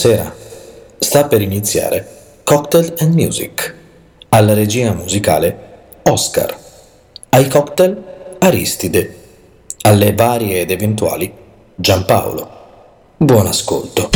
Buonasera. Sta per iniziare Cocktail and Music. Alla regia musicale Oscar. Ai cocktail Aristide. Alle varie ed eventuali Giampaolo. Buon ascolto.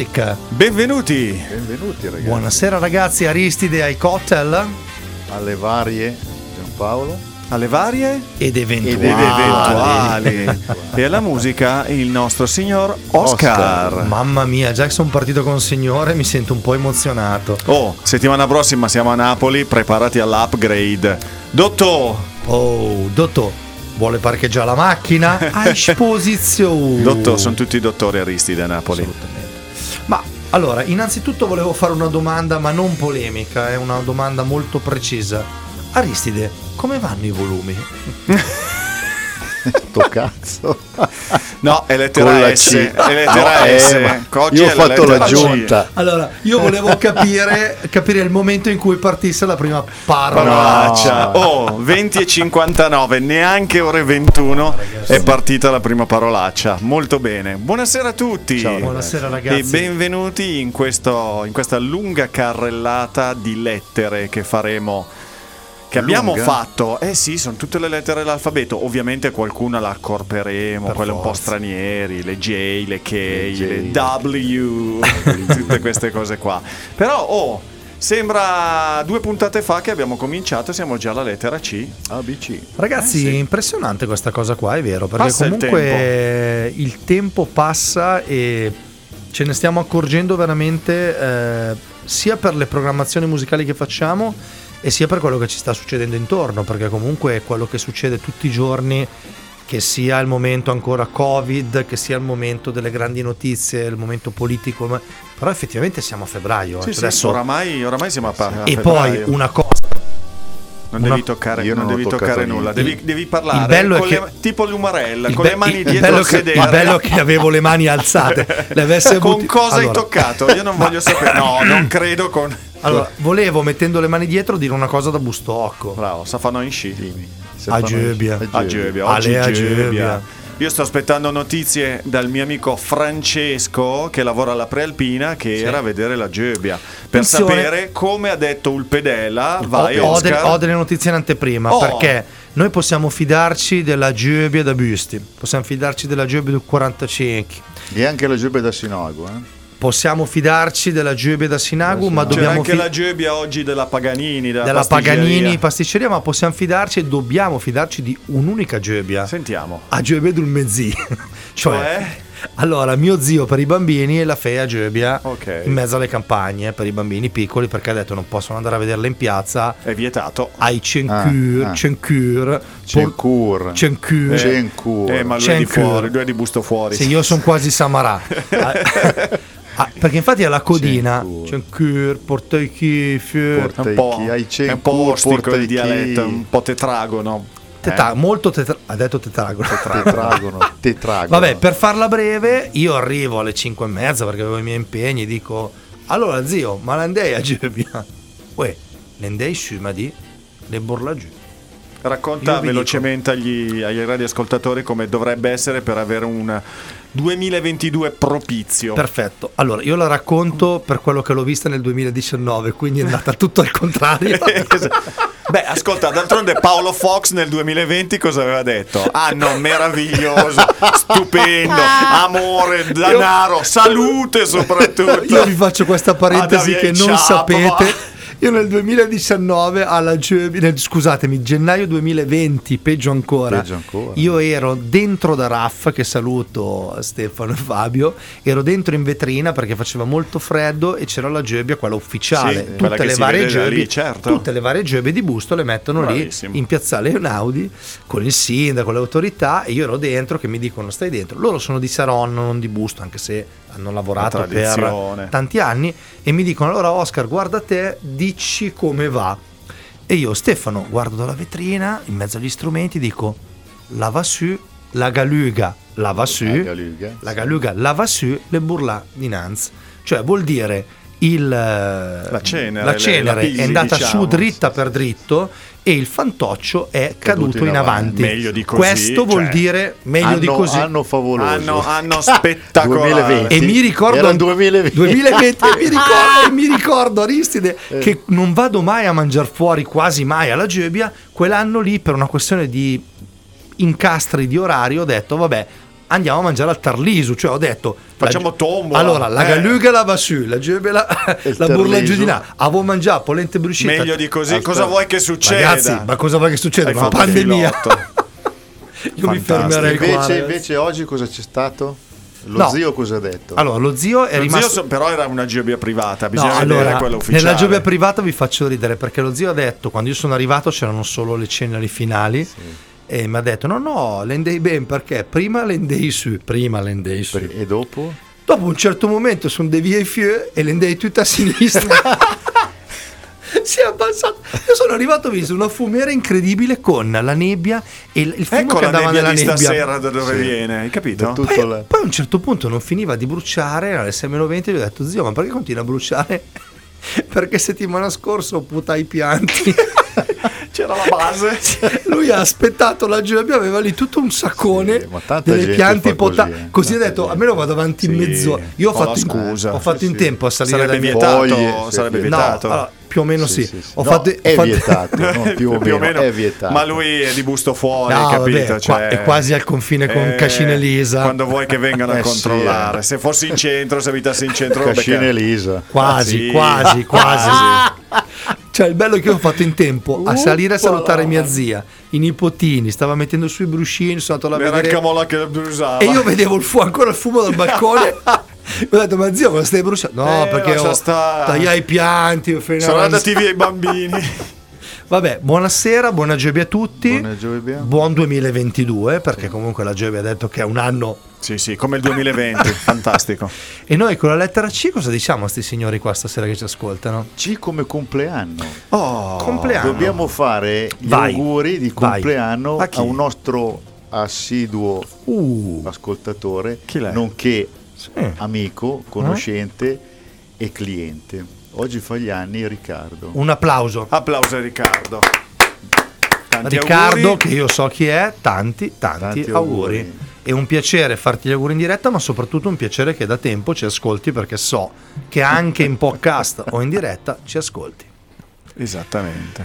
Music. Benvenuti. Benvenuti ragazzi Buonasera ragazzi, Aristide ai cocktail alle varie Giampaolo. Alle varie ed eventuali. ed eventuali. e alla musica il nostro signor Oscar. Oscar. Mamma mia, già che sono partito con signore mi sento un po' emozionato. Oh, settimana prossima siamo a Napoli, preparati all'upgrade. Dottor, Oh, dottor, vuole parcheggiare la macchina? A esposizione. dottor, sono tutti dottori Aristide a Napoli. Assolutamente. Allora, innanzitutto volevo fare una domanda, ma non polemica, è una domanda molto precisa. Aristide, come vanno i volumi? Sto cazzo. No, è lettera la S. C. È lettera No, S. eh, io ho fatto l'aggiunta. C. Allora, io volevo capire, capire il momento in cui partisse la prima parola. Parolaccia. No. Oh, 20 e 59, neanche ore 21 è partita la prima parolaccia. Molto bene. Buonasera a tutti. Ciao, Buonasera E ragazzi. benvenuti in, questo- in questa lunga carrellata di lettere che faremo. Che abbiamo Lunga? fatto, eh sì, sono tutte le lettere dell'alfabeto. Ovviamente qualcuna la accorperemo, Per quelle un po' forza. stranieri, le J, le K, Le J. le W, tutte queste cose qua. Però, oh, sembra due puntate fa che abbiamo cominciato, siamo già alla lettera C. ABC. Ragazzi, Eh, sì. impressionante questa cosa qua, è vero, perché Passa il comunque il tempo. passa e ce ne stiamo accorgendo veramente eh, sia per le programmazioni musicali che facciamo e sia per quello che ci sta succedendo intorno, perché comunque è quello che succede tutti i giorni che sia il momento ancora Covid, che sia il momento delle grandi notizie, il momento politico, ma- però effettivamente siamo a febbraio. eh. Sì, sì, Adesso- oramai, oramai siamo a, pa- a e febbraio. poi una cosa Non devi toccare, Io non devi toccare nulla, devi, devi parlare bello è con che- le- tipo l'umarella, con be- le mani dietro al sedere. Il bello che avevo le mani alzate. Le con cosa hai Allora, toccato? Io non voglio sapere. No, non credo con. Allora, volevo mettendo le mani dietro dire una cosa da bustocco. Bravo, sa fanno in sci. Dimmi. Se A fanno- Gebbia. A Gebbia, oggi Ale a Gebbia. Gebbia. Io sto aspettando notizie dal mio amico Francesco che lavora alla prealpina che era a vedere la Gebbia per Attenzione. sapere come ha detto il pedela vai ho, ho Oscar de- ho delle notizie in anteprima Oh. perché noi possiamo fidarci della Gebbia da Busti, possiamo fidarci della Gebbia del 45, E anche la Gebbia da Sinago, eh? Possiamo fidarci della Gebbia da Sinagu, ma c'era dobbiamo anche fi- la Gebbia oggi della Paganini della, della pasticceria. Paganini pasticceria, ma possiamo fidarci e dobbiamo fidarci di un'unica Gebbia. sentiamo A Gebbia del Mezzi. cioè, Cioè? allora, mio zio per i bambini e la fea Gebbia Ok. in mezzo alle campagne per i bambini piccoli perché ha detto non possono andare a vederla in piazza. è vietato Ai Cencur, Ah, ah. Cencur, Cencur. Cencur. Cencur. eh, ma lui è di fuori lui è di busto fuori Sì, io sono quasi Samarà. Ah, perché infatti è la codina. Cencur. Cencur, Portaichif. Porta- è un po', Chi hai è un po' ostico il portai dialetto chi. un po' tetragono Teta- molto tetra- ha detto tetragono. Tetragono. Tetragono. Vabbè, per farla breve, io arrivo alle 5 e mezza perché avevo i miei impegni. Dico: Allora, zio, ma l'andei a Gebbia? Uè, l'andei su, ma di le borla giù. Racconta velocemente agli, agli radioascoltatori come dovrebbe essere per avere un 2022 propizio. Perfetto. Allora, io la racconto per quello che l'ho vista nel 2019, quindi è andata tutto al contrario. Beh, ascolta, d'altronde Paolo Fox nel 2020 cosa aveva detto? Anno meraviglioso, stupendo, amore, denaro, salute soprattutto. Io vi faccio questa parentesi che non sapete. Io nel 2019 alla scusatemi, gennaio 2020, peggio ancora. Peggio ancora. Io ero dentro da Raff, che saluto Stefano e Fabio, ero dentro in vetrina perché faceva molto freddo e c'era la Gebbia, quella ufficiale. Sì, quella tutte che le varie da lì, Gebbie, certo. tutte le varie Gebbie di busto le mettono Bravissimo. lì in piazzale Einaudi con il sindaco, le autorità e io ero dentro che mi dicono stai dentro. Loro sono di Saronno, non di busto, anche se hanno lavorato La per tanti anni e mi dicono allora Oscar guarda te dici come va? E io Stefano guardo dalla vetrina in mezzo agli strumenti dico la va su la galuga la va su La galuga, la galuga la va su le burla di Nanz cioè vuol dire il, la cenere, la cenere la pisi, è andata diciamo. su dritta per dritto e il fantoccio è caduto, in avanti. Meglio di così, Questo vuol cioè, dire meglio anno, di così. Anno favoloso. Anno, anno spettacolare. 2020. E mi ricordo Era il 2020. 2020, e mi ricordo, e mi ricordo Aristide che non vado mai a mangiare fuori, quasi mai alla Gebbia. Quell'anno lì, per una questione di incastri di orario, ho detto vabbè. Andiamo a mangiare al Tarlisu, cioè ho detto Facciamo tombola. Allora, la Eh. galuga la va su, la gebbia la, burla giù di là. Avevo mangiato polente bruscita. Meglio di così, Aspetta. cosa vuoi che succeda? Ragazzi, ma cosa vuoi che succeda? Hai Una pandemia. Io mi fermerei qua. Invece, ragazzi. invece oggi cosa c'è stato? Lo No. zio cosa ha detto? Allora, lo zio è Lo rimasto zio so- però era una gebbia privata, No, bisogna vedere allora, quella ufficiale. nella gebbia privata vi faccio ridere perché lo zio ha detto quando io sono arrivato c'erano solo le ceneri finali e mi ha detto no no l'endei ben perché prima l'endei su prima l'endei su E dopo? dopo un certo momento sono dei vie fieu e l'endei tutta a sinistra si è abbassato io sono arrivato ho visto una fumiera incredibile con la nebbia e il, fumo Ecco che andava nebbia nella nebbia stasera da dove Sì. viene, hai capito? Poi, la- poi a un certo punto non finiva di bruciare, alle 6.20 e gli ho detto zio ma perché continua a bruciare? perché settimana scorsa ho putato i pianti. C'era la base. Lui ha aspettato la gebbia, aveva lì tutto un saccone Sì, delle piante fa così, potate. eh. Così ha detto, gente. almeno vado avanti in Sì, mezz'ora. Io ho fatto, in, scusa. ho fatto Sì, in sì. tempo a salire Sarebbe vietato, Foglie, sarebbe sì, sì. No, vietato. allora, più o meno sì. Sì, sì, sì. Ho No, fatto, è fatto- vietato, no, più o meno, è vietato. Ma lui è di busto fuori, No, capito? vabbè, qua- Cioè, è quasi al confine con eh, Cascina Elisa. Quando vuoi che vengano a Eh, sì, controllare. eh. Se fossi in centro, se abitassi in centro, lo Cascina becca- Elisa. Quasi, Sì. quasi, quasi. Cioè, il bello è che io ho fatto in tempo a salire a salutare mia zia, i nipotini, stava mettendo su i bruscini, sono andato a Era vedere. camola che brusava. E io vedevo il fu- ancora il fumo dal balcone. ho detto, ma zio, cosa stai bruciando? No, Eh, perché ho tagliato i pianti. Sono andati via i bambini. Vabbè, buonasera, buona Gioia a tutti. Buona Gioia. Buon 2022, perché comunque la Gioia ha detto che è un anno. Sì, sì, come il 2020, fantastico. E noi con la lettera C cosa diciamo a sti signori qua stasera che ci ascoltano? C come compleanno. Oh, Compleanno. Dobbiamo fare gli Vai. auguri di compleanno A a, un nostro assiduo Uh, ascoltatore, nonché sì. amico, conoscente e cliente. Oggi fa gli anni Riccardo. Un applauso. applauso a Riccardo. Tanti Riccardo, auguri. che io so chi è, tanti, tanti, Tanti auguri. auguri. È un piacere farti gli auguri in diretta, ma soprattutto un piacere che da tempo ci ascolti perché so che anche in podcast o in diretta ci ascolti. Esattamente.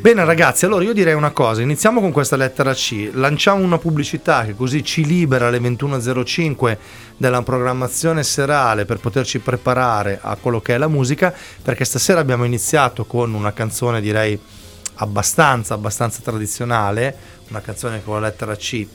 Bene ragazzi, allora io direi una cosa, iniziamo con questa lettera C, lanciamo una pubblicità che così ci libera alle 21.05 della programmazione serale per poterci preparare a quello che è la musica, perché stasera abbiamo iniziato con una canzone direi abbastanza, abbastanza tradizionale, una canzone con la lettera C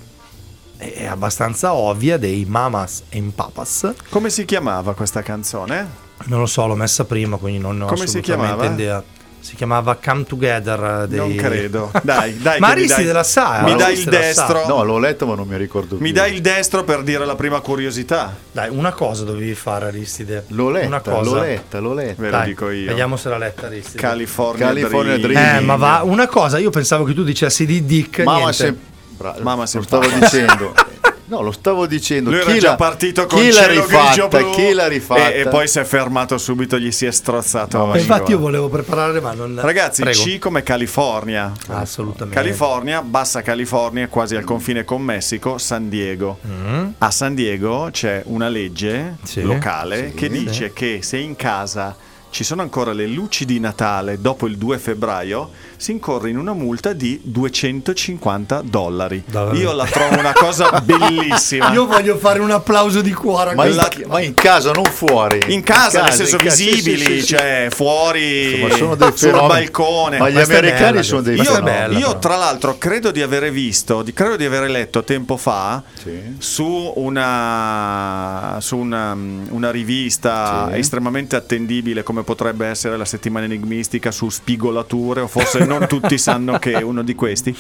è abbastanza ovvia dei Mamas e Papas. Come si chiamava questa canzone? Non lo so, l'ho messa prima, quindi non ne ho Come assolutamente idea. Si chiamava Come Together eh, dei... Non credo. Dai, dai. Ma mi Aristide dai- la sa, Mi dai il destro. No, l'ho letto ma non mi ricordo Mi più. dai il destro per dire la prima curiosità. Dai, una cosa dovevi fare Aristide. L'ho Una letta, cosa. l'ho letta, l'ho letta. Ve lo Dai, dico io. Vediamo se l'ha letta Aristide. California, California Dreaming. Dreaming. eh, ma va, una cosa, io pensavo che tu dicessi di Dick, Mamma niente. sem- bra- Mamma lo simpatico. stavo dicendo. No, lo stavo dicendo. Lui chi era già l'ha- partito con chi l'ha rifatta? blu Chi l'ha rifatta? E, e poi si è fermato subito, gli si è strozzato. No, infatti io volevo preparare, ma non... Ragazzi, Prego. C come California. Assolutamente. California, Bassa California, quasi al confine con Messico, San Diego. Mm. A San Diego c'è una legge Sì. locale Sì. che dice che se in casa ci sono ancora le luci di Natale dopo il 2 febbraio, si incorre in una multa di 250 dollari. Davvero? Io la trovo una cosa bellissima. Io voglio fare un applauso di cuore a Ma in, La- ma in casa, non fuori. In casa, nel senso in casa, visibili, sì, sì, sì. cioè fuori Insomma, sono dei sul balcone. Ma gli Questa americani bella, sono dei Io, bella, io, tra l'altro credo di avere visto, di- credo di aver letto tempo fa Sì. su una, su una, una rivista Sì. estremamente attendibile come potrebbe essere la settimana enigmistica su spigolature o forse non tutti sanno che è uno di questi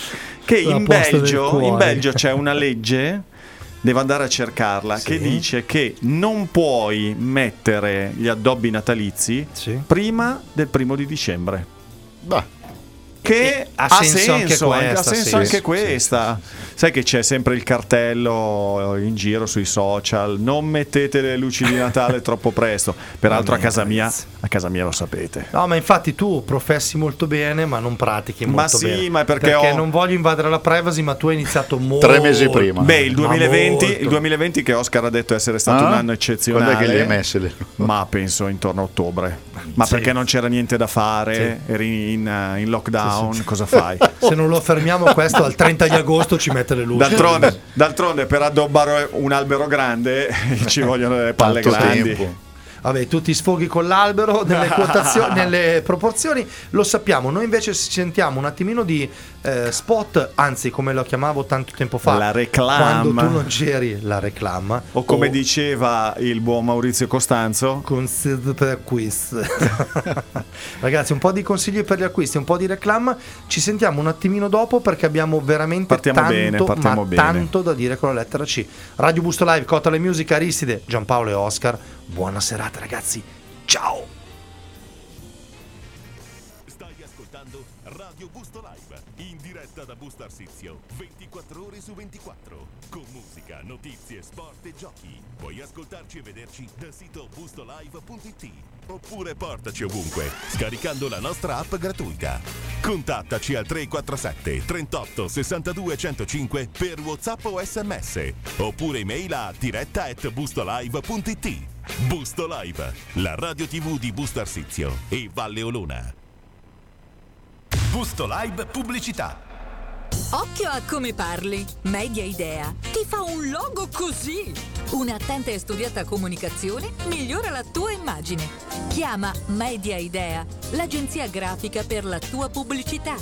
che in Belgio, in. Belgio c'è una legge devo andare a cercarla che dice che non puoi mettere gli addobbi natalizi Sì. prima del primo di dicembre Bah, E che ha ha senso senso, anche anche, questa, ha senso sì, anche sì, questa. Sai che c'è sempre il cartello in giro sui social, non mettete le luci di Natale troppo presto. Peraltro a casa mia, a casa mia lo sapete. No, ma infatti tu professi molto bene, ma non pratichi Ma molto sì, bene. ma è perché ho- non voglio invadere la privacy, ma tu hai iniziato molto Tre mesi prima. Beh, il Ma 2020, molto. il 2020 che Oscar ha detto essere stato Ah? un anno eccezionale. Quando è che le hai messe le- Ma penso intorno a ottobre. Ma Sì. perché non c'era niente da fare, eri in, eh, in lockdown, cosa fai? Se non lo fermiamo questo al 30 di agosto ci mette le luci. D'altronde, d'altronde per addobbare un albero grande ci vogliono delle palle Tanto grandi. tempo. Vabbè, tu ti sfoghi con l'albero nelle, nelle proporzioni, lo sappiamo. Noi invece ci sentiamo un attimino di eh, spot, anzi, come lo chiamavo tanto tempo fa, La reclame. quando tu non c'eri, la reclama. O come diceva il buon Maurizio Costanzo, Consiglio per acquisti. Ragazzi, un po' di consigli per gli acquisti, un po' di reclam. Ci sentiamo un attimino dopo perché abbiamo veramente Partiamo tanto, bene, partiamo bene. tanto da dire con la lettera C. Radio Busto Live, Cotale Music, Aristide, Giampaolo e Oscar. Buona serata, ragazzi. Ciao. Stai ascoltando Radio Busto Live, in diretta da Busto Arsizio, 24 ore su 24, con musica, notizie, sport e giochi. Puoi ascoltarci e vederci dal sito bustolive.it oppure portaci ovunque, scaricando la nostra app gratuita. Contattaci al 347 38 62 105 per WhatsApp o SMS, oppure email a diretta at bustolive.it. Busto Live, la radio tv di Busto Arsizio e Valle Olona. Busto Live Pubblicità. Occhio a come parli. Media Idea ti fa un logo così. Un'attenta e studiata comunicazione migliora la tua immagine. Chiama Media Idea, l'agenzia grafica per la tua pubblicità.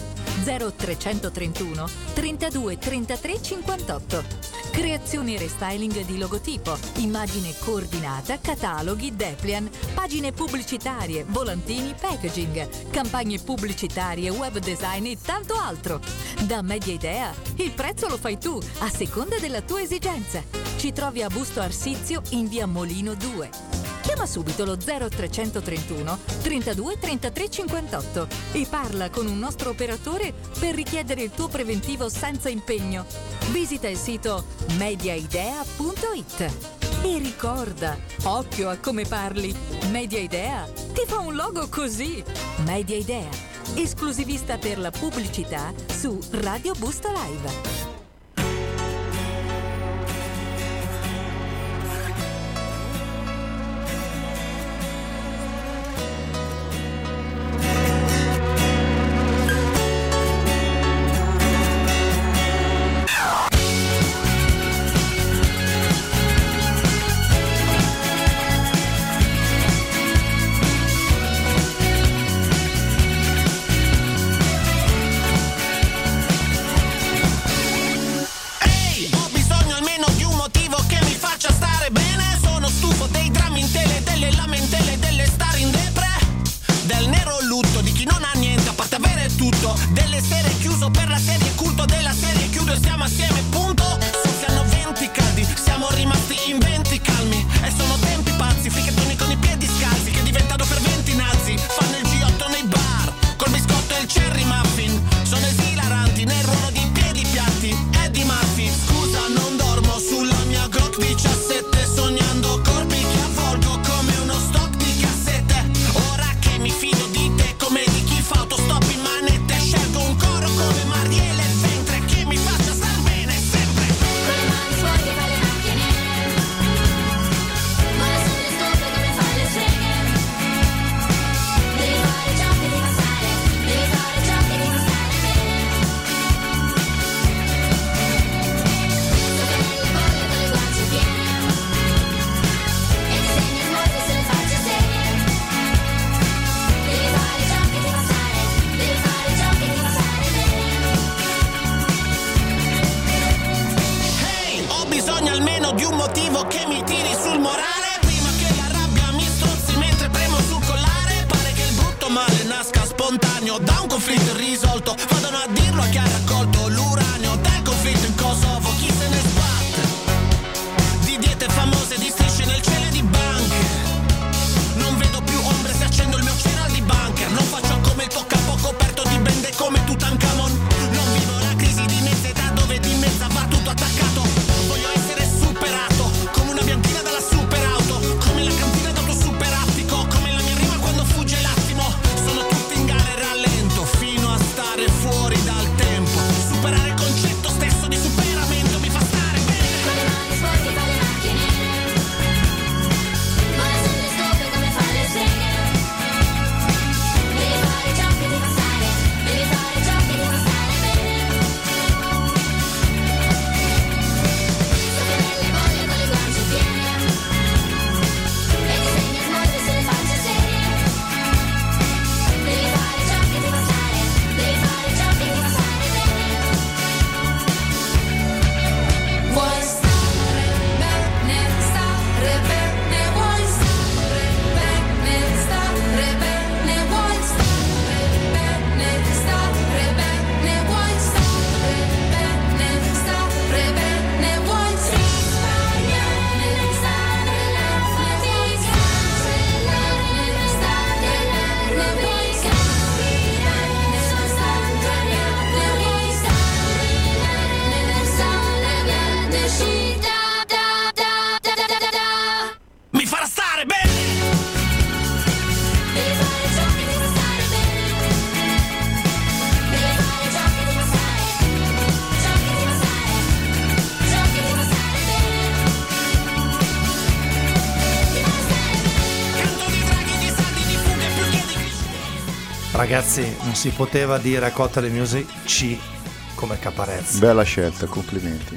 0331 32 33 58. Creazione e restyling di logotipo, immagine coordinata, cataloghi, deplian, pagine pubblicitarie, volantini, packaging, campagne pubblicitarie, web design e tanto altro. Da Media Media Idea? Il prezzo lo fai tu, a seconda della tua esigenza. Ci trovi a Busto Arsizio in via Molino 2. Chiama subito lo 0331 32 33 58 e parla con un nostro operatore per richiedere il tuo preventivo senza impegno. Visita il sito mediaidea.it. E ricorda, occhio a come parli. Media Idea ti fa un logo così. Media Idea esclusivista per la pubblicità su Radio Busto Live. ragazzi, non si poteva dire a Cotale Music C come Caparezza. Bella scelta, complimenti.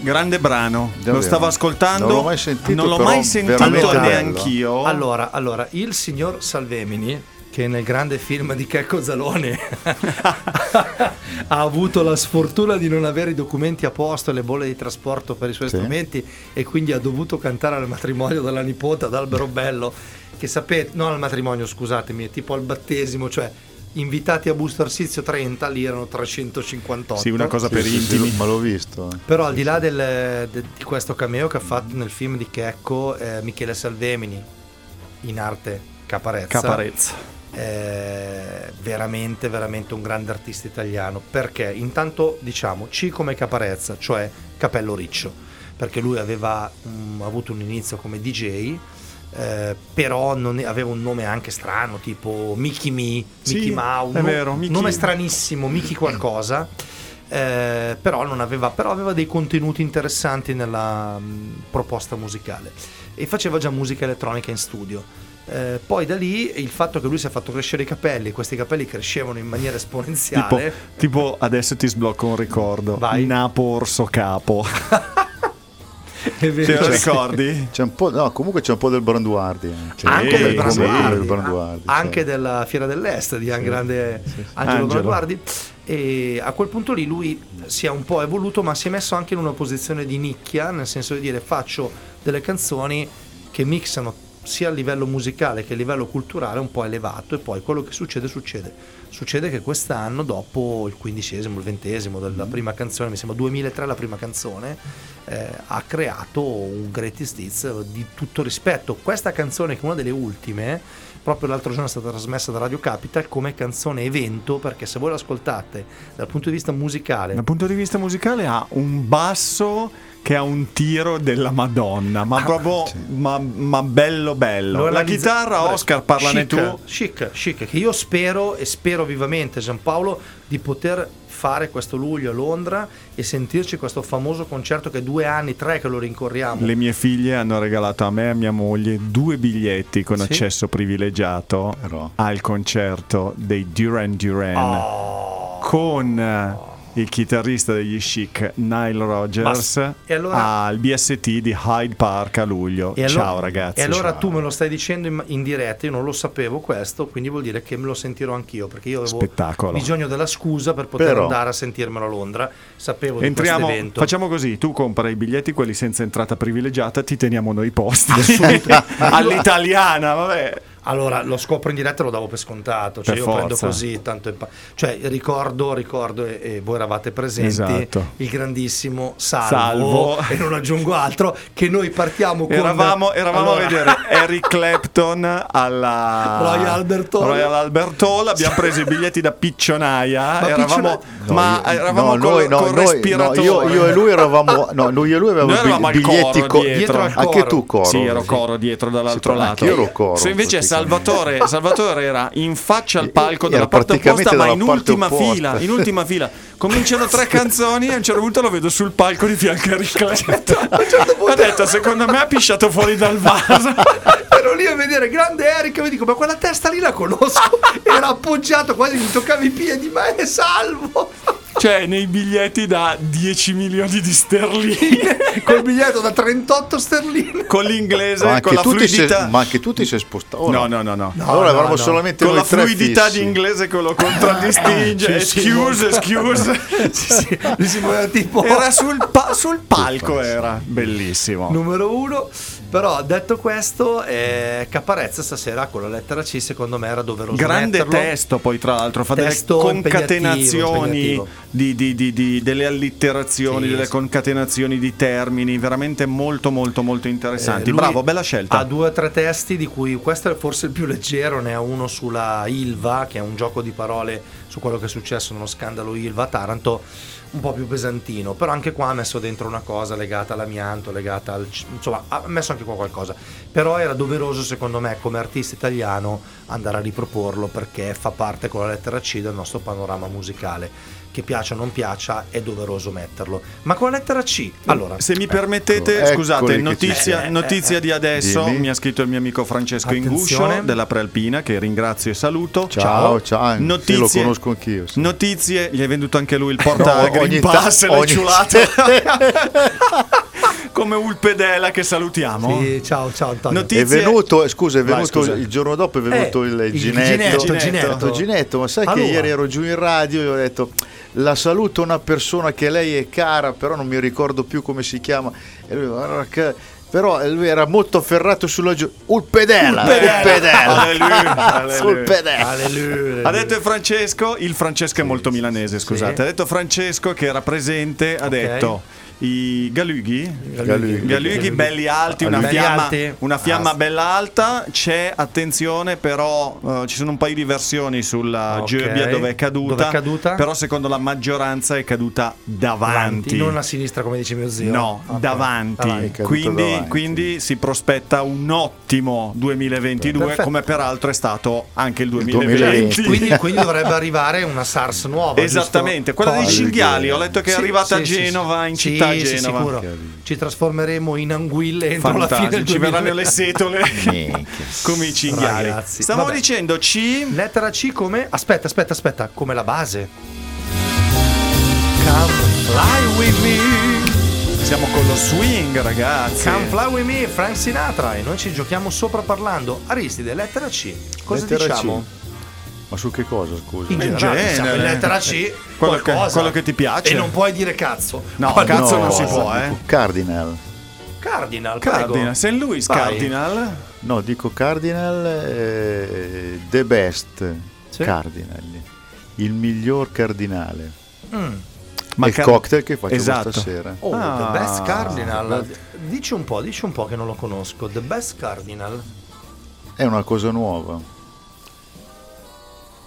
Grande brano, Davvero. lo stavo ascoltando, non l'ho mai sentito, non l'ho mai sentito neanch'io. Allora, allora, il signor Salvemini, che nel grande film di Checco Zalone ha avuto la sfortuna di non avere i documenti a posto e le bolle di trasporto per i suoi sì. strumenti e quindi ha dovuto cantare al matrimonio della nipote ad Albero Bello che sapete, non al matrimonio scusatemi, è tipo al battesimo, cioè invitati a Busto Arsizio 30, lì erano 358. Sì, una cosa Sì, per sì, sì, intimi. ma l'ho visto. eh. Però al di là del- de- di questo cameo che ha fatto nel film di Checco, eh, Michele Salvemini, in arte Caparezza, Caparezza. è veramente, veramente un grande artista italiano. Perché intanto diciamo C come Caparezza, cioè Capello Riccio, perché lui aveva mm, avuto un inizio come DJ. Eh, però non ne- aveva un nome anche strano tipo Mickey Me, Sì, Mickey Mouse, è no- vero, Mickey- nome stranissimo, Mickey qualcosa eh, però, non aveva, però aveva dei contenuti interessanti nella mh, proposta musicale e faceva già musica elettronica in studio. Eh, poi da lì il fatto che lui si è fatto crescere i capelli, questi capelli crescevano in maniera Tipo, esponenziale. tipo, adesso ti sblocco un ricordo. Vai. Napo Orso Capo. è Te lo sì. ricordi? C'è un po', no, comunque c'è un po' del Branduardi. eh. Anche Sì, del sì, Branduardi, del Branduardi, anche sì. della Fiera dell'Est di un grande Angelo Angelo. Branduardi. E a quel punto lì lui si è un po' evoluto, ma si è messo anche in una posizione di nicchia, nel senso di dire faccio delle canzoni che mixano sia a livello musicale che a livello culturale un po' elevato e poi quello che succede succede. Succede che quest'anno, dopo il quindicesimo, il ventesimo della prima canzone, mi sembra 2003 la prima canzone, eh, ha creato un greatest hits di tutto rispetto. Questa canzone, che è una delle ultime, proprio l'altro giorno è stata trasmessa da Radio Capital come canzone evento, perché se voi l'ascoltate dal punto di vista musicale, Dal punto di vista musicale ha un basso che ha un tiro della Madonna, ma proprio ma, ma bello bello. Lo La analizza- chitarra Oscar parlane chic, tu. Chic, chic, che io spero e spero vivamente Giampaolo di poter fare questo luglio a Londra e sentirci questo famoso concerto che due anni, tre che lo rincorriamo. Le mie figlie hanno regalato a me e a mia moglie due biglietti con Sì. accesso privilegiato Però. al concerto dei Duran Duran Oh. con il chitarrista degli Chic Nile Rogers. E allora- al BST di Hyde Park a luglio. Allora- Ciao ragazzi. E allora Ciao. tu me lo stai dicendo in, in diretta, io non lo sapevo questo, quindi vuol dire che me lo sentirò anch'io, perché io avevo Spettacolo. bisogno della scusa per poter Però- andare a sentirmelo a Londra. Sapevo di Entriamo, questo evento. facciamo così, tu compra i biglietti, quelli senza entrata privilegiata, ti teniamo noi posti. All'italiana, vabbè. Allora, lo scopro in diretta e lo davo per scontato, cioè Per io prendo forza. così, tanto impa- cioè ricordo, ricordo e, e voi eravate presenti, Esatto. il grandissimo Salvo, Salvo. e non aggiungo altro, che noi partiamo con... Eravamo, eravamo Allora, a vedere Eric Clapton alla Royal Albert Hall. Royal Albert Hall, abbiamo preso i biglietti da piccionaia, Ma eravamo, picciona- ma io- eravamo no, col, noi- no, col noi- no, respiratore. io, io e lui eravamo no, lui e lui avevamo Noi eravamo biglietti coro co- dietro. Dietro al anche coro. tu coro Sì, ero coro dietro dall'altro Sì, lato. anch'io ero coro, Se invece. Salvatore, Salvatore era in faccia al palco della praticamente opposta, ma in ultima opposta. fila, in ultima fila. Cominciano tre canzoni e a un certo punto lo vedo sul palco di fianco a Eric Clapton. Ho detto, secondo me ha pisciato fuori dal vaso. Ero lì a vedere grande Eric e mi dico, ma quella testa lì la conosco, era appoggiato, quasi mi toccava i piedi, ma è Salvo! Cioè, nei biglietti da 10 milioni di sterline. Col biglietto da 38 sterline. Con l'inglese, ma con la fluidità. ma anche tu ti sei spostato No, no, no, no. allora no, avevamo no. solamente Con la fluidità fissi. di inglese che lo sì, excuse, excuse. sì, sì, si. Era sul, pa- sul palco, era bellissimo. numero uno. Però detto questo, eh, Caparezza stasera con la lettera C secondo me era doveroso Grande metterlo. testo, poi tra l'altro, fa delle Testo concatenazioni impegnativo, di, di- di- di- delle allitterazioni, Sì, delle sì. concatenazioni di termini, veramente molto, molto, molto interessanti. Eh, Bravo, bella scelta. Ha due o tre testi di cui questo è forse il più leggero, ne ha uno sulla Ilva, che è un gioco di parole su quello che è successo nello scandalo Ilva Taranto, un po' più pesantino, però anche qua ha messo dentro una cosa legata all'amianto, legata al... insomma ha messo anche qua qualcosa, però era doveroso secondo me come artista italiano andare a riproporlo perché fa parte con la lettera C del nostro panorama musicale. Che piaccia o non piaccia, è doveroso metterlo. Ma con la lettera C, allora, Se mi permettete, Eccoli scusate, che notizia, notizia di adesso. Dimmi. Mi ha scritto il mio amico Francesco Attenzione. Inguscio della Prealpina, che ringrazio e saluto. Ciao, ciao. Sì, lo Notizie, conosco conosco anch'io. sì. Notizie, gli hai venduto anche lui il porta No, Green ogni Pass e ogni- ciulato. Come Ulpedela che salutiamo. Sì, ciao, ciao Antonio. È Notizie venuto, scusa, è Vai, venuto scusa. il giorno dopo è venuto Eh, il, il Ginetto. Ginetto, Ginetto, Ginetto. Ginetto, ma sai che Allora. ieri ero giù in radio e ho detto la saluto una persona che lei è cara, però non mi ricordo più come si chiama. E lui, "Guarda che-" però lui era molto afferrato sulla giù. Ulpedela, Ulpedela. Alleluia, Sul alleluia. pedela. Alleluia. Ha detto il Francesco, il Francesco è molto milanese, scusate. Sì. Ha detto Francesco che era presente, ha detto i galughi, Galughi. galughi belli alti, una Belli fiamma, alti. una fiamma Ah. bella alta. C'è attenzione, però eh, ci sono un paio di versioni sulla Ok. Gerbia dove è caduta. Dove è caduta? Però secondo la maggioranza è caduta davanti. non a sinistra come dice mio zio. No, Ok. davanti. È caduta Quindi, davanti. quindi si prospetta un ottimo 2022, Perfetto. come peraltro è stato anche il 2020. 2020. Quindi, quindi dovrebbe arrivare una SARS nuova. Esattamente, giusto? quella dei Poi- cinghiali. Ho letto che è Sì, arrivata sì, a Genova, sì. in Sì, città a sì, Genova. sicuro. Ci trasformeremo in anguille entro la fine del Fantastico, ci verranno 2020. le setole come i cinghiali. Ragazzi, Stavamo vabbè. dicendo C. Lettera C come? Aspetta, aspetta, aspetta, come la base. Come fly with me. Siamo con lo swing, ragazzi. Come fly with me, Frank Sinatra. E noi ci giochiamo sopra parlando. Aristide, lettera C. Cosa Lettera diciamo? C. Ma su che cosa, scusa? In In generale, genere. siamo in lettera C. Quello che- qualcosa. quello che ti piace. E non puoi dire cazzo. No, Qualcosa. cazzo non si può, eh. dico Cardinal. Cardinal, prego. Cardinal, St. Louis Vai. Cardinal. No, dico Cardinal eh, The Best Sì. Cardinal. Il miglior cardinale. Mm. Ma il car- cocktail che faccio Esatto. stasera. Oh, Ah. The Best Cardinal. Dici un po', dici un po' che non lo conosco. The Best Cardinal. È una cosa nuova.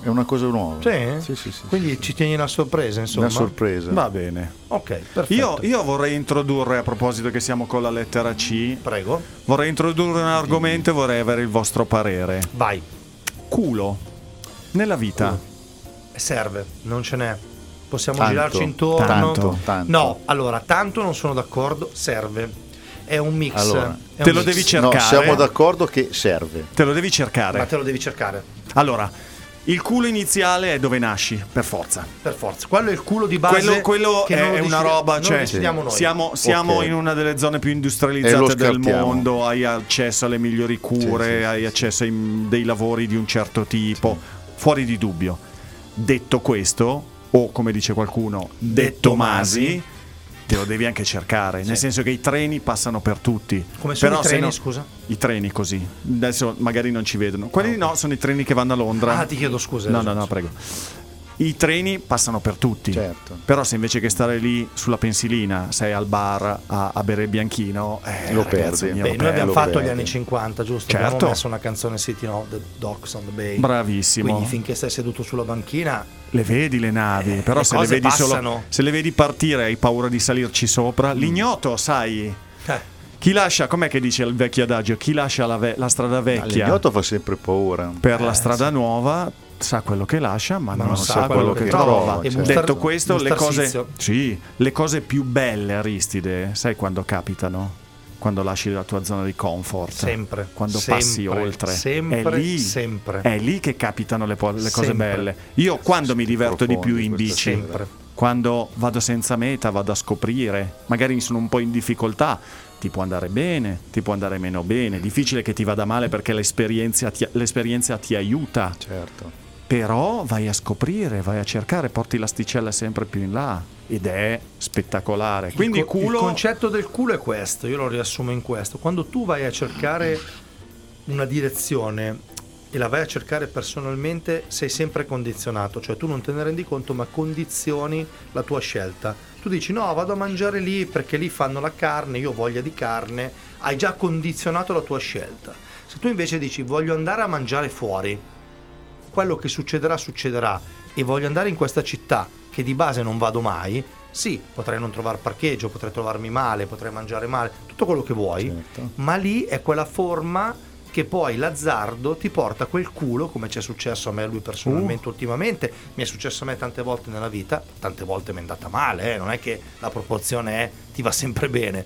È una cosa nuova. Sì? Sì, sì, sì, Quindi sì, sì. ci tieni una sorpresa, insomma. Una sorpresa. Va bene. Ok, perfetto. Io, io vorrei introdurre, a proposito che siamo con la lettera C, Prego. vorrei introdurre un argomento e vorrei avere il vostro parere. Vai. Culo. Nella vita. Serve, non ce n'è. Possiamo Tanto, girarci intorno. tanto, tanto. No, allora, tanto non sono d'accordo, serve. È un mix. Allora, è te un lo mix. devi cercare. No, siamo d'accordo che serve. Te lo devi Ma cercare. te lo devi cercare, Allora, il culo iniziale è dove nasci, per forza. per forza. Quello è il culo di base. Quello, quello che non è lo una decidi- roba, non lo cioè decidiamo noi. siamo, siamo Ok. in una delle zone più industrializzate del mondo, hai accesso alle migliori cure, Sì, sì, sì, hai sì, accesso a dei lavori di un certo tipo, fuori di dubbio. Detto questo, o come dice qualcuno, detto Masi, te lo devi anche cercare, nel senso che i treni passano per tutti. Come sono Però i treni, no- scusa? I treni così, adesso magari non ci vedono. Quelli no, sono i treni che vanno a Londra. Ah, ti chiedo scusa. No, esatto. no, no, prego. I treni passano per tutti. Certo. Però se invece che stare lì sulla pensilina sei al bar a, a bere il bianchino, eh, Lo ragazzo perdi. Beh, lo noi abbiamo fatto perdi. gli anni 50, giusto? Certo. Abbiamo messo una canzone City of the Docks on the Bay. Bravissimo. Quindi finché stai seduto sulla banchina, Le vedi le navi, però le se le, vedi solo, se le vedi partire hai paura di salirci sopra. L'ignoto, sai, eh, chi lascia, com'è che dice il vecchio adagio? Chi lascia la, ve- la strada vecchia L'ignoto fa sempre paura. per Eh, la strada nuova sa quello che lascia, ma, non, sa, quello, che, trova. E certo. Buster- Detto questo, le cose, sì, le cose più belle, Aristide, sai quando capitano? Quando lasci la tua zona di comfort. Sempre, Quando sempre, passi oltre. sempre, è lì, sempre. È lì che capitano le, po- le cose Sempre. belle. Io quando mi diverto di più in bici, Sempre. quando vado senza meta, vado a scoprire, magari sono un po' in difficoltà, ti può andare bene, ti può andare meno bene, difficile che ti vada male perché l'esperienza ti, l'esperienza ti aiuta, Certo. Però vai a scoprire, vai a cercare, porti l'asticella sempre più in là ed è spettacolare. Quindi il, co- culo... il concetto del culo è questo, io lo riassumo in questo. Quando tu vai a cercare una direzione e la vai a cercare personalmente, sei sempre condizionato, cioè tu non te ne rendi conto, ma condizioni la tua scelta. Tu dici no, vado a mangiare lì perché lì fanno la carne, io ho voglia di carne, hai già condizionato la tua scelta. Se tu invece dici voglio andare a mangiare fuori, quello che succederà succederà. E voglio andare in questa città che di base non vado mai, sì, potrei non trovare parcheggio, potrei trovarmi male, potrei mangiare male, tutto quello che vuoi, Certo. ma lì è quella forma che poi l'azzardo ti porta quel culo, come ci è successo a me a lui personalmente ultimamente, mi è successo a me tante volte nella vita, tante volte mi è andata male, eh, non è che la proporzione è ti va sempre bene,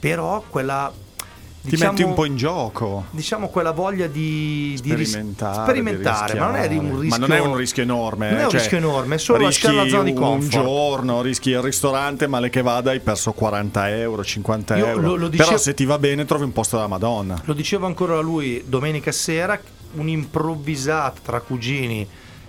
però quella Ti metti un po' in gioco. Diciamo quella voglia di di ris- Sperimentare, sperimentare, di ma non è un rischio Ma non è un rischio enorme. Non è un cioè, rischio enorme, è solo rischi la zona di un comfort. giorno, rischi il ristorante, male che vada, hai perso 40 euro, 50 Io euro. lo- lo dicevo- Però se ti va bene trovi un posto della Madonna. Lo dicevo ancora a lui domenica sera, un'improvvisata tra cugini.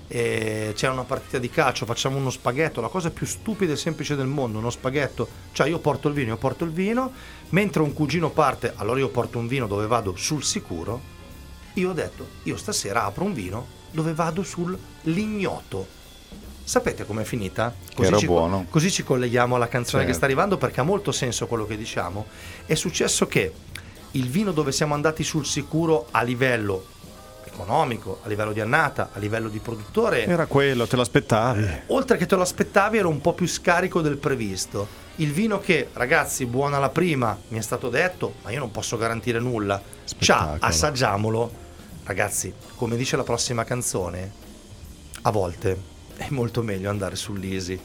Eh, c'è una partita di calcio, facciamo uno spaghetto, la cosa più stupida e semplice del mondo, uno spaghetto, cioè io porto il vino, io porto il vino, mentre un cugino parte, allora io porto un vino dove vado sul sicuro, io ho detto, io stasera apro un vino dove vado sul lignoto. Sapete com'è finita? Era ci, buono. Così ci colleghiamo alla canzone che Certo. sta arrivando perché ha molto senso quello che diciamo. È successo che il vino dove siamo andati sul sicuro a livello economico, a livello di annata, a livello di produttore, Era quello, te l'aspettavi. oltre che te lo aspettavi era un po' più scarico del previsto. Il vino che, ragazzi, buona la prima, mi è stato detto, ma io non posso garantire nulla. Ciao, assaggiamolo. Ragazzi, come dice la prossima canzone, a volte è molto meglio andare sull'easy.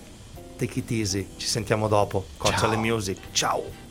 Take it easy, ci sentiamo dopo. Coccia le music. Ciao.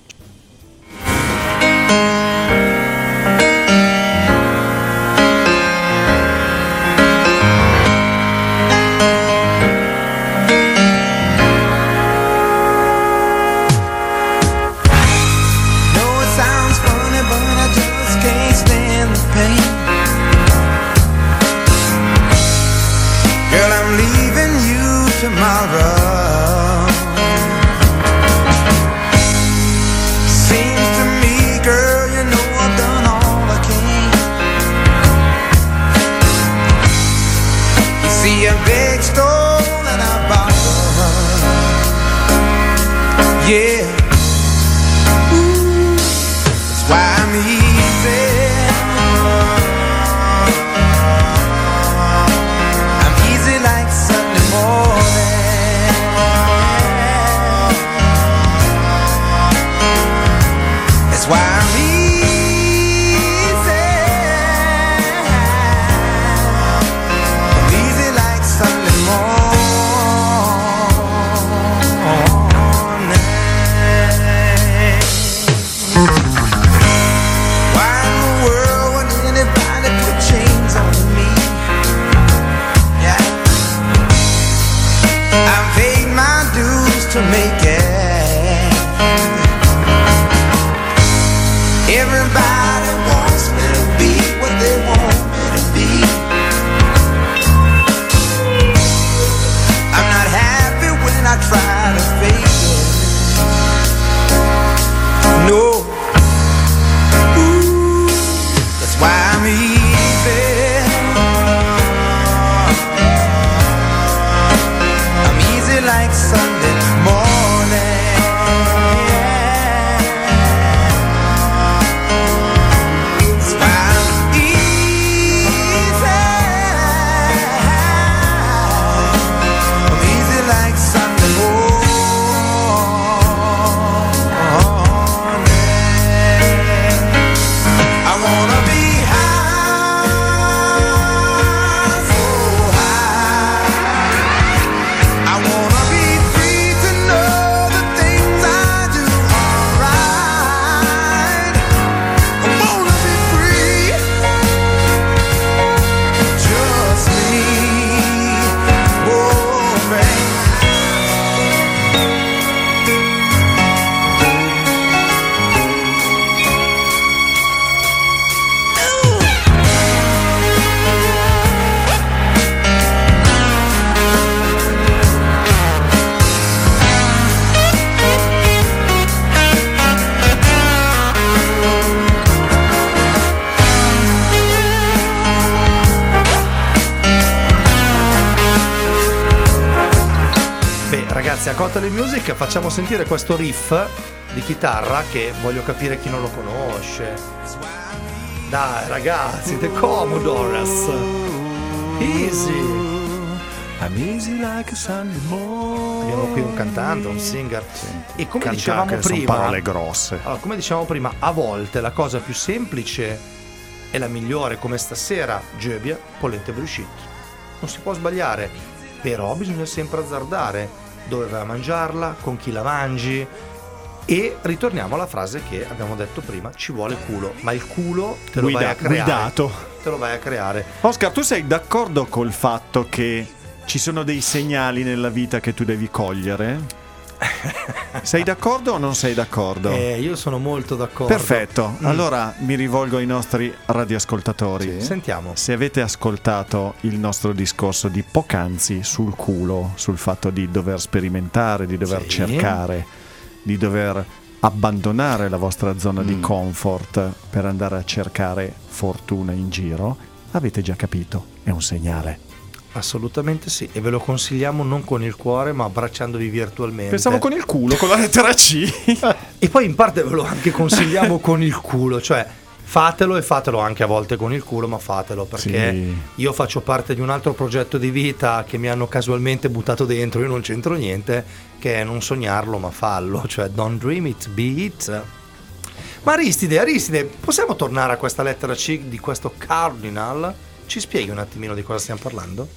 A Cotole Music facciamo sentire questo riff di chitarra che voglio capire chi non lo conosce. Dai, ragazzi, The Commodores. Easy. I'm easy like a Sunday morning. Abbiamo qui un cantante, un singer. E come Cantare dicevamo che sono prima, parole grosse. allora, come dicevamo prima, a volte la cosa più semplice è la migliore, come stasera, Gebbia, polente bruschetta. Non si può sbagliare, però bisogna sempre azzardare dove vai a mangiarla, con chi la mangi. E ritorniamo alla frase che abbiamo detto prima, ci vuole culo, ma il culo te lo vai Guida- a creare. guidato. Te lo vai a creare. Oscar, tu sei d'accordo col fatto che ci sono dei segnali nella vita che tu devi cogliere? Sei d'accordo o non sei d'accordo? Eh, io sono molto d'accordo. Perfetto, Mm. allora mi rivolgo ai nostri radioascoltatori. Sentiamo. Se avete ascoltato il nostro discorso di poc'anzi sul culo, sul fatto di dover sperimentare, di dover Sì. cercare, di dover abbandonare la vostra zona di comfort per andare a cercare fortuna in giro, avete già capito, è un segnale. Assolutamente sì, e ve lo consigliamo non con il cuore, ma abbracciandovi virtualmente. Pensavo con il culo, con la lettera C. E poi in parte ve lo anche consigliamo con il culo, cioè fatelo e fatelo anche a volte con il culo, ma fatelo perché Sì. io faccio parte di un altro progetto di vita che mi hanno casualmente buttato dentro, io non c'entro niente, che è non sognarlo ma fallo, cioè don't dream it, be it. Ma Aristide, Aristide, possiamo tornare a questa lettera C di questo Cardinal? Ci spieghi un attimino di cosa stiamo parlando?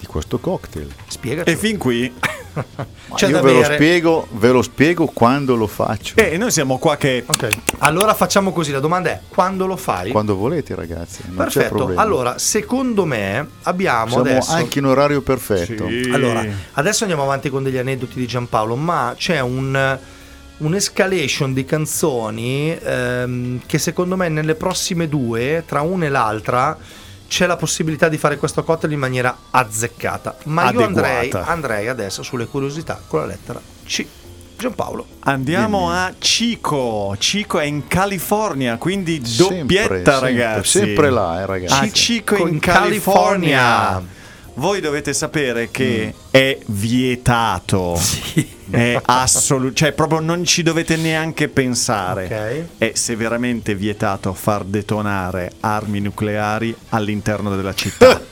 Di questo cocktail. Spiegaci. E fin qui, C'è io ve lo, spiego, ve lo spiego quando lo faccio. eh, noi siamo qua che Ok, allora facciamo così, la domanda è quando lo fai? Quando volete, ragazzi. Perfetto, allora secondo me abbiamo Siamo adesso... anche in orario perfetto. Sì. Allora, adesso andiamo avanti con degli aneddoti di Giampaolo, ma c'è un, un'escalation di canzoni ehm, che secondo me nelle prossime due, tra una e l'altra, c'è la possibilità di fare questo cocktail in maniera azzeccata. Ma io Adeguata. andrei, andrei adesso sulle curiosità con la lettera C. Giampaolo. Andiamo a Chico. Chico è in California, quindi Sempre, doppietta, sempre, ragazzi. sempre là, eh, ragazzi. Ah, Chico Con in California. California. Voi dovete sapere che è vietato. È assoluto, cioè proprio non ci dovete neanche pensare. Ok. È severamente vietato far detonare armi nucleari all'interno della città.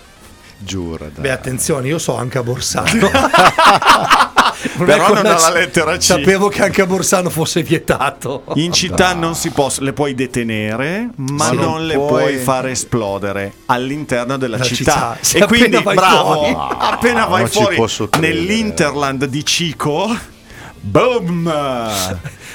Giura, dai. Beh, attenzione, io so anche a Borsano. Però non quella- ha la lettera C. Sapevo che anche a Borsano fosse vietato. In città non si possono, le puoi detenere, ma Ma non, non le puoi- puoi far esplodere all'interno della La città. città. E quindi, appena vai bravo, fuori. appena vai fuori nell'interland di Cico, boom!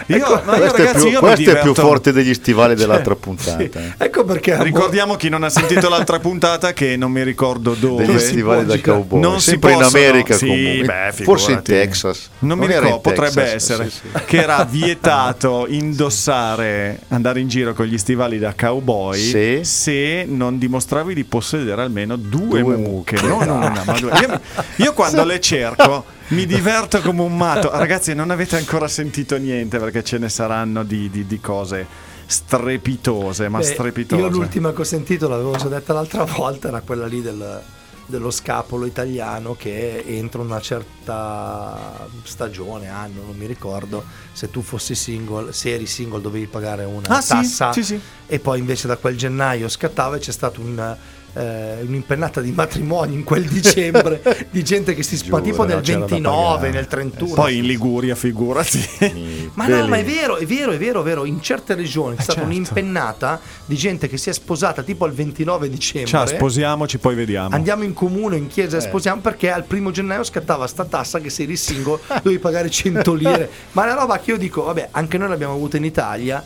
Io, Ecco, no, io, questo è ragazzi, più, io mi questo è più forte degli stivali dell'altra puntata. eh. Ecco perché Ricordiamo chi non ha sentito l'altra puntata che non mi ricordo dove. Degli stivali da cowboy. Non si Sempre in possono- America sì, comunque. beh, Forse in. Texas. Non mi era in ricordo, potrebbe Texas, essere sì, sì. che era vietato indossare, andare in giro con gli stivali da cowboy Sì. se non dimostravi di possedere almeno due, Due mucche, mucche. non una, ma due. Io, io quando le cerco mi diverto come un matto. Ragazzi, non avete ancora sentito niente perché ce ne saranno di, di- di cose strepitose, ma Beh, strepitose. Io l'ultima che ho sentito, l'avevo già detta l'altra volta, era quella lì del- dello scapolo italiano che entro una certa stagione, anno, non mi ricordo, se tu fossi single, se eri single dovevi pagare una Ah, sì, tassa sì, sì. e poi invece da quel gennaio scattava e c'è stata un, eh, un'impennata di matrimoni in quel dicembre di gente che si spa tipo nel c'era da 29, pagare. nel 31. Poi in Liguria, figurati. Ma no, ma è vero, è vero, è vero, è vero. In certe regioni c'è stata certo. un'impennata di gente che si è sposata tipo al 29 dicembre. Ciao, sposiamoci, poi vediamo. Andiamo in comune, in chiesa e sposiamo perché al primo gennaio scattava sta tassa che se eri single dovevi pagare 100 lire. Ma è una roba che io dico, vabbè, anche noi l'abbiamo avuta in Italia.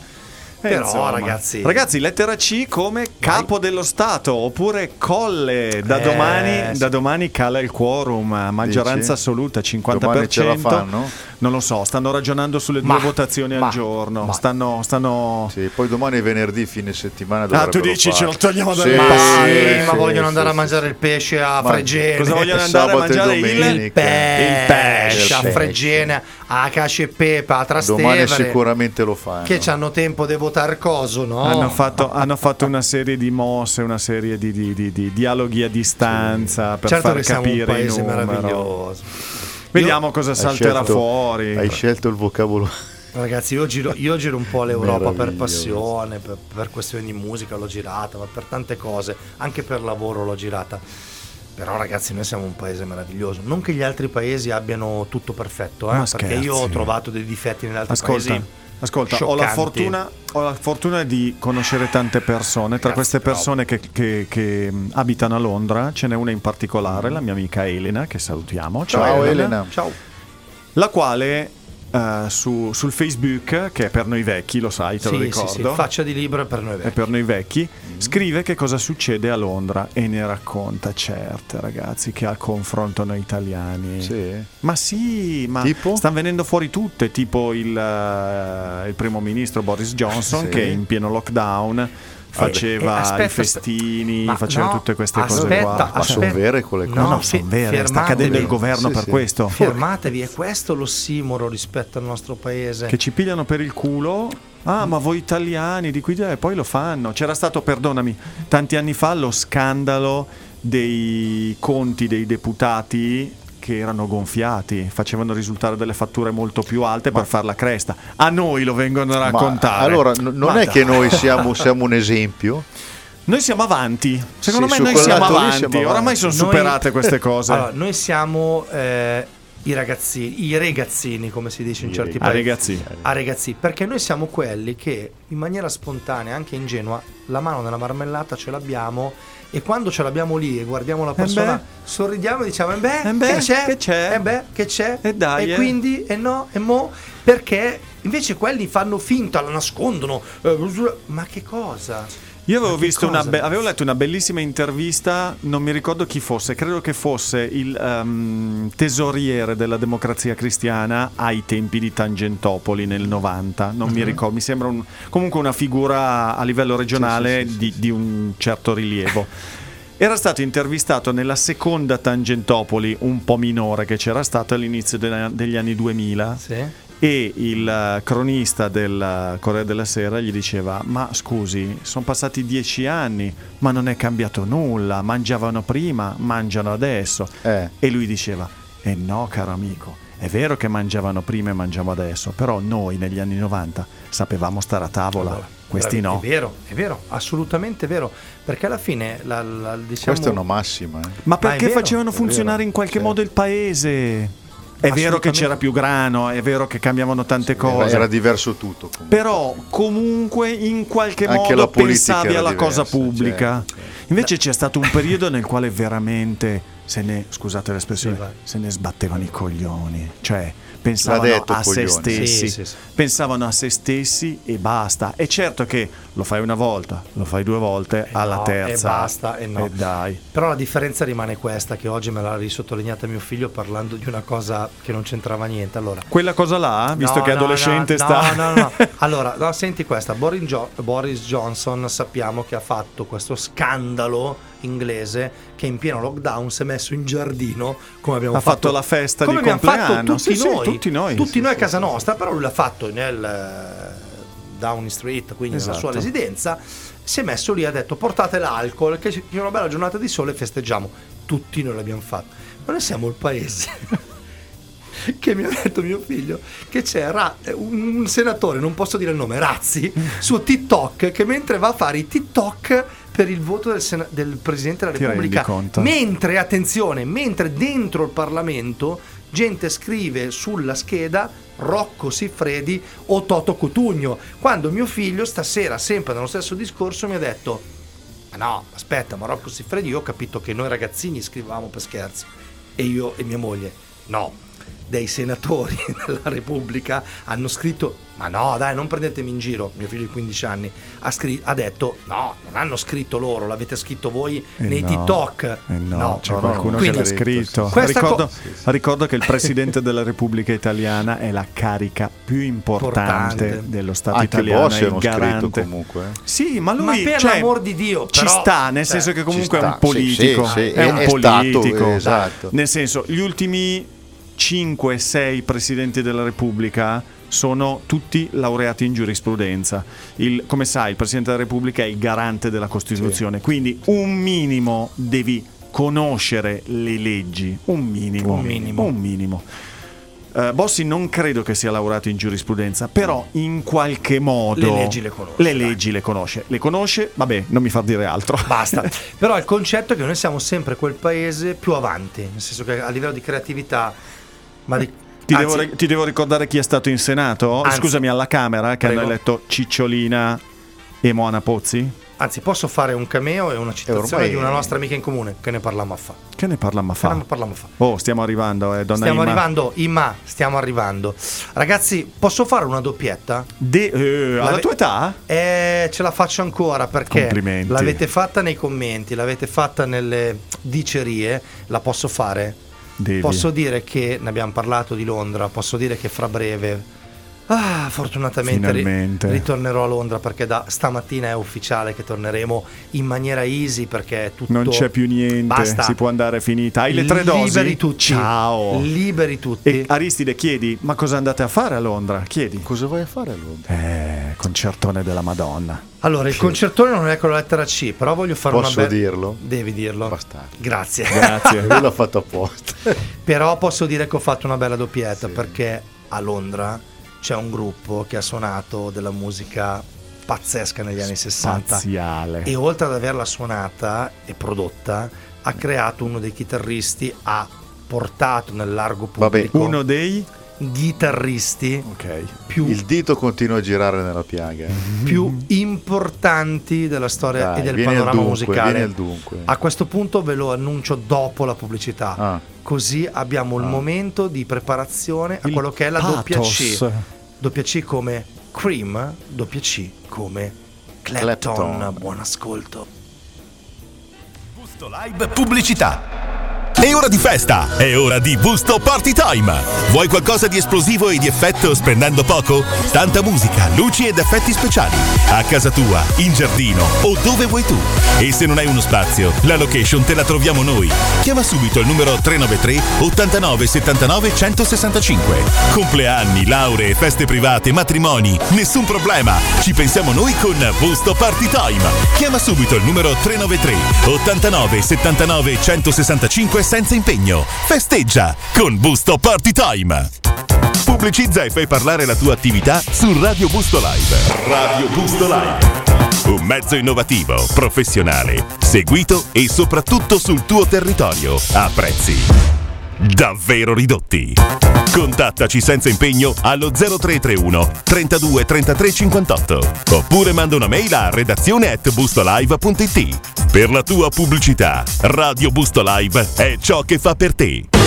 Eh, però insomma. ragazzi, Ragazzi, lettera C come capo dello Stato oppure colle. Da, Eh, domani, sì. da domani cala il quorum, maggioranza Dici? assoluta, 50%. Domani ce la fanno? Non lo so, stanno ragionando sulle due Ma- votazioni ma- al giorno. ma- Stanno, stanno... Sì, poi domani è venerdì, fine settimana. Ah, tu dici, ce fare. lo togliamo Sì, dalle ma, mani. sì, sì, ma sì, vogliono sì, andare a sì. mangiare il pesce a Ma- Fregene. Cosa vogliono andare a mangiare? Il... il pesce, pesce. a Fregene, a Cace e Pepe, a Domani Trastevere. sicuramente lo fanno. Che hanno tempo di votare coso, no? Hanno, fatto, hanno fatto una serie di mosse, una serie di, di- di- di dialoghi a distanza per certo far che siamo un capire il paese numero. meraviglioso. Vediamo cosa Hai salterà scelto- fuori. Hai scelto il vocabolo. Ragazzi, io giro, io giro un po' l'Europa per passione, per, per questioni di musica l'ho girata, ma per tante cose, anche per lavoro l'ho girata. Però ragazzi, noi siamo un paese meraviglioso. Non che gli altri paesi abbiano tutto perfetto, eh, perché io ho trovato dei difetti negli altri Ascolta, paesi. Ascolta ho, la fortuna, ho la fortuna di conoscere tante persone. Tra queste persone che, che- che, abitano a Londra, ce n'è una in particolare, la mia amica Elena, che salutiamo. Ciao, Elena. Ciao. La quale eh, su- sul Facebook, che è per noi vecchi, lo sai, te lo Sì, sì, ricordo. sì, faccia di libro è per noi è vecchi. per noi vecchi, scrive che cosa succede a Londra e ne racconta certe ragazzi che confrontano italiani. Sì. Ma sì, ma Tipo? stanno venendo fuori tutte, tipo il, eh, il primo ministro Boris Johnson Sì. che in pieno lockdown faceva Eh, aspetta, i festini, ma faceva no, tutte queste cose aspetta, qua. Ma sono Aspetta. vere quelle cose? No, no, No, sono vere, sta cadendo il governo Sì, per sì. questo. Fermatevi, è questo l'ossimoro rispetto al nostro paese. Che ci pigliano per il culo. Ah, ma voi italiani di qui e poi lo fanno. C'era stato, perdonami, tanti anni fa lo scandalo dei conti dei deputati che erano gonfiati, facevano risultare delle fatture molto più alte per far la cresta. A noi lo vengono a Ma raccontare. allora, n- non Ma è che dai. noi siamo, siamo un esempio? Noi siamo avanti. Secondo Sì, me noi siamo avanti. siamo avanti. Oramai sono Noi- superate queste cose. Allora, noi siamo eh, i ragazzini, i ragazzini, come si dice in certi Ah, paesi. ragazzi. A ragazzi, perché noi siamo quelli che in maniera spontanea, anche ingenua, la mano nella marmellata ce l'abbiamo e quando ce l'abbiamo lì e guardiamo la persona, beh. sorridiamo e diciamo, eh beh, Eh beh, che c'è? che c'è? Eh beh, che c'è? E dai, eh." quindi, e no, e mo, perché invece quelli fanno finta, la nascondono. eh, ma che cosa? Io avevo, visto una be- avevo letto una bellissima intervista, non mi ricordo chi fosse, credo che fosse il ehm, tesoriere della democrazia cristiana ai tempi di Tangentopoli nel 90, non Mhm. mi ricordo, mi sembra un- comunque una figura a livello regionale Sì, sì, sì, di, di un certo rilievo. Era stato intervistato nella seconda Tangentopoli, un po' minore che c'era stata all'inizio de- degli anni 2000, Sì? E il eh, cronista del eh, Corriere della Sera gli diceva ma scusi sono passati dieci anni ma non è cambiato nulla mangiavano prima mangiano adesso Eh. e lui diceva eh no caro amico è vero che mangiavano prima e mangiamo adesso però noi negli anni 90 sapevamo stare a tavola questi no È vero, è vero, assolutamente vero. Perché alla fine la, la- diciamo, Questa è una massima. eh. ma perché vero, facevano funzionare vero, in qualche certo. modo il paese è vero che c'era più grano è vero che cambiavano tante Era, cose era diverso tutto. comunque. però comunque in qualche Anche modo pensavi alla cosa diversa, pubblica. certo, certo. Invece c'è stato un periodo nel quale veramente se ne, scusate l'espressione, Sì, se ne sbattevano i coglioni, cioè pensavano detto, a se coglioni. stessi, Sì, sì, sì. pensavano a se stessi e basta. È certo che lo fai una volta, lo fai due volte, Eh alla no, terza e basta, e no. dai. Però la differenza rimane questa, che oggi me l'ha risottolineata mio figlio parlando di una cosa che non c'entrava niente. Allora, Quella cosa là, visto No, che è no, adolescente no, sta No, no, no. Allora, no, senti questa. Boris, Jo- Boris Johnson sappiamo che ha fatto questo scandalo inglese che in pieno lockdown si è messo in giardino come abbiamo Ha fatto la festa come di abbiamo fatto compleanno. tutti Sì, sì, noi, tutti noi. tutti Sì, noi a sì, casa sì. nostra, però lui l'ha fatto nel eh, Downing Street, quindi nella sua Esatto. residenza, si è messo lì e ha detto portate l'alcol, che è una bella giornata di sole, festeggiamo. Tutti noi l'abbiamo fatto. Ma noi siamo il paese che mi ha detto mio figlio che c'è Ra- un, un senatore, non posso dire il nome, Razzi, su TikTok che mentre va a fare i TikTok per il voto del, Sena- del Presidente della Ti Repubblica, mentre, attenzione, mentre dentro il Parlamento gente scrive sulla scheda Rocco Siffredi o Toto Cotugno, quando mio figlio stasera, sempre nello stesso discorso, mi ha detto ma no, aspetta, ma Rocco Siffredi io ho capito che noi ragazzini scrivevamo per scherzo e io e mia moglie no dei senatori della Repubblica hanno scritto ma no dai non prendetemi in giro mio figlio di 15 anni ha, scri- ha detto no non hanno scritto loro l'avete scritto voi Eh nei no, TikTok eh no, No, c'è no, no, qualcuno quindi- che l'ha scritto. Ricordo, co- ricordo che il presidente della Repubblica Italiana è la carica più importante Importante. dello Stato Anche italiano. È il hanno scritto garante. comunque. eh. Sì, ma lui Ma per cioè, l'amor di Dio, ci però- sta, nel cioè, senso che comunque ci è un politico. sì, sì, è un è- è stato, politico. esatto. Nel senso, gli ultimi 5-6 presidenti della Repubblica sono tutti laureati in giurisprudenza. Il- come sai, il Presidente della Repubblica è il garante della Costituzione, quindi un minimo devi conoscere le leggi, un minimo. Un minimo. Un minimo. Eh, Bossi non credo che sia laureato in giurisprudenza, però in qualche modo Le leggi le conosce, Le leggi le conosce. Le conosce, vabbè, non mi far dire altro. basta però il concetto è che noi siamo sempre quel paese più avanti nel senso che a livello di creatività ma di, Ti, anzi, devo, ti devo ricordare chi è stato in Senato? Anzi. Scusami, alla Camera che Prego. hanno eletto Cicciolina e Moana Pozzi? Anzi, posso fare un cameo e una citazione ormai- di una nostra amica in comune che ne parlammo a fa. Che ne parliamo a Che ne fa? parlammo a fa. Oh, stiamo arrivando, eh, donna Stiamo Imma. arrivando, Imma, stiamo arrivando. Ragazzi, posso fare una doppietta? De- eh, alla L'ave- tua età? Eh, ce la faccio ancora perché Complimenti. l'avete fatta nei commenti, l'avete fatta nelle dicerie, la posso fare? Devi. Posso dire che ne abbiamo parlato di Londra, posso dire che fra breve Ah, fortunatamente ri- Finalmente. ritornerò a Londra perché da stamattina è ufficiale che torneremo in maniera easy perché tutto Non c'è più niente, Basta. si può andare finita. Hai le tre dosi? Liberi tutti. Ciao. Liberi tutti. E Aristide, chiedi, ma cosa andate a fare a Londra? Chiedi. Cosa vai a fare a Londra? Eh, concertone della Madonna. Allora, il concertone non è con la lettera C, però voglio fare Posso una bella dirlo? Devi dirlo. Bastardo. Grazie. Grazie. Lui l'ha fatto apposta. Però posso dire che ho fatto una bella doppietta perché a Londra c'è un gruppo che ha suonato della musica pazzesca negli anni 60 Spaziale. e oltre ad averla suonata e prodotta ha creato uno dei chitarristi, ha portato nel largo Vabbè, pubblico Uno dei... chitarristi Ok. più, Il dito continua a girare nella piaga. eh. più importanti della storia Dai, e del panorama dunque, musicale. A questo punto ve lo annuncio dopo la pubblicità. Ah. Così abbiamo il momento di preparazione a Il quello che è la doppia C. Doppia C come Cream, doppia C come Clapton. Clapton. Buon ascolto. Busto Live Pubblicità. È ora di festa, è ora di Busto Party Time. Vuoi qualcosa di esplosivo e di effetto spendendo poco? Tanta musica, luci ed effetti speciali. A casa tua, in giardino o dove vuoi tu. E se non hai uno spazio, la location te la troviamo noi. Chiama subito il numero 393 89 79 165. Compleanni, lauree, feste private, matrimoni, nessun problema. Ci pensiamo noi con Busto Party Time. Chiama subito il numero 393 89 79 165 senza impegno. Festeggia con Busto Party Time. Pubblicizza e fai parlare la tua attività su Radio Busto Live. Radio Busto Live. Un mezzo innovativo, professionale, seguito e soprattutto sul tuo territorio a prezzi davvero ridotti. Contattaci senza impegno allo 0331 32 33 58 oppure manda una mail a redazione at bustolive.it. Per la tua pubblicità, Radio Busto Live è ciò che fa per te.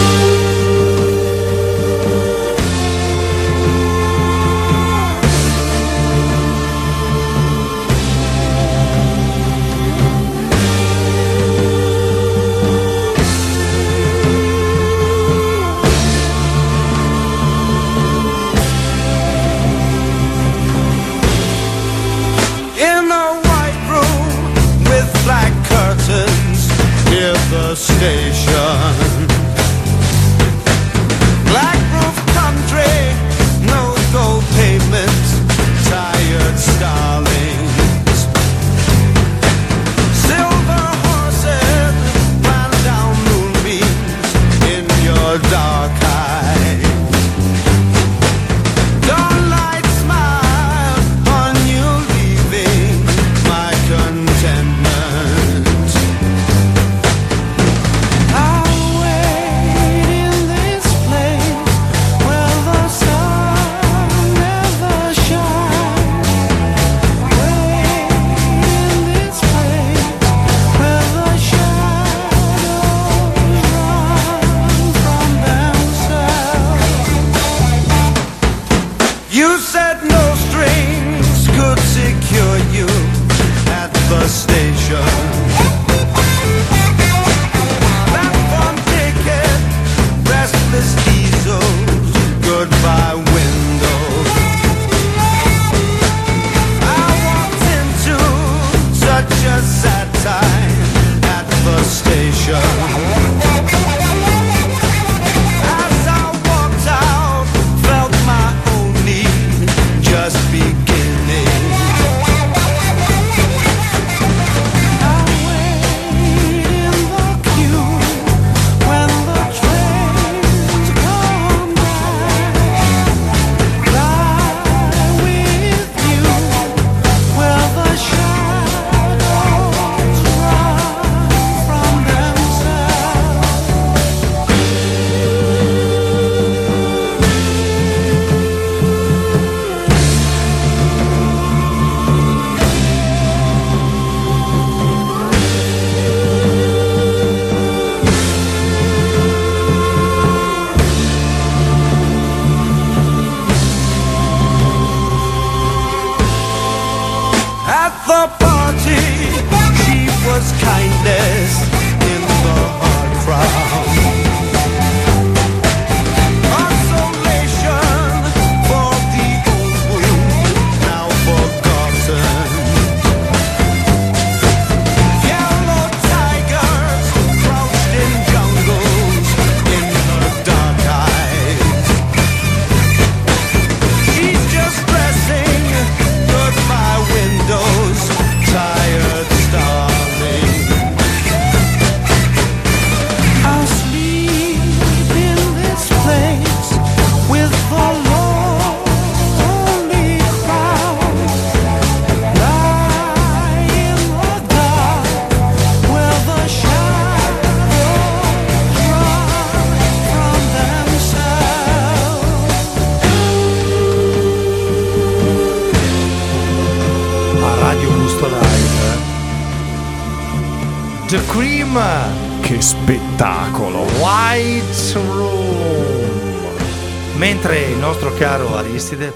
Station.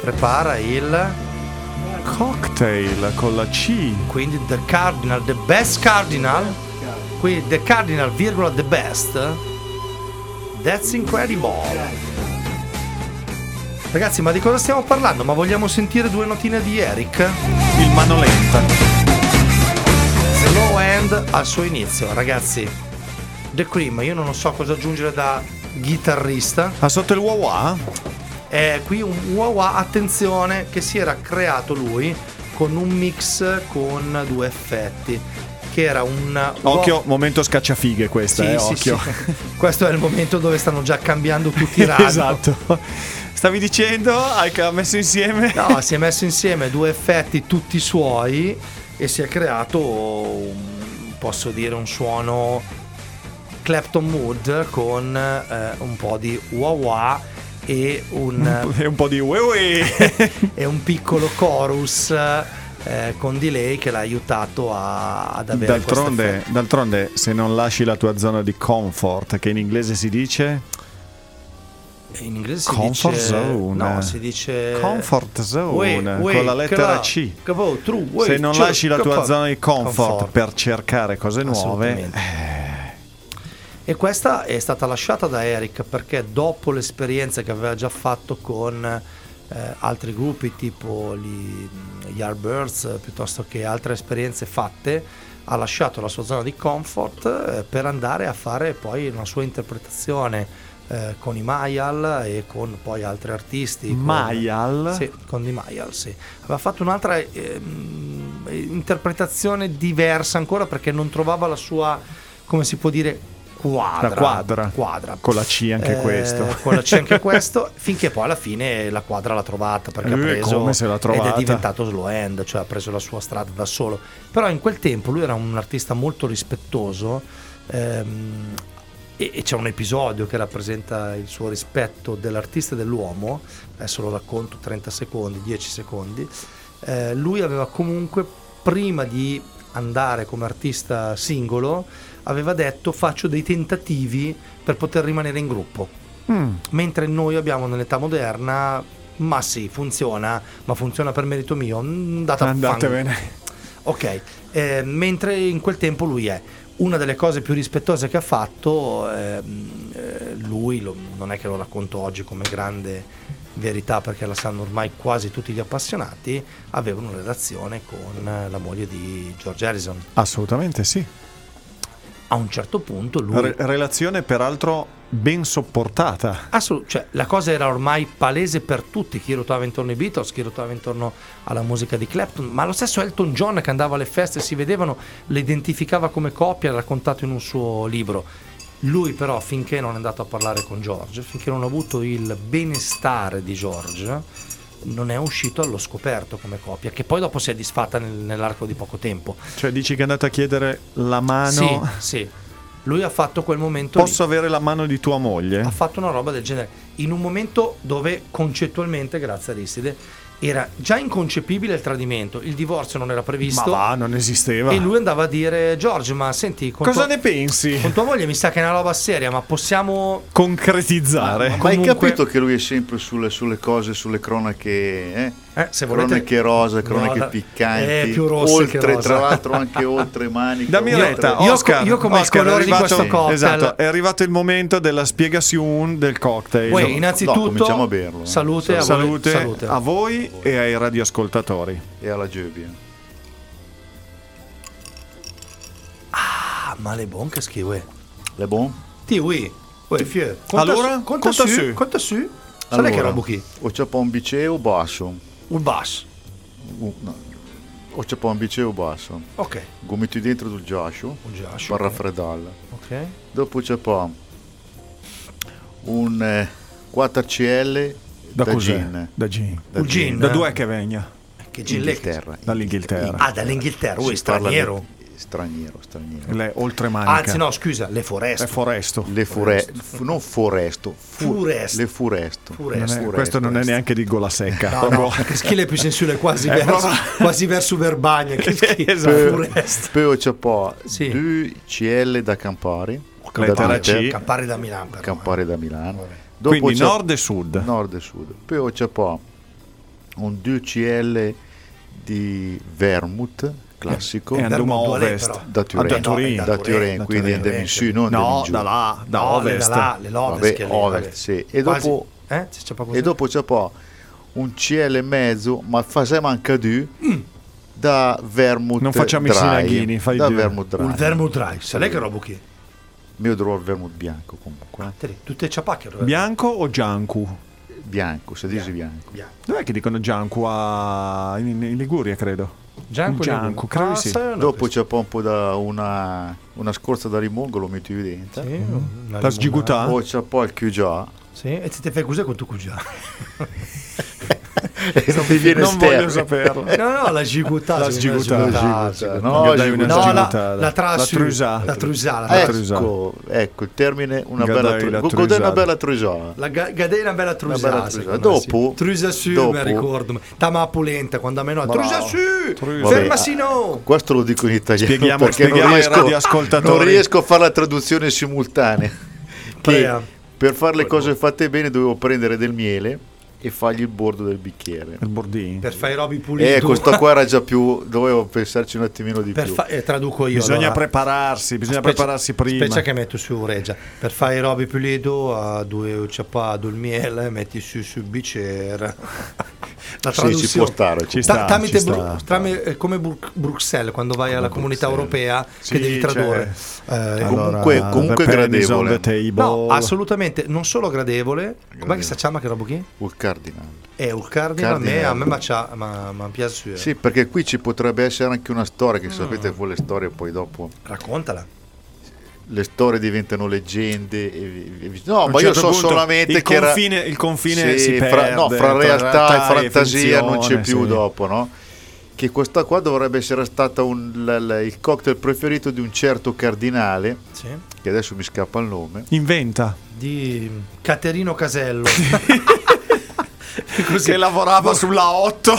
Prepara il Cocktail con la C. quindi The Cardinal, The Best Cardinal. Qui The Cardinal, virgola The Best. That's incredible. Ragazzi, ma di cosa stiamo parlando? Ma vogliamo sentire due notine di Eric? Il manolenta. Slow End al suo inizio, ragazzi. The Cream, io non so cosa aggiungere da chitarrista. Ah, sotto il wah È qui un wah attenzione, che si era creato lui con un mix con due effetti. Che era un Occhio, momento scacciafighe questa, Sì, eh, sì, occhio. sì. Questo è il momento dove stanno già cambiando tutti i radio. esatto. Stavi dicendo, hai che ha messo insieme? No, si è messo insieme due effetti tutti suoi e si è creato, un- posso dire, un suono Clapton Mood con eh, un po' di wah wah e un, E un po' di ue ue. e un piccolo chorus eh, con delay che l'ha aiutato a- ad avere D'altronde, d'altronde, se non lasci la tua zona di comfort, che in inglese si dice In inglese si Comfort dice zone. No, si dice comfort zone Ue, ue, con la lettera C. cavo, tru, ue, Se non ciu, lasci la tua capa. zona di comfort, Comfort. per cercare cose nuove, eh, E questa è stata lasciata da Eric perché dopo l'esperienza che aveva già fatto con eh, altri gruppi tipo gli Yardbirds eh, piuttosto che altre esperienze fatte, ha lasciato la sua zona di comfort eh, per andare a fare poi una sua interpretazione eh, con i Mayal e con poi altri artisti. con- Mayal? Sì, con i Mayal, sì. Aveva fatto un'altra ehm, interpretazione diversa ancora perché non trovava la sua, come si può dire, quadra. La quadra. Quadra. Con la C anche Eh, questo. Con la C anche questo, finché poi alla fine la quadra l'ha trovata perché ha Eh, preso come se l'ha ed trovata? è diventato slow end, cioè ha preso la sua strada da solo. Però in quel tempo lui era un artista molto rispettoso ehm, e, e c'è un episodio che rappresenta il suo rispetto dell'artista e dell'uomo, adesso lo racconto 30 secondi, 10 secondi. Eh, lui aveva comunque prima di andare come artista singolo aveva detto faccio dei tentativi per poter rimanere in gruppo. Mm, mentre noi abbiamo nell'età moderna ma sì funziona ma funziona per merito mio mm, andate a andatevene. ok eh, mentre in quel tempo lui è. Una delle cose più rispettose che ha fatto ehm, eh, lui lo- non è che lo racconto oggi come grande verità perché la sanno ormai quasi tutti gli appassionati aveva una relazione con eh, la moglie di George Harrison. Assolutamente sì. A un certo punto lui Re- relazione peraltro ben sopportata. Assolut- cioè, la cosa era ormai palese per tutti, chi ruotava intorno ai Beatles, chi ruotava intorno alla musica di Clapton, ma lo stesso Elton John che andava alle feste, si vedevano, le identificava come coppia, raccontato in un suo libro. Lui però finché non è andato a parlare con George, finché non ha avuto il benestare di George, non è uscito allo scoperto come coppia, che poi dopo si è disfatta nel- nell'arco di poco tempo. Cioè dici che è andato a chiedere la mano. Sì, sì. Lui ha fatto quel momento lì. Posso avere la mano di tua moglie? ha fatto una roba del genere in un momento dove concettualmente, grazie a Aristide, era già inconcepibile il tradimento, il divorzio non era Ma previsto va, non esisteva. e lui andava a dire Giorgio, ma senti, con, Cosa tua, ne pensi? con tua moglie mi sa che è una roba seria, ma possiamo Concretizzare. Ma hai Comunque- capito che lui è sempre sulle, sulle cose, sulle cronache, eh? Eh, se volete cronache rosa, cronache No, piccanti, eh, più rosse oltre, tra l'altro anche oltre maniche. Dammi retta, io- Oscar, io come Oscar, è colori di arrivato- questo cocktail. Esatto, è arrivato il momento della spiegazione del cocktail. Uè, innanzitutto No, cominciamo a berlo, eh. salute, a voi- salute, salute. a voi e ai radioascoltatori. E alla Gebbia. Ah, ma le bon che schive. Le bon? Ti oui. Uè. Allora, conta, conta su, su. conta su. Sai che roba qui? o c'è un biceo basso. Un basso. Uh, no. O c'è un biceo basso. Ok. Gomiti dentro del giascio Un giascio. per ok. raffreddarla. Ok. Dopo c'è poi un eh, 4CL Da, da, gin. Da gin. Un gin. Da due che venga? Che gin Inghilterra. Dall'Inghilterra. Ah, dall'Inghilterra, parla straniero. Straniero, straniero. Le oltremanica. Anzi, no, scusa, le foreste. È foresto. Le fure, f- non foresto, fu- Furesto. le furesto. Furesto. Non è- questo non è neanche di gola secca. No, no, che schile è più sensibile quasi, Eh, verso, quasi verso Verbagna. Che schifo. Esatto. Furesto. Poi c'è poi Sì. due CL da Campari, Lettera da C. Campari da Milano. però. Campari da Milano. Dopo Quindi nord e sud. nord e sud. Poi c'è poi un 2 CL di Vermouth classico E andiamo a ovest. da Turin, Ah, da Turin. da Turin, quindi andiamo in su, non andiamo No, in giù. da là, da No, ovest. da là, le Vabbè, ovest, sì. E Quasi- dopo, eh? C'è e dopo c'è poi un CL e mezzo, ma fa sempre anche due, da Vermouth Non facciamo i Dry. sinaghini, fai da due. Vermouth Dry. un vermouth dry. Sai lei che roba che? Mio drogo il vermouth bianco comunque. Te lì, Tutte ciapacche. allora. Bianco o giancu? Bianco, se dici bianco. Bianco. Dov'è che dicono giancu a... in, in Liguria, credo? Gianco, Gianco, credo sì. Dopo c'è poi un po' da una, una scorza da rimongo, lo metti dentro. Sì, una La sgigutà? Poi c'è poi il chiugià. Sì, e ti fai cos'è con tu cugia? e non mi viene Non voglio saperlo. No, no, la gigutà. La sgigutà. la sgigutà. sì. No, Dai una sgigutà. No, la, sgigutà. la trusà. La trusà, trusà. Ecco, ecco il termine, una bella la trusà. trusà. Godè una bella trusà. La ga- Gadè una bella me, Dopo- sì. Trusa su, mi ricordo. Tama pulenta quando a me no. Trusa su! Fermasi no! Questo lo dico in italiano Spieghiamo- perché non spieghiamo ai riesco, radioascoltatori. non riesco a fare la traduzione simultanea. Che per fare le cose fatte bene dovevo prendere del miele e fargli il bordo del bicchiere. Il bordino. Per fare i robi puliti. E questo qua era già più, dovevo pensarci un attimino di Per più. fa- eh, traduco io. Bisogna allora. prepararsi, bisogna Specie- prepararsi prima. Specie che metto su regia. Per fare i robi puliti, a due ciappado il miele, metti su su bicchiere. La Sì, traduzione. ci può stare. Ci Ta- sta, tramite ci Bru- sta. tramite- eh, come Bru- Bruxelles quando vai alla comunità europea Sì, che devi tradurre. c'è- Eh, Allora, Comunque- gradevole. No, assolutamente, non solo gradevole. Com'è che si chiama che roba qui? Il cardinal. È un cardine, a me, Cardinal. a me ma, c'ha- ma, ma piace. Sì, perché qui ci potrebbe essere anche una storia, Mm. che sapete voi le storie poi dopo Raccontala. le storie diventano leggende e e no, A ma io certo so punto solamente il che era- confine- il confine si fra, perde no, fra tra realtà, realtà e fantasia non c'è più sì. dopo, no? Che questa qua dovrebbe essere stata un- la- la- il cocktail preferito di un certo cardinale, Sì. che adesso mi scappa il nome. Inventa. Di Caterino Casello. Che lavorava sulla 8.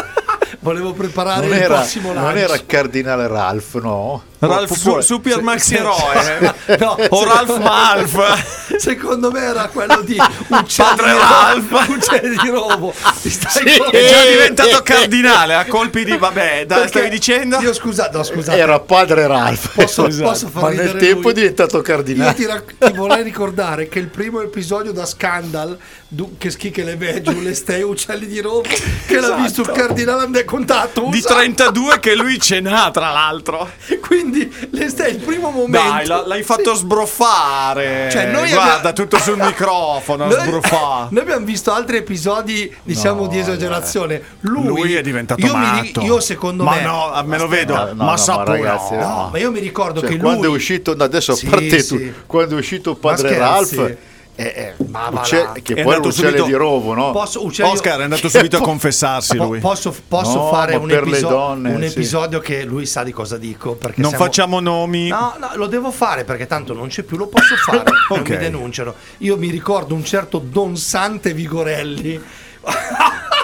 Volevo preparare Non il era, prossimo non lancio. era cardinale Ralph, no? Ralph Su- Super Maxi Eroe. No, o Ralph secondo- Malf. Secondo me era quello di Uccelli Padre di Ralph. Uccelli di Rovo. Ti stai Sì. È già diventato cardinale a colpi di vabbè, Perché stavi dicendo? Io scusate, no, scusate. Era padre Ralph. Posso, Esatto. posso far Ma nel tempo lui? è diventato Io cardinale. ti, rac- ti vorrei ricordare che il primo episodio da Scandal, du- che schi che le veggio, le stei uccelli di Rovo, che l'ha visto il cardinale andare contatto. Di sacco. 32 che lui ce n'ha, tra l'altro. Quindi le stai il primo momento. Dai, l'hai fatto sbroffare. Cioè, noi Guarda, abbiamo- tutto sul microfono, Noi, sbroffare. noi abbiamo visto altri episodi, diciamo, No, di esagerazione. Lui, Lui è diventato io mi matto. io secondo ma me. no, a me lo vedo. No, no, ma no, ma ragazzi, No, ma io mi ricordo Cioè, che quando lui. è uscito, no, adesso a Sì, parte sì. tu, quando è uscito Ma padre? Ralph, eh, eh, Ma ucce- che È poi è andato l'uccello subito- di Rovo, no? Posso, uccelli- Oscar è andato subito a confessarsi po- lui. Posso, posso No, fare un, episo- donne, un sì. episodio che lui sa di cosa dico. Perché Non siamo- facciamo nomi. No, no, lo devo fare perché tanto non c'è più, lo posso fare. Non Ok. mi denunciano. Io mi ricordo un certo Don Sante Vigorelli.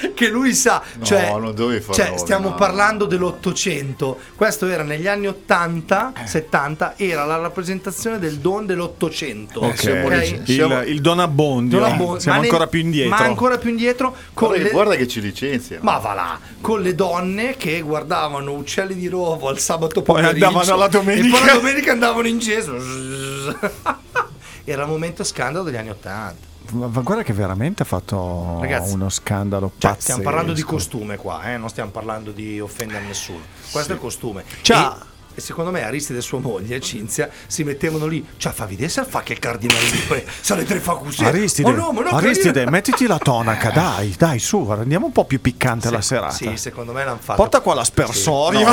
che lui sa, No, cioè, non dovevi fare cioè, stiamo no. parlando dell'Ottocento. Questo era negli anni 80, Eh. 70, era la rappresentazione del Don dell'Ottocento. Ok. Siamo Ok? lic- Il, il Don Abbondio. Non abbon- Siamo ma ne- ancora più indietro. Ma ancora più indietro con Guarda, le- guarda che ci licenzia. ma va là, con le donne che guardavano Uccelli di Rovo al sabato Poi pomeriggio andavano alla domenica. E poi la domenica andavano in gesso. Era il momento scandalo degli anni Ottanta. Ma guarda che veramente ha fatto Ragazzi, uno scandalo Cioè, pazzesco. stiamo parlando di costume qua, eh? non stiamo parlando di offendere nessuno. Questo è il costume. Ciao. E, e secondo me Aristide e sua moglie, Cinzia, si mettevano lì. Cioè, fa vedere se fa che il cardinale di poi se le tre fa così. Aristide, Oh no, no, Aristide, mettiti la tonaca, dai, dai, su, rendiamo un po' più piccante la serata. Sì, secondo me l'hanno fatto. Porta qua l'aspersorio.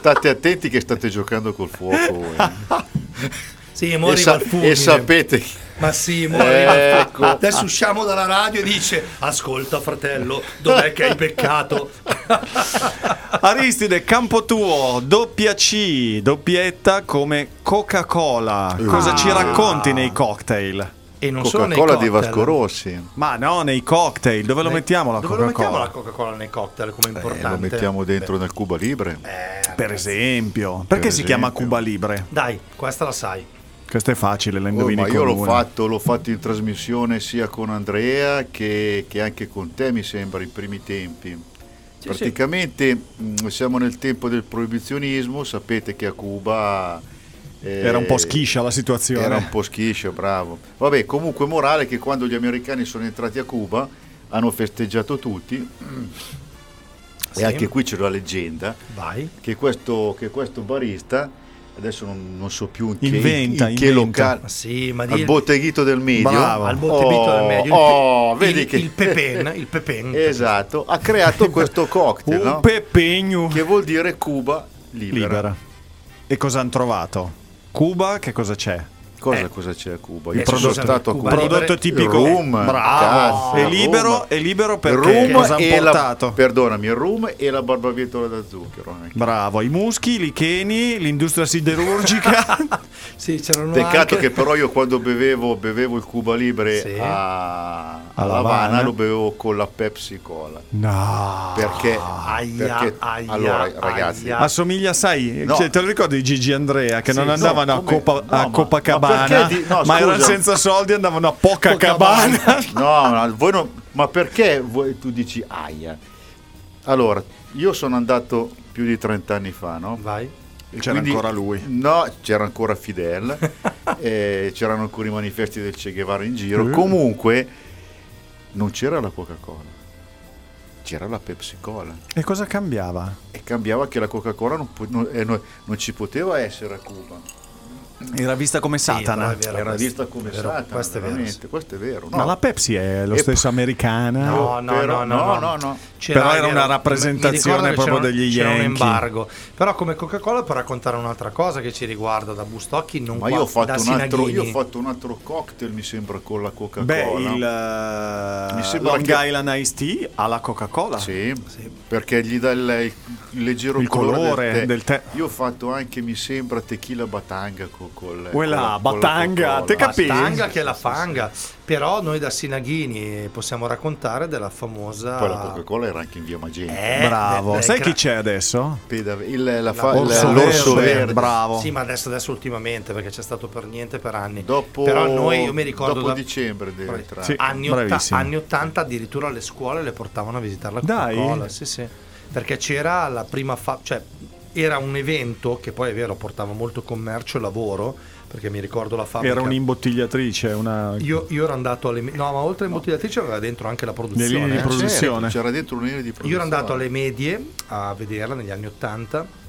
State attenti che state giocando col fuoco. voi. Sì, mo e, sa- e sapete, Ma sì, muore. Ecco. Adesso usciamo dalla radio e dice: Ascolta, fratello, dov'è che hai peccato? Aristide, campo tuo, doppia C, doppietta come Coca-Cola. Cosa ci racconti nei cocktail? E non solo nei Coca-Cola di. Vasco Rossi. Ma no, nei cocktail, dove lo Nei- mettiamo la Dove lo mettiamo la Coca-Cola? Coca-Cola nei cocktail come Eh, importante? lo mettiamo dentro nel Cuba Libre. Per esempio. Perché si esempio. chiama Cuba Libre? Dai, questa la sai. Questo è facile, la Oh, indovini ma con io l'ho fatto, l'ho fatto in trasmissione sia con Andrea che, che anche con te, mi sembra, i primi tempi. Praticamente mh, siamo nel tempo del proibizionismo, sapete che a Cuba... eh, Era un po' schiscia la situazione. Era un po' schiscia, bravo. Vabbè, comunque morale che quando gli americani sono entrati a Cuba hanno festeggiato tutti. Sì. E anche qui c'è la leggenda Vai. che questo, che questo barista, adesso non, non so più in che, Inventa, in che inventa. locale, sì, ma al botteghito del medio. Bravo. al botteghito Oh, del medio. Il, oh, pe- vedi il, che- il pepen, il pepen. Esatto, ha creato questo cocktail, Un no? pepegno che vuol dire Cuba libera. libera. E cosa hanno trovato? Cuba, che cosa c'è? Cosa, Eh. cosa c'è a Cuba? Eh, stato a Cuba. Prodotto tipico. Il rum, Bravo. cazzo, è il libero, rum. è libero Il perché rum cosa e la- perdonami, il rum e la barbabietola da zucchero. anche. Bravo, i muschi, i licheni, l'industria siderurgica. Sì, c'erano Peccato anche... che però io quando bevevo, bevevo il Cuba Libre Sì. a, A a Havana Habana. lo bevevo con la Pepsi Cola. no. Perché, Aia, perché aia, allora ragazzi, aia. Assomiglia, sai, No. cioè, te lo ricordi di Gigi Andrea che Sì, non no, andavano a, come- Copa, no, a Copacabana, ma perché di- no, ma erano senza soldi andavano a Pocacabana. no, no, voi non- ma perché voi- tu dici aia? Allora, io sono andato più di 30 anni fa, no? Vai. E C'era ancora lui. No, c'era ancora Fidel, c'erano ancora i manifesti del Che Guevara in giro. Eh. Comunque, non c'era la Coca-Cola, c'era la Pepsi Cola. E cosa cambiava? E cambiava che la Coca-Cola non, non- non ci poteva essere a Cuba. Era vista come Satana. vero, Era questo- vista come è vero, Satana, questo è vero, veramente, sì. questo è vero. Ma no. la Pepsi è lo E stesso poi- americana. No, no, Però- no, no, no, no, Però era una rappresentazione mi ricordo che proprio degli c'era un Yankee. embargo. Però come Coca-Cola per raccontare un'altra cosa che ci riguarda da Bustocchi, non Ma qua- io ho, fatto da un altro, io ho fatto un altro cocktail, mi sembra, con la Coca-Cola. Beh, il eh, Mi sembra Long che- Island Iced Tea alla Coca-Cola. Sì, perché gli dà il, il leggero Il colore colore, del, del tè. tè. Io ho fatto anche, mi sembra, tequila batanga con, col, Quella con la- con la batanga, te capi- La stanga che è la fanga. Però noi da Sinaghini possiamo raccontare della famosa Poi la Coca-Cola era anche in via Magenta. Eh, Bravo. beh, Sai chi cra- c'è adesso? Peda- il- la fa- Orso il- l'orso verde. verde. Bravo. Sì, ma adesso, adesso ultimamente perché c'è stato per niente per anni. Dopo, Però noi, io mi ricordo dopo da- dicembre. Sì. anni, otta- anni 80 addirittura le scuole le portavano a visitare la Dai. Coca-Cola. Sì, sì. Perché c'era la prima fa- cioè era un evento che poi è vero portava molto commercio e lavoro, perché mi ricordo la fabbrica. Era un'imbottigliatrice, una... io, io ero andato alle no, ma oltre all'imbottigliatrice aveva dentro anche la produzione. linee di eh. Certo, c'era dentro un'area di Io produzione. ero andato alle medie a vederla negli anni 80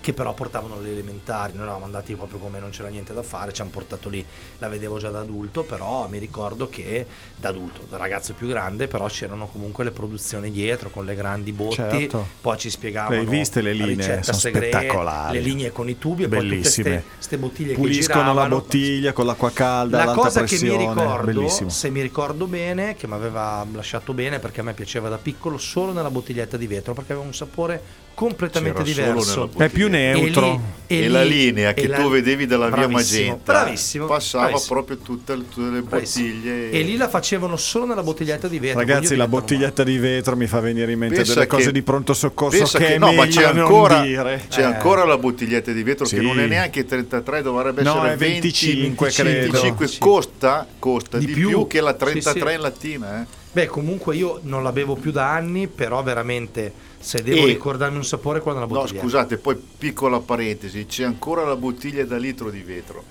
che però portavano le elementari, noi eravamo andati proprio come non c'era niente da fare, ci hanno portato lì, la vedevo già da adulto, però mi ricordo che da adulto, da ragazzo più grande, però c'erano comunque le produzioni dietro con le grandi botti, Certo. poi ci spiegavano Le viste le la linee? Sono segreta, spettacolari. le linee con i tubi e Bellissime. poi queste bottiglie che Puliscono la giravano. bottiglia con l'acqua calda, La cosa che pressione. mi ricordo, Bellissimo. se mi ricordo bene, che mi aveva lasciato bene perché a me piaceva da piccolo, solo nella bottiglietta di vetro perché aveva un sapore completamente C'era diverso. È più E neutro. lì- E, la lì- linea e che la- tu vedevi dalla via Bravissimo, Magenta bravissimo, passava bravissimo. proprio tutte, le- tutte le bottiglie. E lì la facevano solo nella bottiglietta di vetro. Ragazzi, la bottiglietta di vetro mi fa venire in mente Pensa delle cose che- di pronto soccorso che, che è no, ma c'è ancora, dire. c'è Eh. ancora la bottiglietta di vetro Sì. che non è neanche 33, dovrebbe No, essere è 25, 20, credo. 25, Sì. costa, costa di, Di più, più. che la Sì, 33 sì. in lattina. Eh. Beh, comunque io non la bevo più da anni, però veramente se devo E- ricordarmi un sapore quella della No, bottiglietta. scusate, poi piccola parentesi, c'è ancora la bottiglia da litro di vetro.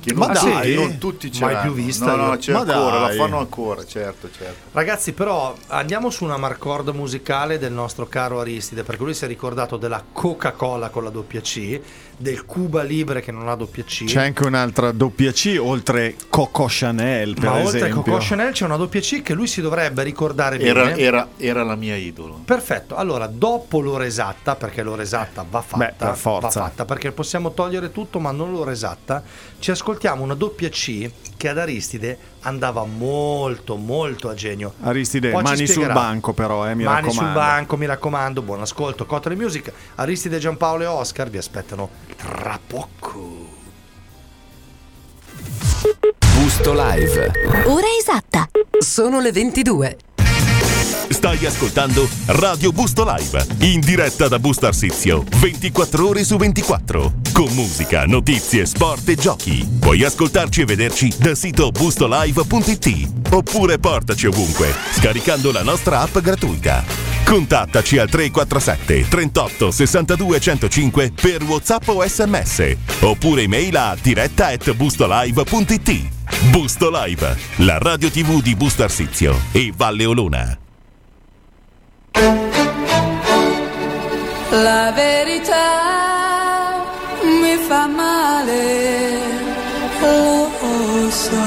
Che Ma non, dai? tutti, non tutti ce Mai l'hanno. più vista No, no, c'è Ma ancora, dai. la fanno ancora, certo, certo. Ragazzi, però andiamo su una marcord musicale del nostro caro Aristide, perché lui si è ricordato della Coca-Cola con la doppia C, del Cuba Libre che non ha doppia C. C'è anche un'altra doppia C oltre Coco Chanel, per ma oltre esempio. Coco Chanel c'è una doppia C che lui si dovrebbe ricordare Era, bene. era- era la mia idolo. Perfetto, allora dopo l'ora esatta, perché l'ora esatta va fatta, Beh, per forza. va fatta, perché possiamo togliere tutto ma non l'ora esatta, ci ascoltiamo ascoltiamo una doppia C che ad Aristide andava molto molto a genio. Aristide, Poi mani sul banco però, eh, mi Mani raccomando. sul banco, mi raccomando, buon ascolto. Cottere Music, Aristide, Giampaolo e Oscar vi aspettano tra poco. Busto Live. Ora esatta. Sono le 22. Stai ascoltando Radio Busto Live, in diretta da Busto Arsizio, 24 ore su 24, con musica, notizie, sport e giochi. Puoi ascoltarci e vederci dal sito bustolive.it oppure portaci ovunque, scaricando la nostra app gratuita. Contattaci al 347 38 62 105 per WhatsApp o SMS, oppure email a diretta at bustolive.it. Busto Live, la radio tv di Busto Arsizio e Valle Olona. La verità mi fa male, lo so.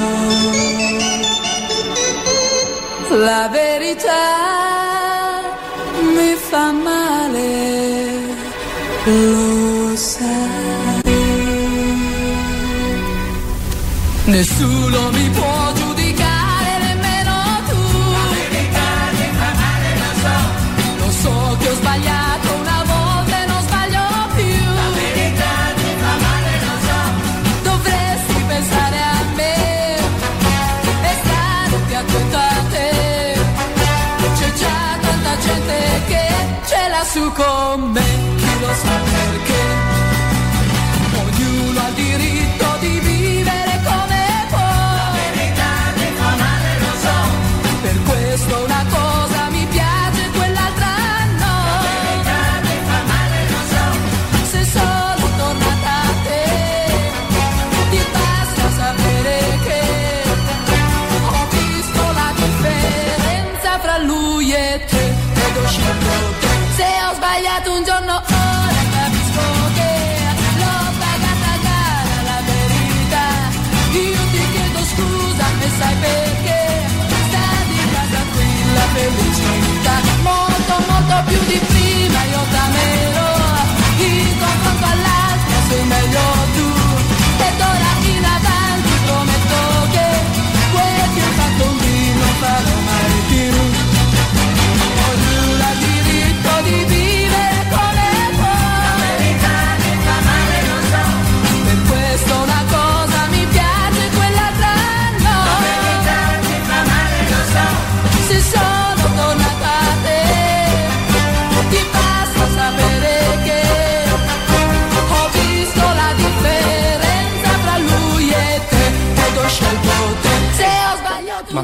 La verità mi fa male, lo sai. Nessuno mi può giudicare,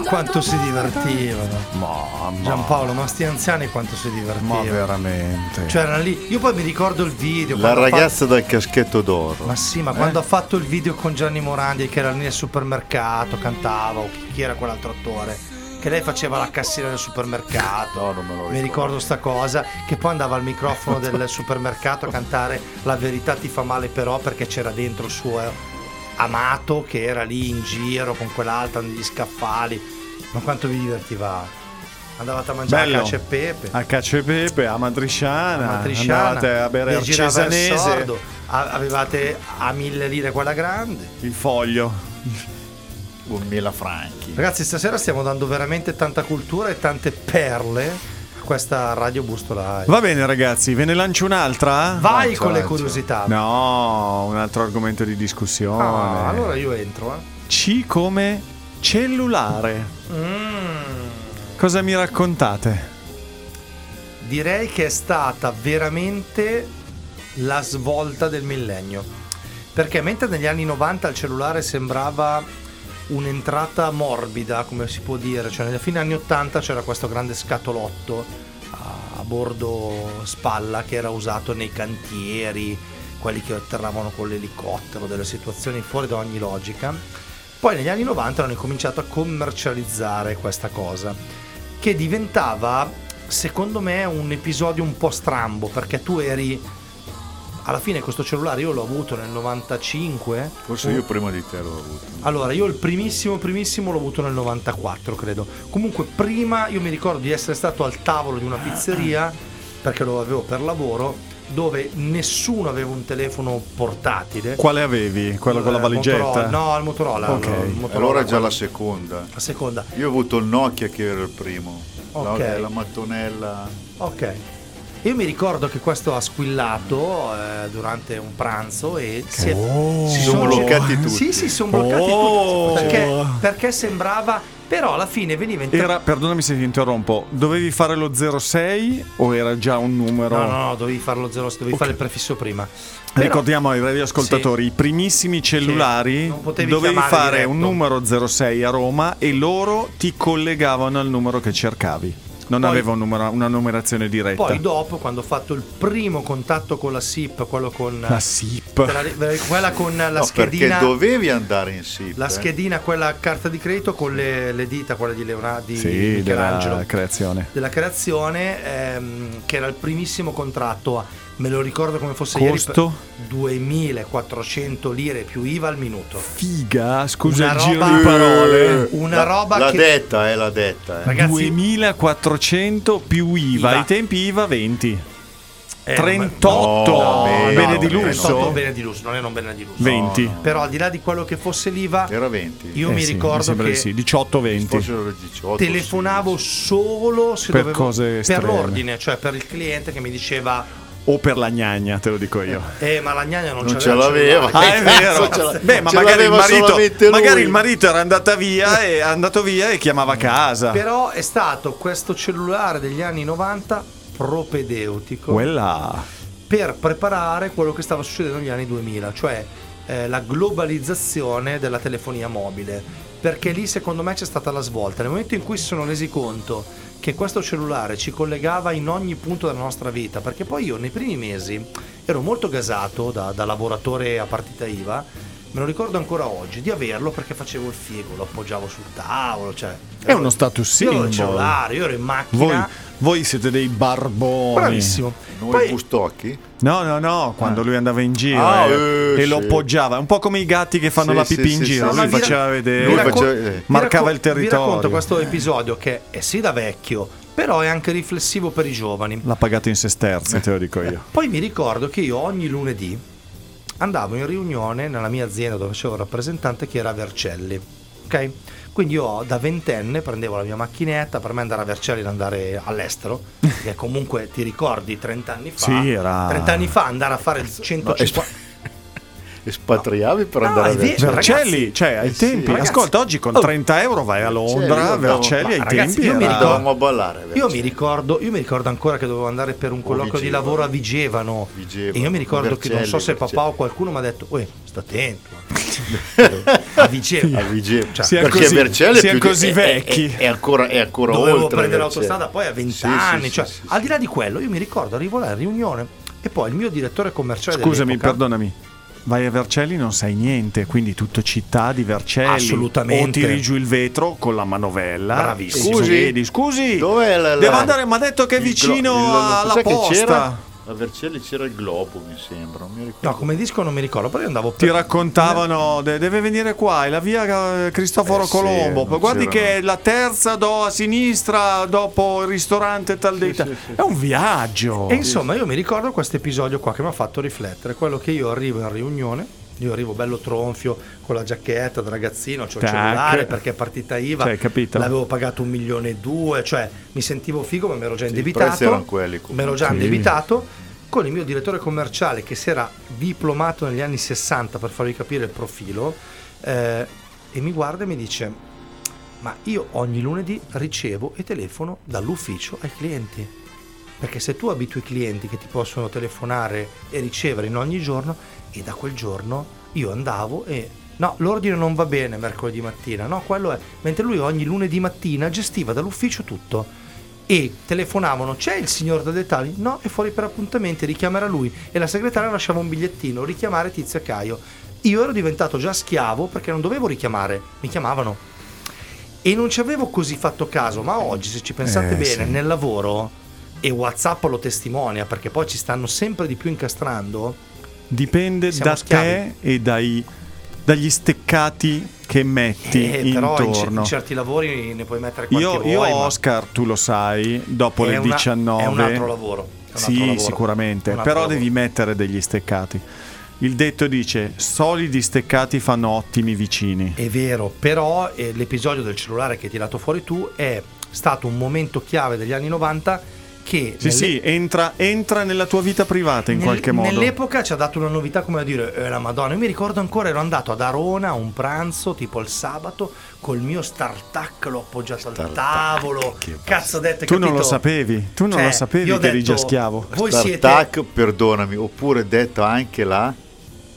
quanto si divertivano. Mamma. Giampaolo, ma sti anziani quanto si Ma divertivano. veramente. Cioè erano lì. Io poi mi ricordo il video. La ragazza dal caschetto d'oro. fatto- Ma sì, ma quando ha fatto il video con Gianni Morandi che era lì nel supermercato, cantava, o chi era quell'altro attore? Che lei faceva la cassiera del supermercato. No, non me lo Mi ricordo. ricordo sta cosa. Che poi andava al microfono del supermercato a cantare La verità ti fa male però perché c'era dentro il suo amato che era lì in giro con quell'altra negli scaffali. Ma quanto vi divertivate? Andavate a mangiare Bello. cacio e pepe. A Cacio e Pepe, a Matrisciana, a Matrisciana, andavate a bere il a- avevate a mille lire quella grande. il foglio. 2000 franchi. Ragazzi, stasera stiamo dando veramente tanta cultura e tante perle a questa Radio Busto Live. Va bene ragazzi, ve ne lancio un'altra? Vai lancia, con le lancia. curiosità. No, un altro argomento di discussione. Ah, allora io entro. Eh. C come cellulare. Mm. Cosa mi raccontate? Direi che è stata veramente la svolta del millennio. Perché mentre negli anni 90 il cellulare sembrava un'entrata morbida, come si può dire, cioè nella fine anni 80 c'era questo grande scatolotto a bordo spalla che era usato nei cantieri, quelli che atterravano con l'elicottero, delle situazioni fuori da ogni logica. Poi negli anni 90 hanno incominciato a commercializzare questa cosa, che diventava, secondo me, un episodio un po' strambo, perché tu eri... Alla fine questo cellulare io l'ho avuto nel 95. Forse io prima di te l'ho avuto. Allora, io il primissimo primissimo l'ho avuto nel 94, credo. Comunque, prima io mi ricordo di essere stato al tavolo di una pizzeria perché lo avevo per lavoro dove nessuno aveva un telefono portatile. Quale avevi? Quello con la Eh, valigetta? Motorola. No, il Motorola. Ok. il Motorola, Allora è già la seconda. la seconda. Io ho avuto il Nokia che era il primo. Ok. No, è la mattonella. Ok. Io mi ricordo che questo ha squillato eh, durante un pranzo e si, è- si Sono bloccati tutti. Sì, sì, sono bloccati Oh. tutti. Perché, perché sembrava, però alla fine veniva inter- Era, perdonami se ti interrompo, dovevi fare lo 06 o era già un numero? No, no, no, dovevi farlo zero, dovevi fare il prefisso prima. Però- Ricordiamo ai radioascoltatori, i primissimi cellulari dovevi fare diretto. un numero 06 a Roma e loro ti collegavano al numero che cercavi. Non Poi- aveva un numero- una numerazione diretta. Poi dopo, quando ho fatto il primo contatto con la SIP, quello con... La SIP. te la- ve- quella con la no, perché schedina... dovevi andare in SIP. La eh. schedina, quella carta di credito con le, le dita, quella di Leonardo, di Sì, Michelangelo. della creazione. della creazione ehm, che era il primissimo contratto me lo ricordo come fosse Costo? ieri per 2400 lire più IVA al minuto Figa, scusa Una il giro di parole. una La- roba l'ha che detta, eh, l'ha detta. eh. Ragazzi- 2400 più IVA. IVA. ai tempi IVA 20. eh, 38 no, bene no, di no, lusso. 38 bene di lusso non erano bene di lusso 20. però al di là di quello che fosse l'IVA Era 20. io Eh mi sì, ricordo sembra che di sì, 18-20. Forse era 18. telefonavo solo se Per dovevo cose per estreme. l'ordine cioè per il cliente che mi diceva O per la gnagna, te lo dico io. eh ma la gnagna non, Non ce l'aveva. Ah, è vero. Beh, ma magari il, marito, magari il marito era andata via e è andato via e chiamava a casa. Però è stato questo cellulare degli anni 90 propedeutico Quella. per preparare quello che stava succedendo negli anni 2000, cioè eh, la globalizzazione della telefonia mobile. Perché lì secondo me c'è stata la svolta. Nel momento in cui si sono resi conto che questo cellulare ci collegava in ogni punto della nostra vita, perché poi io nei primi mesi ero molto gasato da, da lavoratore a partita IVA, me lo ricordo ancora oggi, di averlo perché facevo il figo, lo appoggiavo sul tavolo, cioè... È uno status Io avevo symbol. il cellulare, io ero in Voi, macchina. voi siete dei barboni. Bravissimo. Noi Poi- bustocchi? No, no, no, quando lui andava in giro Ah, eh, eh, e lo sì. appoggiava, un po' come i gatti che fanno Sì, la sì, pipì in sì, giro, sì. lui faceva ra- vedere, Lui vi racco- faceva- eh. marcava racco- il territorio. Vi racconto questo episodio che è sì da vecchio, però è anche riflessivo per i giovani. L'ha pagato in sesterzi, te lo dico io. Poi mi ricordo che io ogni lunedì andavo in riunione nella mia azienda dove facevo il rappresentante che era a Vercelli. Ok? Quindi io da ventenne prendevo la mia macchinetta per me andare a Vercelli e andare all'estero, perché comunque ti ricordi 30 anni fa, Sì, era- 30 anni fa andare a fare il 150 Espatriavi per andare è a Vercelli? Vercelli, ragazzi. cioè ai Eh sì. tempi, Ragazzi. ascolta, oggi con Oh. 30 euro vai a Londra, Vercelli ma ai ragazzi, tempi io mi ricordo- ballare. Io Vercelli. mi, ricordo, io mi ricordo ancora che dovevo andare per un colloquio di Vigevano. lavoro a Vigevano. Vigevano, E io mi ricordo che non so Vercelli, se papà Vercelli. o qualcuno mi ha detto, uè, sta attento. a Vigevano. A Vigevano. Cioè, Siamo perché così- Vercelli è più di- così è- è- vecchi. È, ancora, è ancora Dovevo oltre prendere Vercelli. l'autostrada poi a 20 Sì, sì, anni. sì, cioè, sì, sì. Al di là di quello, io mi ricordo, arrivo là in riunione e poi il mio direttore commerciale Scusami, perdonami. Vai a Vercelli non sai niente, quindi tutto città di Vercelli. Assolutamente. O tiri giù il vetro con la manovella. Bravissimo. Scusi? scusi. Dov'è la- la- Devo andare, ma ha detto che è il vicino glo- il- alla posta. C'era? A Vercelli c'era il globo, mi sembra. Non mi ricordo. No, come disco non mi ricordo, però io andavo Ti per- raccontavano, de- deve venire qua, è la via eh, Cristoforo Eh sì, Colombo. non Guardi c'erano. che è la terza do a sinistra dopo il ristorante tal dei tal. È un viaggio. E insomma, io mi ricordo questo episodio qua che mi ha fatto riflettere. Quello che io arrivo in riunione, io arrivo bello tronfio con la giacchetta da ragazzino, c'ho il Tac. cellulare perché è partita IVA, Cioè, capito? l'avevo pagato un milione e due, cioè mi sentivo figo, ma mi ero già indebitato. erano quelli. Mi ero già Sì. indebitato con il mio direttore commerciale che si era diplomato negli anni 60 per farvi capire il profilo eh, e mi guarda e mi dice ma io ogni lunedì ricevo e telefono dall'ufficio ai clienti perché se tu abitui i clienti che ti possono telefonare e ricevere in ogni giorno e da quel giorno io andavo e no l'ordine non va bene mercoledì mattina no quello è mentre lui ogni lunedì mattina gestiva dall'ufficio tutto. E telefonavano c'è il signor da dettagli? No è fuori per appuntamenti richiamerà lui. E la segretaria lasciava un bigliettino richiamare Tizio e Caio. Io ero diventato già schiavo perché non dovevo richiamare mi chiamavano. E non ci avevo così fatto caso ma oggi se ci pensate Eh, bene sì. nel lavoro e Whatsapp lo testimonia perché poi ci stanno sempre di più incastrando Dipende Siamo da schiavi. te e dai, dagli steccati che metti Eh, però in, intorno. in certi lavori ne puoi mettere quanti Io, vuoi io ma Oscar, tu lo sai, dopo è le una- 19 è un altro lavoro altro Sì, lavoro. sicuramente, Un altro però lavoro. devi mettere degli steccati. Il detto dice: solidi steccati fanno ottimi vicini. È vero, però eh, l'episodio del cellulare che hai tirato fuori tu è stato un momento chiave degli anni 90 che Sì, nelle- sì, entra, entra nella tua vita privata in nel- qualche modo. Nell'epoca ci ha dato una novità come a dire, eh, la Madonna, io mi ricordo ancora, ero andato ad Arona a un pranzo, tipo il sabato, col mio startup, l'ho appoggiato al tavolo, cazzo ho detto, Tu non capito? lo sapevi, tu non Cioè, lo sapevi che eri già detto, schiavo. Voi siete... Startup, perdonami, oppure detto anche la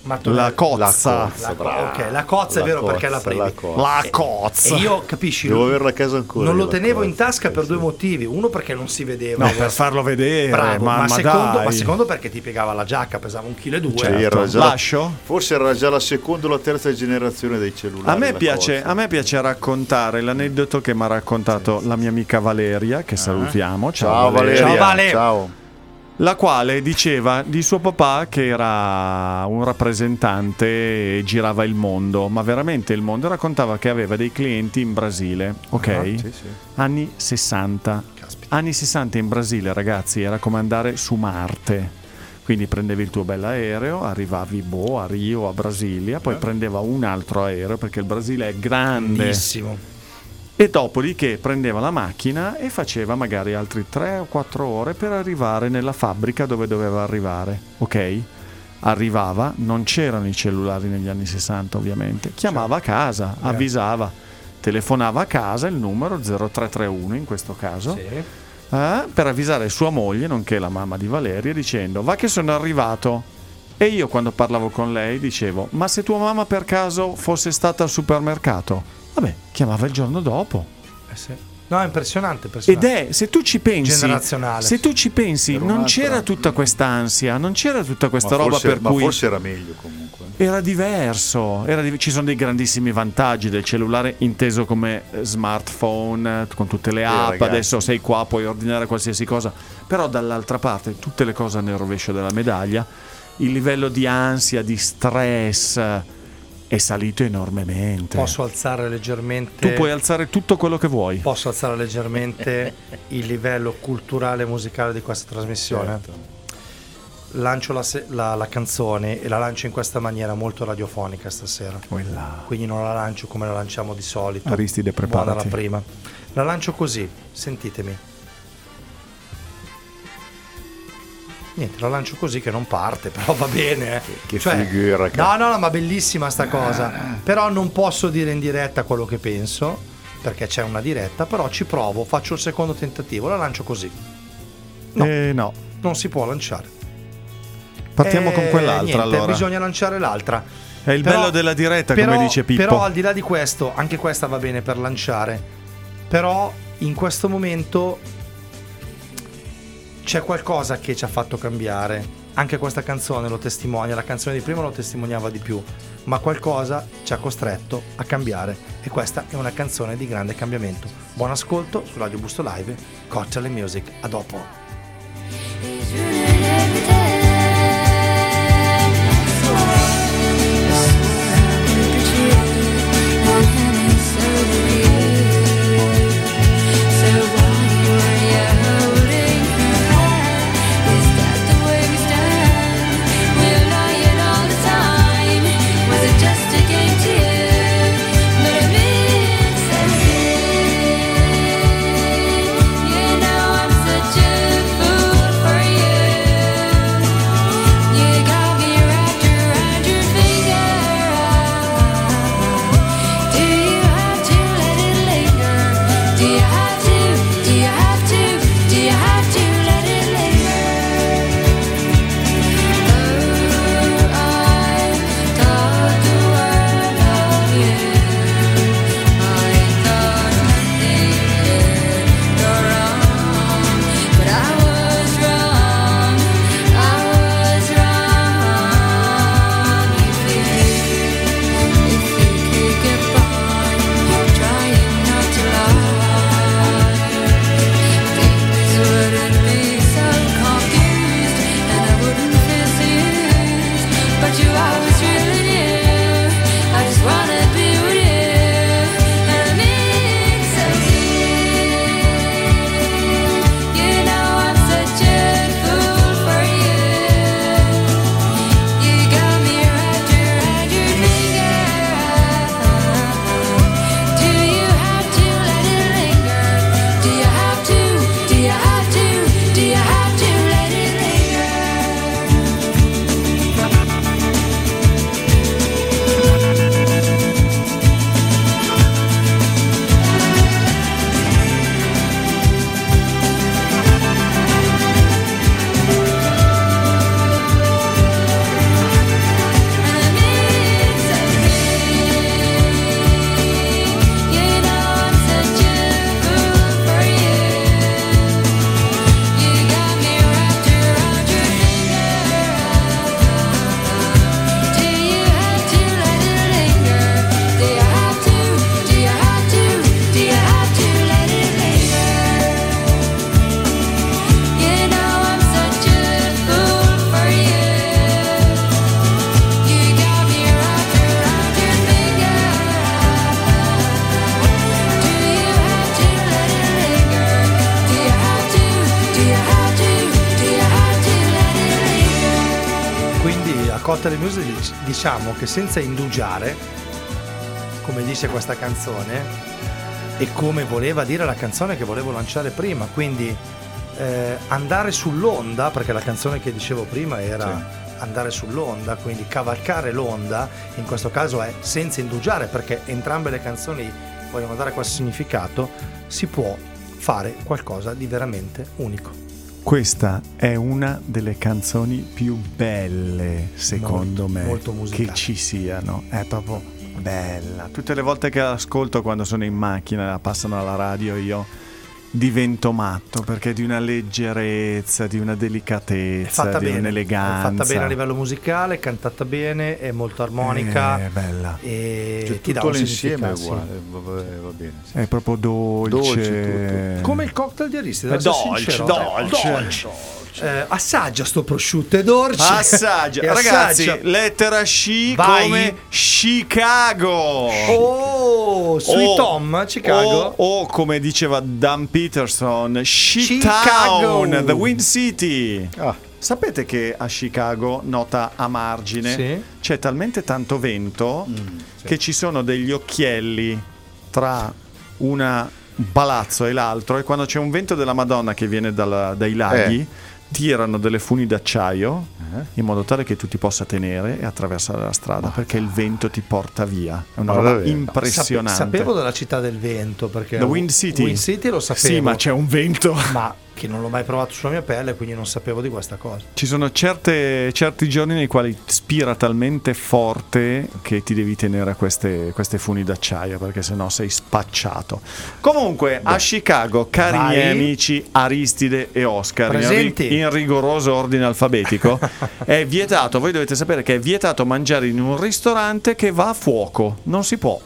Ma tu- La la cozza. cozza, La- bravo. ok, la cozza è La vero perché è la cozza, primi. la cozza. La cozza. E io capisci? Devo averla a casa ancora. non lo tenevo in cozza, tasca sì, per sì. due motivi. Uno perché non si vedeva. No, per farlo vedere, Bravo, ma, ma, ma secondo, ma secondo perché ti piegava la giacca, pesava un chilo e due. Sì, era già la- Lascio? forse era già la seconda o la terza generazione dei cellulari. A me, piace, cozza. a me piace raccontare l'aneddoto che mi ha raccontato la mia amica Valeria, che salutiamo. Ciao, Ah. Ciao Valeria. Ciao, Vale. Ciao. La quale diceva di suo papà che era un rappresentante e girava il mondo, ma veramente il mondo. Raccontava che aveva dei clienti in Brasile, ok? Ah, sì, sì. Anni 60. Anni 60 in Brasile, ragazzi, era come andare su Marte. Quindi prendevi il tuo bell'aereo, arrivavi boh, a Rio, a Brasilia, Eh. poi prendeva un altro aereo perché il Brasile è grande. Grandissimo. E dopodiché prendeva la macchina e faceva magari altri 3 o 4 ore per arrivare nella fabbrica dove doveva arrivare. Ok? Arrivava, non c'erano i cellulari negli anni 60 ovviamente. Chiamava a casa, avvisava, telefonava a casa il numero 0331 in questo caso. Sì. eh, per avvisare sua moglie, nonché la mamma di Valeria, dicendo va che sono arrivato. E io quando parlavo con lei dicevo, ma se tua mamma per caso fosse stata al supermercato? Vabbè, chiamava il giorno dopo. Eh sì. No, è impressionante. Ed impressionante. è, se tu ci pensi, Generazionale. se tu ci pensi, non un'altra- c'era tutta questa ansia, non c'era tutta questa Ma roba forse, per ma cui forse era meglio comunque. era diverso. era div- ci sono dei grandissimi vantaggi del cellulare inteso come eh, smartphone, eh, con tutte le app. ragazzi. Adesso sei qua, puoi ordinare qualsiasi cosa. Però dall'altra parte, tutte le cose nel rovescio della medaglia, il livello di ansia, di stress eh, è salito enormemente. Posso alzare leggermente. tu puoi alzare tutto quello che vuoi. Posso alzare leggermente il livello culturale e musicale di questa trasmissione? Certo. Lancio la, se- la- la canzone e la lancio in questa maniera molto radiofonica stasera. Quella. Quindi non la lancio come la lanciamo di solito. Aristide, Buona preparati. la prima. La lancio così, sentitemi. Niente, la lancio così che non parte, però va bene. eh. Che figura, No, cazzo. no, no, ma bellissima sta cosa. Però non posso dire in diretta quello che penso, perché c'è una diretta, però ci provo, faccio il secondo tentativo, la lancio così. No. Eh, no. Non si può lanciare. Partiamo Eh, con quell'altra niente, allora. Bisogna lanciare l'altra. È il Però- bello della diretta, però- come dice Pippo. Però al di là di questo, anche questa va bene per lanciare. Però in questo momento c'è qualcosa che ci ha fatto cambiare. Anche questa canzone lo testimonia, la canzone di prima lo testimoniava di più, ma qualcosa ci ha costretto a cambiare e questa è una canzone di grande cambiamento. Buon ascolto su Radio Busto Live, Cocktail Music, a dopo. Diciamo che senza indugiare, come dice questa canzone, e come voleva dire la canzone che volevo lanciare prima, quindi eh, andare sull'onda, perché la canzone che dicevo prima era andare sull'onda, quindi cavalcare l'onda, in questo caso è senza indugiare, perché entrambe le canzoni vogliono dare questo significato, si può fare qualcosa di veramente unico. Questa è una delle canzoni più belle, secondo Molto, me, molto che ci siano. È proprio bella. Tutte le volte che la ascolto quando sono in macchina, la passano alla radio, io divento matto perché è di una leggerezza, di una È delicatezza, fatta di bene, è un'eleganza. fatta bene a livello musicale, cantata bene, è molto armonica. È bella. E Cioè, ti dà tutto un l'insieme è uguale, va, va bene. sì. È proprio dolce. Dolce Come il cocktail di Aristide, È devo essere dolce, sincero. dolce. Eh, assaggia sto prosciutto e dolce. Assaggia, E ragazzi, assaggia. lettera C Vai. come Chicago. Oh, Sweet O- Tom, Chicago. O, o come diceva Dan Peterson, Chicago. The Wind City. Ah. Sapete che a Chicago, nota a margine, Sì. c'è talmente tanto vento che ci sono degli occhielli tra una- un palazzo e l'altro e quando c'è un vento della Madonna che viene dalla- dai laghi Eh. Tirano delle funi d'acciaio in modo tale che tu ti possa tenere e attraversare la strada perché il vento ti porta via. È una roba davvero? impressionante. Sape- sapevo della città del vento perché The Wind City. Wind City lo sapevo. Sì, ma c'è un vento. ma che non l'ho mai provato sulla mia pelle, quindi non sapevo di questa cosa. Ci sono certe- certi giorni nei quali spira talmente forte che ti devi tenere a queste, queste funi d'acciaio perché sennò sei spacciato. Comunque, a Chicago, cari Vai. miei amici Aristide e Oscar, Presenti. in rigoroso ordine alfabetico, è vietato, voi dovete sapere che è vietato mangiare in un ristorante che va a fuoco. Non si può.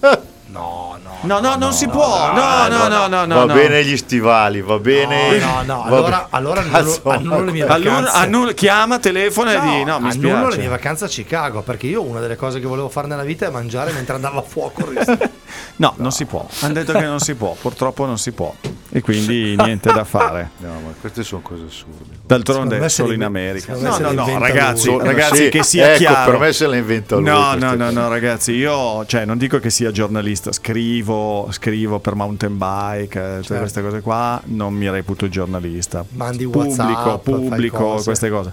No, no. No, no, non si può. No, no, no, no, no. va no. bene gli stivali, va bene. No, no, allora, allora annullo, annullo le mie Allora, vacanze. annulla- chiama, telefona e di no, mi annullo spiace. le mie vacanze a Chicago perché io una delle cose che volevo fare nella vita è mangiare mentre andavo a fuoco. il ristorante. No, non si può. Hanno detto che non si può, purtroppo non si può. E quindi niente da fare. No, ma queste sono cose assurde. D'altronde è solo le- in America. No, no, le no, ragazzi, lui. ragazzi, Sì, che sia ecco, chiaro. per me se la inventa lui. No, no, no, no, ragazzi, io cioè, non dico che sia giornalista, scrivo, scrivo per mountain bike, eh, tutte Certo. queste cose qua, non mi reputo giornalista. Mandi pubblico, WhatsApp, pubblico, cose. queste cose.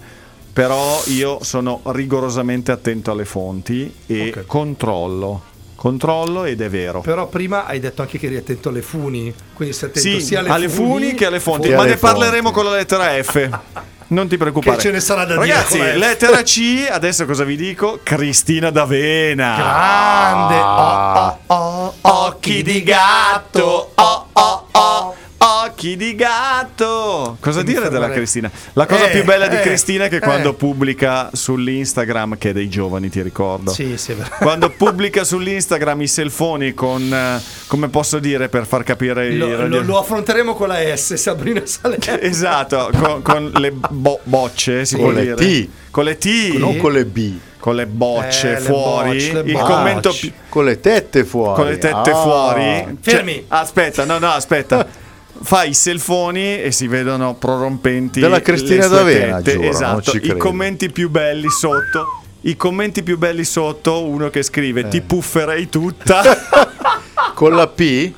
Però io sono rigorosamente attento alle fonti e Ok. controllo. Controllo ed è vero. Però prima hai detto anche che eri attento alle funi, quindi sei attento Sì, sia alle, alle funi, che alle fonti, ma alle ne parleremo fonti. con la lettera F. Non ti preoccupare. Che ce ne sarà da dire Ragazzi, F. lettera C, adesso cosa vi dico? Cristina D'Avena. Grande! Oh, oh, oh, Occhi di gatto, oh oh oh, occhi di gatto. Cosa Mi dire della. Cristina? La cosa Eh, più bella di eh, Cristina è che eh. quando pubblica sull'Instagram, che è dei giovani, ti ricordo. Sì, sì, vero. Quando pubblica sull'Instagram i selfoni con, eh, come posso dire per far capire Lo, lo- radio- lo affronteremo con la S, Sabrina Salerno. Esatto, con, con le bo- bocce, si Con può le dire. T. Con le T. Non con le B, con le bocce Eh, le fuori. bocce, le il bocce. commento con le tette fuori. con le tette Ah. fuori. Cioè, Fermi. aspetta, no, no, aspetta. Fai i selfoni e si vedono prorompenti. Della Cristina D'Avena, giuro, esatto. I credo. commenti più belli sotto. I commenti più belli sotto, uno che scrive Eh. ti pufferei tutta. Con la P?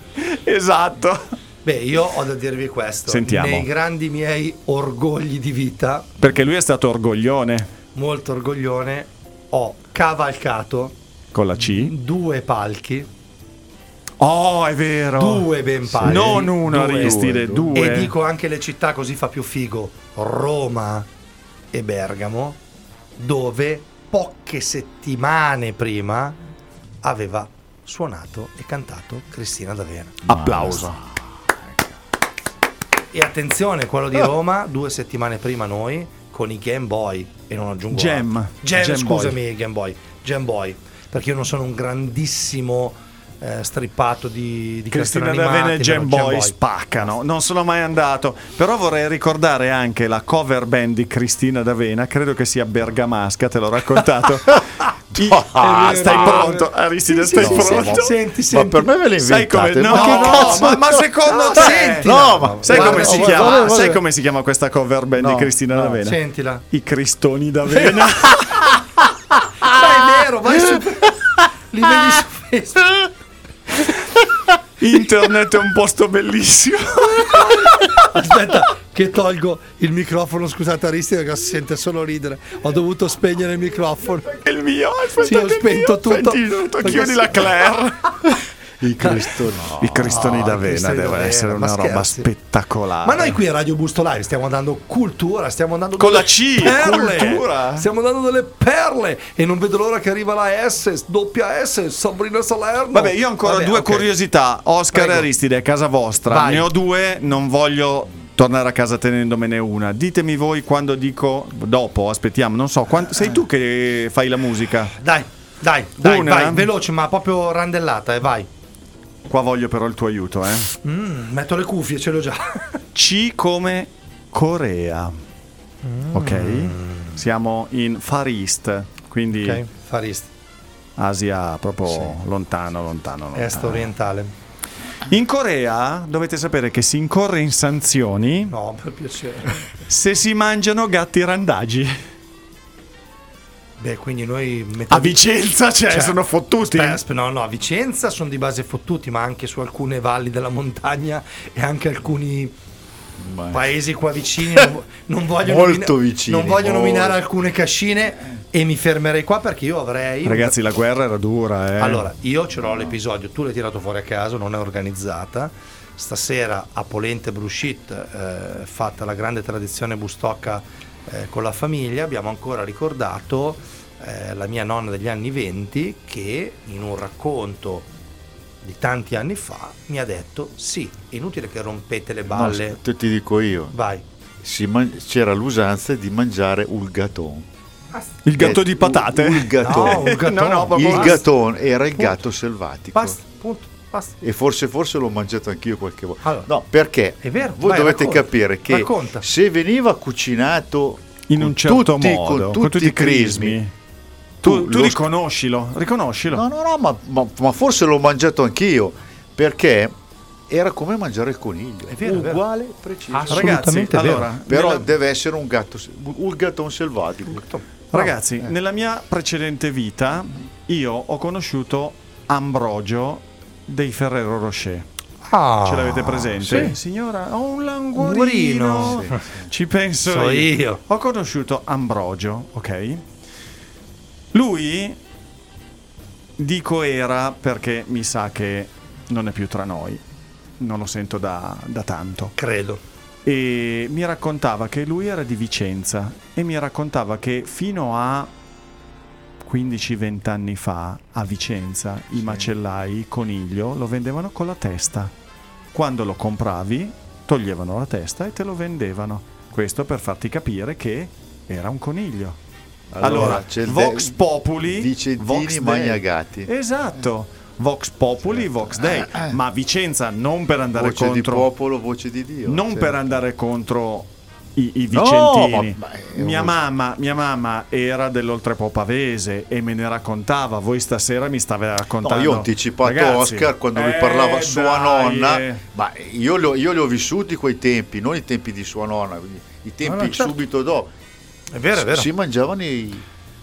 esatto. Beh, io ho da dirvi questo. Sentiamo. Nei grandi miei orgogli di vita, Perché lui è stato orgoglione molto orgoglione, ho cavalcato con la C. due palchi, Oh, è vero. due ben palchi. Non uno, Due. Aristide, due. E dico anche le città così fa più figo. Roma e Bergamo, dove poche settimane prima aveva suonato e cantato Cristina D'Avena. Applauso. E attenzione, quello di Roma, due settimane prima noi, con i Game Boy, e non aggiungo Gem. Gem, Gem scusami, Game Boy. Game Boy. Perché io non sono un grandissimo eh, strippato di, di Cristina D'Avena e Gem però Boy spaccano. Non sono mai andato. Però vorrei ricordare anche la cover band di Cristina D'Avena. Credo che sia bergamasca, te l'ho raccontato. Ah, stai no. pronto? Aristide, Sì, stai sì, pronto? Senti, Ma senti. per me ve le Sai come inventate. no, ma no, ma, ma secondo No, te sentila. No, ma sai Guarda, come si oh, chiama? guarda, guarda. Sai come si chiama questa cover band No, di Cristina no. D'Avena? Sentila. I Cristoni d'Avena. li vedi su Facebook. Internet è un posto bellissimo. Aspetta, che tolgo il microfono. Scusate, Aristide, che si sente solo ridere. Ho dovuto spegnere il microfono. È il mio, aspetta Sì, ho spento mio. tutto. Senti tutto, Perché chiudi la Claire. I cristoni. I cristoni No, i d'avena cristoni deve d'avena, essere ma una roba scherzi. spettacolare. Ma noi qui a Radio Busto Live stiamo dando cultura, stiamo dando Con la C, perle. cultura. Stiamo dando delle perle e non vedo l'ora che arriva la S, doppia S, Sabrina Salerno. Vabbè, io ho ancora Vabbè, due ok. curiosità. Oscar Prego. e Aristide, a casa vostra. Vai. Ne ho due, non voglio tornare a casa tenendomene una. Ditemi voi quando dico dopo, aspettiamo, non so, quant- sei tu che fai la musica? Dai, dai, dai, Una. vai, veloce, ma proprio randellata, e vai. Qua voglio però il tuo aiuto, eh. Mm, metto le cuffie, ce l'ho già. C come Corea. Mm. Ok? Siamo in Far East, quindi ok, farist, Asia proprio lontano, lontano, lontano. est orientale. In Corea dovete sapere che si incorre in sanzioni No, per piacere. se si mangiano gatti randagi. Beh, quindi noi mettiamo... A Vicenza, cioè, Cioè, sono fottuti. Aspetta, no, no, a Vicenza sono di base fottuti, ma anche su alcune valli della montagna e anche alcuni paesi qua vicini. Non, non voglio, Molto nomina- vicini, non voglio molto. nominare alcune cascine e mi fermerei qua perché io avrei. Ragazzi, la guerra era dura, eh. Allora, io ce l'ho l'episodio, tu l'hai tirato fuori a caso, non è organizzata. Stasera a Polente Brushit, eh, fatta la grande tradizione bustocca eh, con la famiglia, abbiamo ancora ricordato eh, la mia nonna degli anni 20 che in un racconto di tanti anni fa mi ha detto sì, è inutile che rompete le No, balle. te ti dico io. Vai. Si man- c'era l'usanza di mangiare il gaton. Il gatto Eh, di patate? Il gaton. No, un. No, no, il gaton era il gatto selvatico. Basta, punto, basta. E forse, forse l'ho mangiato anch'io qualche volta. Allora, no, perché è vero, voi vai, dovete racconta, capire che racconta. se veniva cucinato In con un certo tutti, modo, con tutti i crismi, Tu, tu lo- riconoscilo, riconoscilo. No, no, no, ma, ma- ma forse l'ho mangiato anch'io perché era come mangiare il coniglio. È vero, è vero. uguale, preciso. Assolutamente Ragazzi, allora, Però nella- deve essere un gatto, un gatton selvatico. Ragazzi, Eh. nella mia precedente vita io ho conosciuto Ambrogio dei Ferrero Rocher. Ah, Ce l'avete presente? sì. Signora, ho un Languorino. languorino. Ci penso So io. Ho conosciuto Ambrogio, ok? Lui, dico era perché mi sa che non è più tra noi. Non lo sento da, da tanto. Credo. E mi raccontava che lui era di Vicenza e mi raccontava che fino a 15-20 anni fa a Vicenza i macellai il coniglio lo vendevano con la testa. Quando lo compravi toglievano la testa e te lo vendevano. Questo per farti capire che era un coniglio. Allora, c'è il Vox de- Populi, Vicentini Vox. Magnagati. Esatto. Vox Populi, Vox Dei. Ma Vicenza non per andare Voce di contro popolo, voce di Dio. non certo. per andare contro i, i No, vicentini. ma- ma è mia, mamma, mia mamma era dell'Oltrepo Pavese e me ne raccontava. Voi stasera mi state raccontando. No, io ho anticipato Ragazzi, Oscar quando lui eh, parlava sua nonna, eh. ma io li, ho, io li ho vissuti quei tempi, non i tempi di sua nonna, quindi i tempi No, no, certo. subito dopo. È vero, è vero. Si mangiavano i...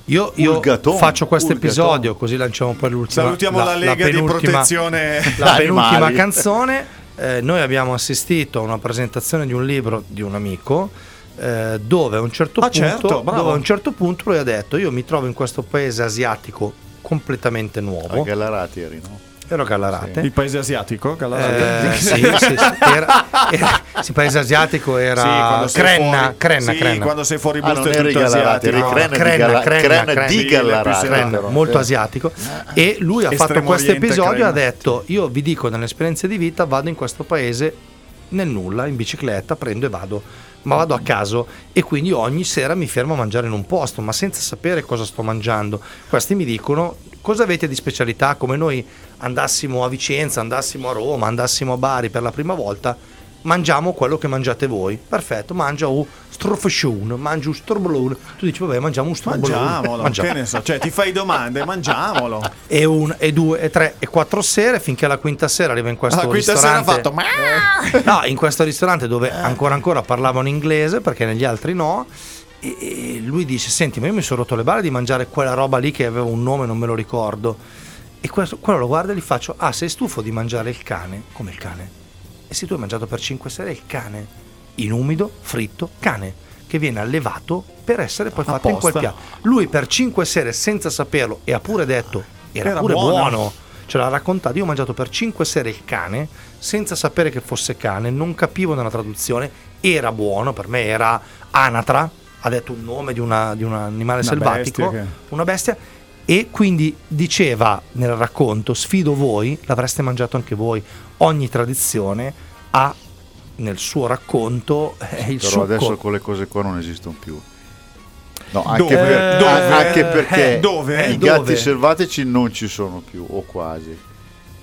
Io, io Ulgaton, faccio questo episodio così lanciamo poi l'ultima Salutiamo la, Lega di penultima- protezione. la penultima canzone. Eh, noi abbiamo assistito a una presentazione di un libro di un amico eh, dove a un certo Ah, punto certo, dove a un certo punto lui ha detto io mi trovo in questo paese asiatico completamente A nuovo Gallarati eri, no? ero Gallarate Il paese asiatico, Gallarate. Eh, sì, sì, sì, era, era, sì, paese asiatico era Sì, quando sei Crenna, fuori- Crenna, sì, Crenna. quando sei fuori Ah, busto non è tutto asiatico. Crenna, di, Crenna, Crenna, Crenna di Gallarate. Crenna, molto Eh. asiatico e lui ha fatto questo episodio e ha detto io vi dico nell'esperienza di vita vado in questo paese nel nulla in bicicletta prendo e vado ma vado a caso e quindi ogni sera mi fermo a mangiare in un posto ma senza sapere cosa sto mangiando questi mi dicono cosa avete di specialità come noi andassimo a Vicenza andassimo a Roma andassimo a Bari per la prima volta mangiamo quello che mangiate voi perfetto mangia un strofesciun mangia un storblone tu dici vabbè mangiamo un storblone Mangiamolo, Mangiamo. che ne so, cioè ti fai domande, mangiamolo. e un, e due, e tre, e quattro sere finché la quinta sera arriva in questo La quinta sera ha ristorante. fatto No, in questo ristorante dove ancora ancora parlavano inglese perché negli altri no. E, e lui dice: Senti, ma io mi sono rotto le balle di mangiare quella roba lì che aveva un nome, non me lo ricordo. E questo- quello lo guarda e gli faccio, ah sei stufo di mangiare il cane? Come il cane? E se tu hai mangiato per 5 sere il cane, in umido, fritto, cane, che viene allevato per essere poi fatto in quel piatto. Lui per 5 sere senza saperlo e ha pure detto, era, Era pure buono. buono. Ce l'ha raccontato, io ho mangiato per 5 sere il cane senza sapere che fosse cane, non capivo nella traduzione, era buono, per me era anatra, ha detto un nome di, una- di un animale Una selvatico, bestia che- una bestia, e quindi diceva nel racconto, sfido voi, l'avreste mangiato anche voi, ogni tradizione ha nel suo racconto eh, il Però succo. adesso quelle cose qua non esistono più. No, Dove? anche, per- Dove? a- anche perché Eh, dove? i Dove? gatti selvatici non ci sono più, o quasi.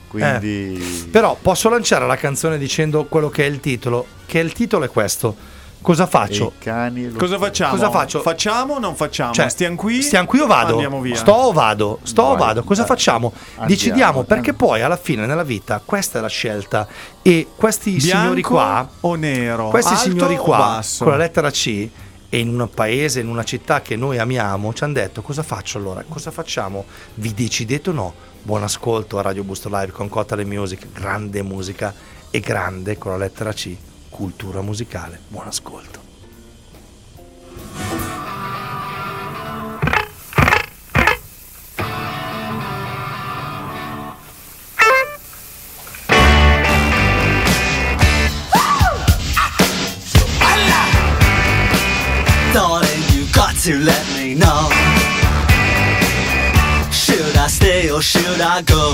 Quindi... Eh, Però posso lanciare la canzone dicendo quello che è il titolo, che il titolo è questo. Cosa faccio? i cani lo- Cosa facciamo? Cosa faccio? Facciamo o non facciamo? Cioè, stiamo qui? Stiamo qui o vado? Andiamo via. Sto o vado? Sto o Vai, vado? Cosa dai. facciamo? Andiamo, Decidiamo perché poi alla fine nella vita questa è la scelta e questi Bianco signori qua o nero? Questi Alto signori o qua con la lettera C e in un paese, in una città che noi amiamo, ci hanno detto cosa faccio allora? Cosa facciamo? Vi decidete o no? Buon ascolto a Radio Busto Live con Cotale Music, grande musica e grande con la lettera C, cultura musicale. Buon ascolto. To let me know. Should I stay or should I go?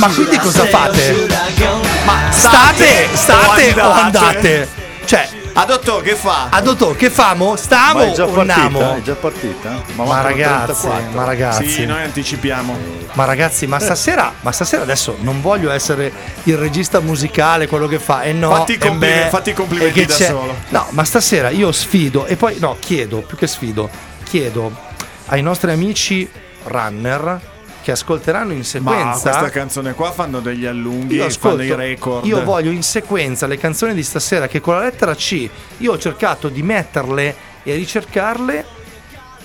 Ma quindi cosa fate? Ma State, state o o andate? Cioè, Adotto, che fa? a dottor, che famo? Stamo Ma è già o partita? andiamo? È già partita? Ma mancano ragazzi, 34. ma ragazzi, Sì, noi anticipiamo. ma ragazzi, ma stasera, ma stasera adesso non voglio essere il regista musicale, quello che fa, e no, Fatti i e compli- beh, fatti complimenti che da c'è- solo. No, ma stasera io sfido, e poi, no, chiedo, più che sfido, chiedo ai nostri amici runner che ascolteranno in Ma sequenza questa canzone qua fanno degli allunghi, io fanno ascolto, i record. io voglio in sequenza le canzoni di stasera che con la lettera C io ho cercato di metterle e ricercarle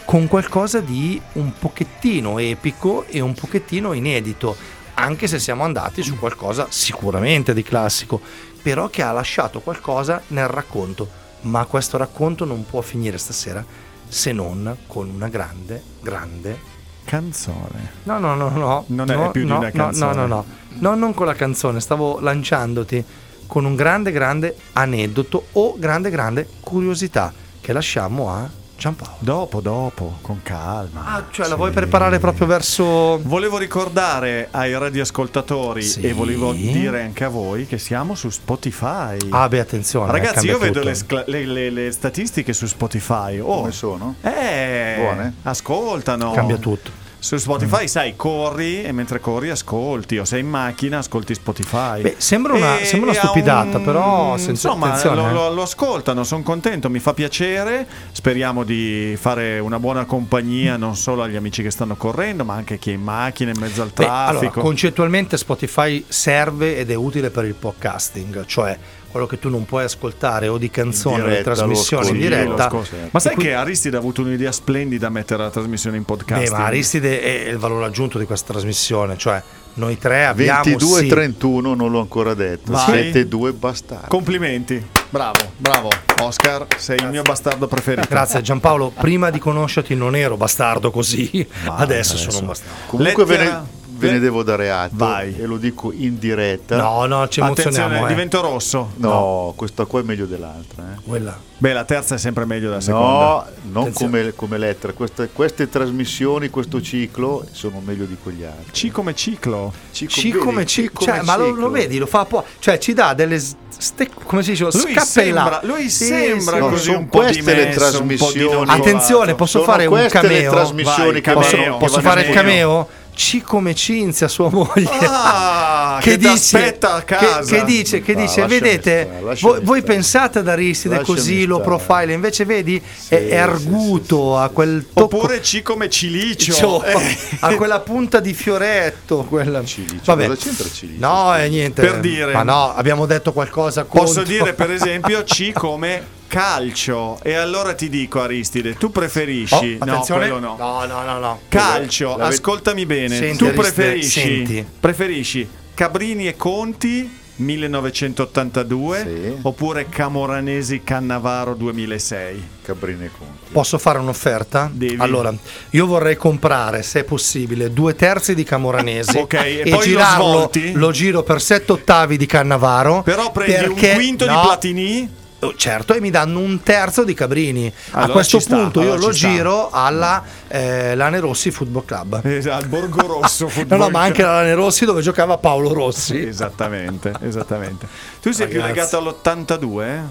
con qualcosa di un pochettino epico e un pochettino inedito, anche se siamo andati su qualcosa sicuramente di classico, però che ha lasciato qualcosa nel racconto, ma questo racconto non può finire stasera se non con una grande, grande Canzone. No, no, no, no. Non è no, più di no, una no, canzone. No, no, no. No, non con la canzone, stavo lanciandoti con un grande, grande aneddoto o grande, grande curiosità che lasciamo a Giampaolo. Dopo, dopo, con calma. Ah, cioè la vuoi preparare proprio verso... Volevo ricordare ai radioascoltatori Sì. e volevo dire anche a voi che siamo su Spotify. Ah beh, attenzione. Ragazzi, cambia io vedo le, scla- le- le- le statistiche su Spotify. Oh, Come sono? eh, Buone? ascoltano. Cambia tutto. Su Spotify, sai, corri e mentre corri ascolti, o sei in macchina ascolti Spotify. Beh, sembra una- E sembra una stupidata, però senza- insomma attenzione, lo, eh. lo- lo ascoltano, sono contento, mi fa piacere. Speriamo di fare una buona compagnia non solo agli amici che stanno correndo, ma anche a chi è in macchina, in mezzo al Beh, allora, traffico. concettualmente Spotify serve ed è utile per il podcasting, cioè quello che tu non puoi ascoltare o di canzone o di trasmissione in diretta. Ma sai che Aristide ha avuto un'idea splendida a mettere la trasmissione in podcast? Beh, ma Aristide è il valore aggiunto di questa trasmissione, cioè noi tre abbiamo 22 sì, 31 non l'ho ancora detto. Vai. 7 2 bastardi. Complimenti. Bravo, bravo. Oscar, sei il mio bastardo preferito. Grazie Giampaolo, prima di conoscerti non ero bastardo così, adesso, sono un bastardo. Comunque ve Lettera- ne, ve ne devo dare atto Vai. e lo dico in diretta. No, no, ci emozioniamo. Attenzione, eh. divento rosso. No, questa qua è meglio dell'altra. eh. Quella. Beh, la terza è sempre meglio della seconda. No, non Attenzione. come, come lettera. Queste, queste trasmissioni, questo ciclo sono meglio di quegli altri. C come ciclo. C come vedi, C, come cioè, ma lo, ciclo. lo vedi, lo fa po', cioè ci dà delle ste- come si dice, Lui scappella. sembra, lui Sì, sembra. No, così sono un po' queste le dimesso, po' trasmissioni. Attenzione, posso Sono fare un queste le cameo? trasmissioni Vai, Posso, cameo, posso che fare il cameo. C come Cinzia, sua moglie. Ah, che aspetta a che- casa. Che, dice, che No, dice vedete, voi, voi pensate ad Aristide Lasciami così lo profile, invece vedi è, Sì, è sì, arguto, ha quel tocco, Oppure C come cilicio. Cioè, Eh. ha quella punta di fioretto. Quella... Cilicio, Vabbè. cosa c'entra Cilicio? No, è niente. Per dire. Ma no, abbiamo detto qualcosa contro. Posso dire per esempio C come calcio. E allora ti dico Aristide, tu Oh, preferisci... no, attenzione. quello no. no, no, no, no. Calcio, L'ave- ascoltami bene. Senti, tu Aristide, preferisci, senti. preferisci Cabrini e Conti 1982 Sì. oppure Camoranesi Cannavaro 2006? Cabrine Conti. Posso fare un'offerta? Devi. Allora, io vorrei comprare, se è possibile, due terzi di Camoranesi Ok, e poi lo girarlo, svolti? lo giro per sette ottavi di Cannavaro. Però prendi perché- un quinto di no, Platini oh, Certo, e mi danno un terzo di Cabrini. A Allora questo ci sta, punto io allora lo ci sta. giro alla eh, Lane Rossi Football Club. eh, al Borgo Rosso No, Football no, ma anche Club. la Lane Rossi dove giocava Paolo Rossi. Esattamente, esattamente. Tu sei più Ragazzi. legato all'82?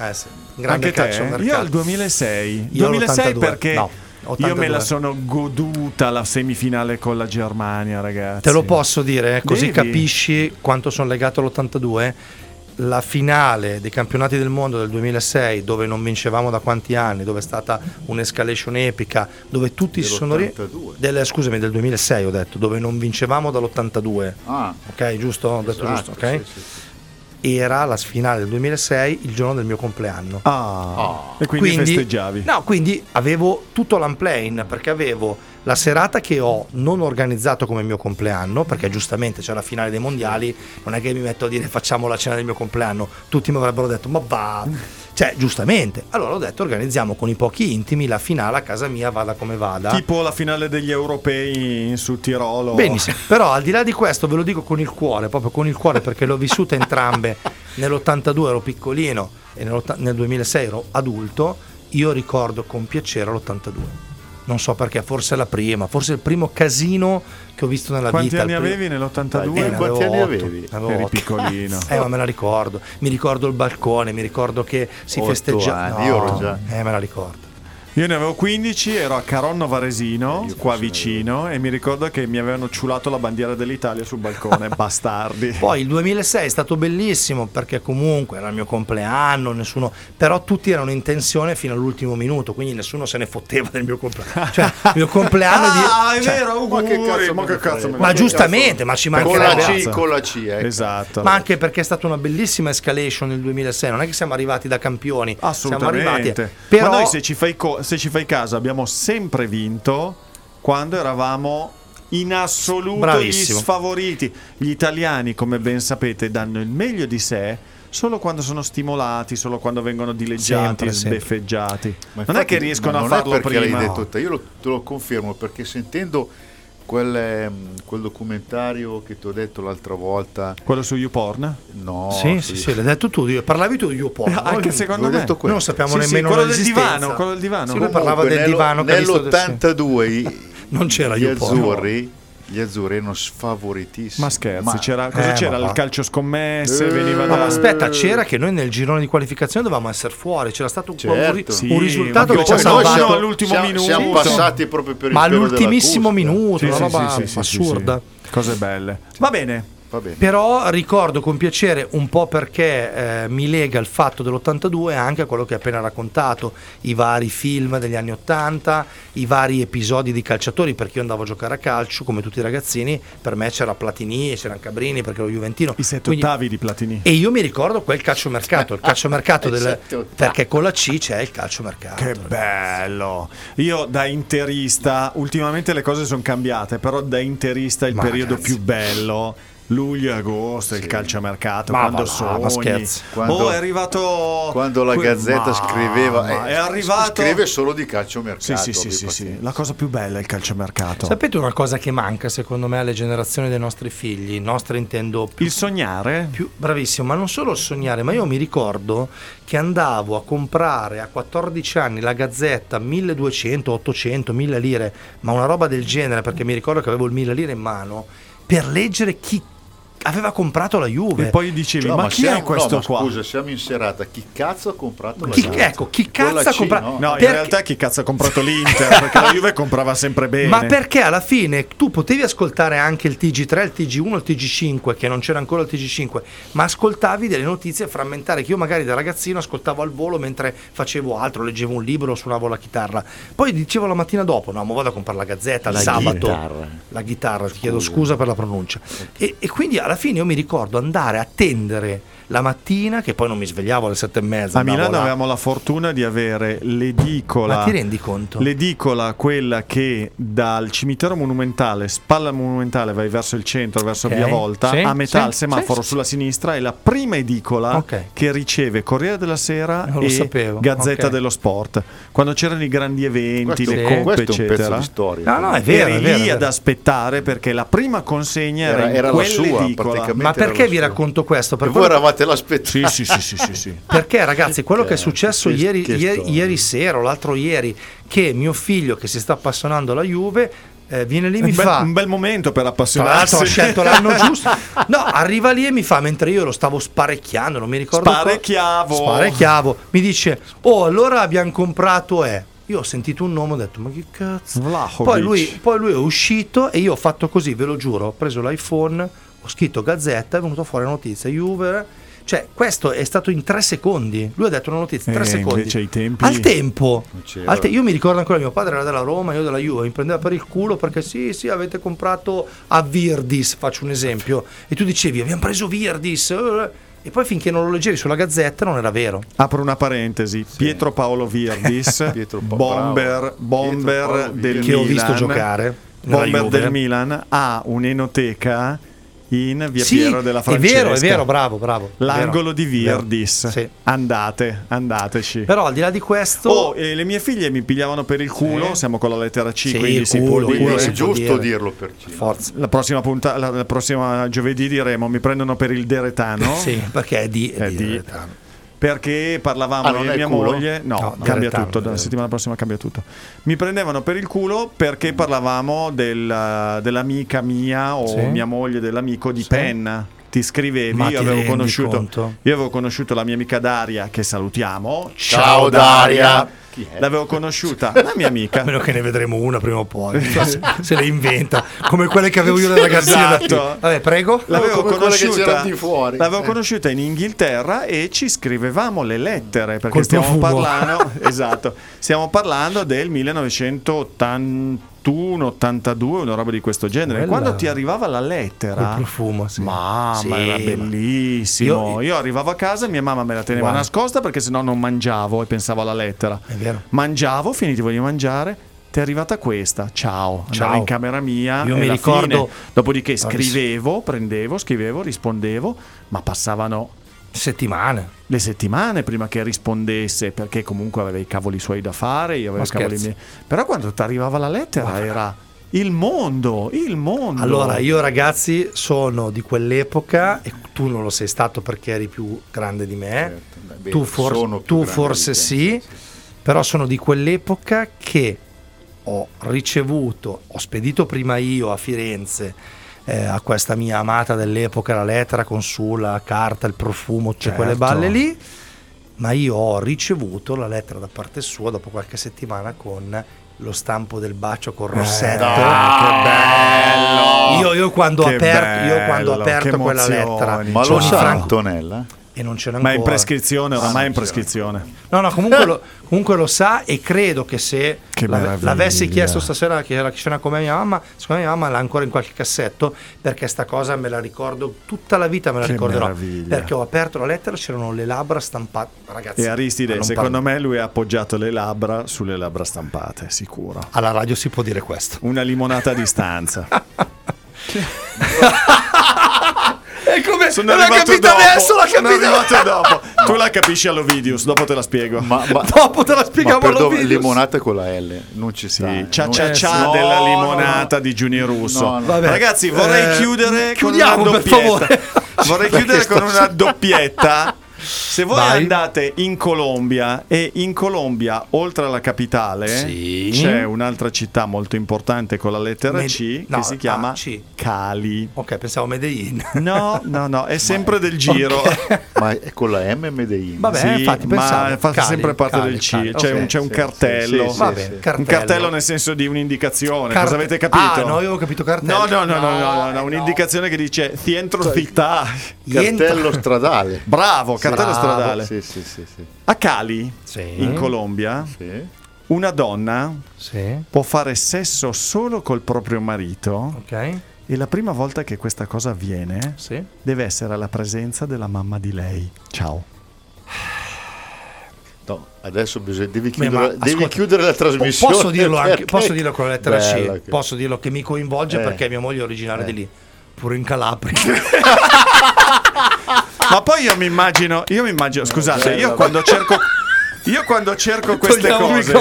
Eh sì, grande Anche te? calcio. Io al 2006. Io 2006 all'82. perché No, io me la 82. sono goduta la semifinale con la Germania, ragazzi. Te lo posso dire, eh, così Devi. capisci quanto sono legato all'82. La finale dei campionati del mondo del 2006, dove non vincevamo da quanti anni, dove è stata un'escalation epica, dove tutti si sono ri- Dell'82. del- scusami, del 2006 ho detto, dove non vincevamo dall'82. Ah, Ok, giusto? Ho detto esatto, giusto, ok? sì, sì, sì. Era la finale del 2006, il giorno del mio compleanno. Ah, e quindi, festeggiavi. No, quindi avevo tutto l'unplane perché avevo la serata che ho non organizzato come mio compleanno, perché giustamente c'è la finale dei mondiali, non è che mi metto a dire facciamo la cena del mio compleanno, tutti mi avrebbero detto ma va, cioè giustamente. Allora ho detto organizziamo con i pochi intimi la finale a casa mia, vada come vada. Tipo la finale degli europei in- su Tirolo. Benissimo, però al di là di questo ve lo dico con il cuore, proprio con il cuore perché le ho vissute entrambe. Nell'82 ero piccolino e nel 2006 ero adulto, io ricordo con piacere l'82. Non so perché, forse la prima, forse il primo casino che ho visto nella Quanti vita. anni il primo- avevi nell'82? Eh, ne Quanti anni avevi? Eri otto. piccolino. Eh, ma me la ricordo. Mi ricordo il balcone, mi ricordo che si festeggiava. anni, io ero già- Eh, me la ricordo. Io ne avevo 15, ero a Caronno Varesino, Io qua vicino, e mi ricordo che mi avevano ciulato la bandiera dell'Italia sul balcone, bastardi. Poi il 2006 è stato bellissimo perché comunque era il mio compleanno, nessuno, però tutti erano in tensione fino all'ultimo minuto, quindi nessuno se ne fotteva del mio compleanno. Cioè, il mio compleanno ah, di è cioè, vero, auguri. ma che cazzo ma che cazzo ma giustamente, cazzo? ma ci Con la mancherebbe C, con la C, ecco. Esatto. ma anche perché è stata una bellissima escalation nel 2006, non è che siamo arrivati da campioni, siamo arrivati Assolutamente. però Ma noi se ci, fai co- se ci fai caso abbiamo sempre vinto quando eravamo in assoluto Bravissimo. gli sfavoriti. Gli italiani, come ben sapete, danno il meglio di sé solo quando sono stimolati, solo quando vengono dileggiati, Sempre, sempre. sbeffeggiati. Ma non è che riescono a non farlo è perché prima. l'hai detto te, io lo, te lo confermo perché sentendo quel, ehm, quel documentario che ti ho detto l'altra volta. Quello su YouPorn? No, sì, sì, sì, l'hai detto tu. io- Parlavi tu di YouPorn. Eh, anche secondo me. detto quello. Non sappiamo Sì, sì, nemmeno quello del divano, quello del divano. Sì, lui parlava del nello- divano che ha visto- nell'82 i- Non c'era gli YouPorn. azzurri, gli azzurri erano sfavoritissimi. Ma scherzi, Ma- c'era, cosa Eh, c'era? ma Il calcio scommesse, Eh, veniva No, da... ma aspetta, c'era che noi nel girone di qualificazione dovevamo essere fuori. C'era stato un, Certo. un Sì, un risultato che ci ha salvato. siamo, all'ultimo siamo- minuto. siamo passati proprio per il Ma all'ultimissimo minuto, Sì, una roba sì, sì, sì, assurda. sì. Cose belle. Va bene. Va bene. Però ricordo con piacere un po' perché eh, mi lega il fatto dell'82 anche a quello che hai appena raccontato, i vari film degli anni 80, i vari episodi di calciatori, perché io andavo a giocare a calcio come tutti i ragazzini, per me c'era Platini c'erano Cabrini perché ero Juventino. I sette Quindi- ottavi di Platini. E io mi ricordo quel calciomercato, il calciomercato del, perché con la C c'è il calciomercato. Che bello! Io da interista, ultimamente le cose sono cambiate, però da interista il Ma periodo ragazzi. più bello. Luglio agosto, il calciomercato, Ma quando va là, sogni. ma scherzi. Quando- oh, è arrivato. Quando la que- Gazzetta Mamma, scriveva, eh, è arrivato. scrive solo di calciomercato. Sì, sì, sì, sì, sì. La cosa più bella è il calciomercato. Sapete una cosa che manca secondo me alle generazioni dei nostri figli, nostri intendo più Il sognare. più bravissimo, ma non solo il sognare, ma io mi ricordo che andavo a comprare a 14 anni la Gazzetta 1200, 800, 1000 lire, ma una roba del genere perché mi ricordo che avevo il 1000 lire in mano per leggere chi aveva comprato la Juve. E poi dicevi, No, ma, chi siamo- è questo no, ma qua? Scusa, siamo in serata. Chi cazzo ha comprato la Chi- Gazzetta? ecco, chi cazzo ha comprato- no? No, in Perché- realtà chi cazzo ha comprato l'Inter? Perché la Juve comprava sempre bene. Ma perché alla fine tu potevi ascoltare anche il TG3, il TG1, il TG5, che non c'era ancora il TG5, ma ascoltavi delle notizie frammentarie che io magari da ragazzino ascoltavo al volo mentre facevo altro, leggevo un libro suonavo la chitarra. Poi dicevo la mattina dopo, no, ma vado a comprare la gazzetta il La sabato. chitarra. La chitarra, ti chiedo scusa per la pronuncia. E, e quindi alla fine io mi ricordo andare a attendere la mattina, che poi non mi svegliavo alle sette e mezza. A Milano là. avevamo la fortuna di avere l'edicola. Ma ti rendi conto? L'edicola, quella che dal cimitero monumentale, spalla monumentale, vai verso il centro, verso Ok. via Volta, Sì, a metà sì, al semaforo sì, sì. sulla sinistra, è la prima edicola Ok. che riceve Corriere della Sera Non e sapevo, Gazzetta ok. dello Sport. Quando c'erano i grandi eventi, Questo, le Sì. coppe, eccetera. di storia. No, no, è vero, eri è vero, lì è ad aspettare perché la prima consegna era, Era- in era la sua. Ma perché vi racconto questo? Per quello voi eravate l'aspettativa. Sì, sì, sì, sì, sì, sì. Perché ragazzi, quello che è successo che- ieri, che ieri- sera o l'altro ieri, che mio figlio che si sta appassionando alla Juve, eh, viene lì e mi bel, fa... un bel momento per Tra appassionarsi. l'altro ha scelto l'anno giusto. No, arriva lì e mi fa, mentre io lo stavo sparecchiando, non mi ricordo... co- Sparecchiavo. Sparecchiavo. Mi dice, oh, allora abbiamo comprato E. Io ho sentito un nome, ho detto, ma che cazzo? Poi lui, poi lui è uscito e io ho fatto così, ve lo giuro, ho preso l'iPhone, ho scritto Gazzetta, è venuto fuori la notizia, Juve... Cioè, questo è stato in tre secondi. Lui ha detto una notizia in tre Eh, secondi. invece ai tempi- Al tempo. Al te- io mi ricordo ancora, mio padre era della Roma, io della Juve, mi prendeva per il culo perché sì, sì, avete comprato a Virdis, faccio un esempio. E tu dicevi, abbiamo preso Virdis. E poi finché non lo leggevi sulla gazzetta non era vero. Apro una parentesi, Pietro Paolo Virdis, Pietro Pa- bomber, bomber Pietro Paolo del Virdis. Che ho Milan, visto giocare. bomber del Milan, ha un'enoteca in via Sì, Piero della è Francesca. vero, è vero, bravo, bravo. L'angolo Vero, di. Virdis. Sì. Andate, andateci. Però al di là di questo... Oh, e le mie figlie mi pigliavano per il culo, siamo con la lettera C, Sì, quindi si culo, può dire. è giusto dire. dirlo per Cina. Forza. La prossima, punta- la, la prossima giovedì diremo mi prendono per il deretano. Sì, perché è di... È di- di- perché parlavamo Ah, io e mia culo? moglie no, No, cambia Direttano, tutto dalla settimana prossima cambia tutto mi prendevano per il culo perché parlavamo del- dell'amica mia o Sì. mia moglie dell'amico di Sì. Penna ti scrivevi io ti avevo io avevo conosciuto la mia amica Daria che salutiamo Ciao Daria. Chi è? l'avevo conosciuta la mia amica A meno che ne vedremo una prima o poi. se, se le inventa. Come quelle che avevo io da ragazzino. Esatto. Vabbè, prego. L'avevo conosciuta, l'avevo Eh. conosciuta in Inghilterra e ci scrivevamo le lettere perché Col stiamo profumo. parlando, esatto, stiamo parlando del 1981, 82, una roba di questo genere. Bella. Quando ti arrivava la lettera, Col profumo, sì. mamma, Sì, era ma- bellissimo. Io, Io- arrivavo a casa, mia mamma me la teneva Guarda. nascosta perché sennò non mangiavo e pensavo alla lettera. È vero. Mangiavo, finitivo di mangiare. Ti è arrivata questa, ciao. Andavo Ciao. in camera mia. Io e mi ricordo- fine, dopodiché scrivevo, prendevo, scrivevo, rispondevo, ma passavano Settimane. le settimane prima che rispondesse, perché comunque aveva i cavoli suoi da fare, io avevo i cavoli miei. Però quando ti arrivava la lettera era Il mondo, il mondo. Allora, io ragazzi sono di quell'epoca e tu non lo sei stato perché eri più grande di me. Certo, beh, tu, for- tu forse te, sì, però sono di quell'epoca che ho ricevuto, ho spedito prima io a Firenze eh, a questa mia amata dell'epoca la lettera con sulla carta, il profumo, cioè Certo. quelle balle lì. Ma io ho ricevuto la lettera da parte sua dopo qualche settimana con lo stampo del bacio col rossetto. bello! Io, io quando ho Che aperto, io quando ho bello, aperto quella lettera, Ma lo sa Antonella? E non ce n'è Ma è ancora. in prescrizione, oramai è in Ah, prescrizione. No, no, comunque lo, comunque lo sa e credo che se Che l'ave- l'avessi chiesto stasera che era c'era come mia mamma, secondo me mia mamma l'ha ancora in qualche cassetto perché sta cosa me la ricordo tutta la vita me la Che ricorderò meraviglia. perché ho aperto la lettera c'erano le labbra stampate ragazzi E Aristide, secondo parlo- me lui ha appoggiato le labbra sulle labbra stampate, sicuro. alla radio si può dire questo Una limonata a distanza. è come Sono l'ha arrivato capita dopo. adesso l'ha Sono capita arrivato dopo. Tu la capisci all'Ovidius, dopo te la spiego. Ma, ma, dopo te la ma spieghiamo per allo dove- video. limonata con la L, non ci sta. Sì, eh. cia cia cia no, della limonata no. di Giuni Russo. No. Ragazzi, vorrei Eh, chiudere con una chiudiamo, per doppietta. favore. Vorrei chiudere con una doppietta. Se voi Vai. andate in Colombia e in Colombia, oltre alla capitale, Sì. c'è un'altra città molto importante con la lettera Med- C no, che si chiama ah, C. Cali. ok pensavo Medellin No, no, no, è sempre del giro. Ma è con la M Medellin. Vabbè, Sì, infatti pensavo ma fa Cali, sempre parte Cali, del C. Cali, C'è, ok. un, c'è un sì, cartello. sì, sì, Vabbè, sì. cartello. Un cartello nel senso di un'indicazione. Carte- Cosa avete capito? Ah, no, io avevo capito cartello. No, no, no, no, no, no, eh, no, un'indicazione che dice Cientro città. Cartello stradale. Bravo, cartello Bravo. stradale. Sì, sì, sì, sì. A Cali, Sì. in Colombia, Sì. una donna Sì, può fare sesso solo col proprio marito ok. e la prima volta che questa cosa avviene Sì. deve essere alla presenza della mamma di lei. Ciao. No, adesso bisogna, devi, Beh, chiudere, ma devi ascolta, chiudere la trasmissione. Posso dirlo, anche, posso dirlo con la lettera Bella C. che- Posso dirlo che mi coinvolge Eh. perché mia moglie è originaria di lì. Pure in Calabria. Ma poi io mi immagino, io mi immagino, scusate, io quando cerco io quando cerco queste cose.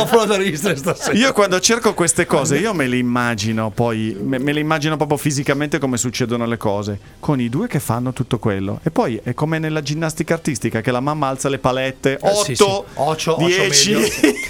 Io quando cerco queste cose, io me le immagino poi, me, me le immagino proprio fisicamente come succedono le cose, con i due che fanno tutto quello. E poi è come nella ginnastica artistica, che la mamma alza le palette, 8, Eh, sì, sì. Ocio 10.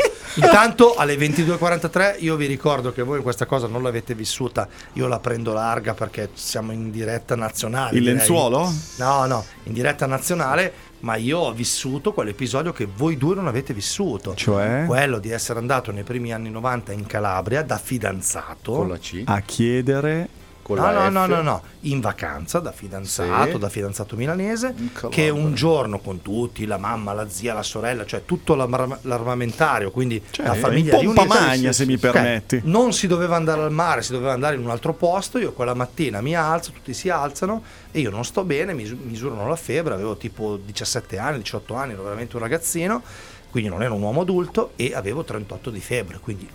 Intanto alle 22.43 io vi ricordo che voi questa cosa non l'avete vissuta, io la prendo larga perché siamo in diretta nazionale. Il direi. lenzuolo? No, no, in diretta nazionale, ma io ho vissuto quell'episodio che voi due non avete vissuto. Cioè? Quello di essere andato nei primi anni 90 in Calabria da fidanzato. Con la C. A chiedere Con No, no, no, no, no, in vacanza da fidanzato, Sì. da fidanzato milanese, Calabria. che un giorno con tutti, la mamma, la zia, la sorella, cioè tutto l'arma- l'armamentario, quindi la famiglia un pompa riunita. magna, se mi Ok, permetti. Non si doveva andare al mare, si doveva andare in un altro posto, io quella mattina mi alzo, tutti si alzano e io non sto bene, mi mis- misurano la febbre, avevo tipo 17 anni, 18 anni, ero veramente un ragazzino. Quindi non ero un uomo adulto e avevo 38 di febbre, quindi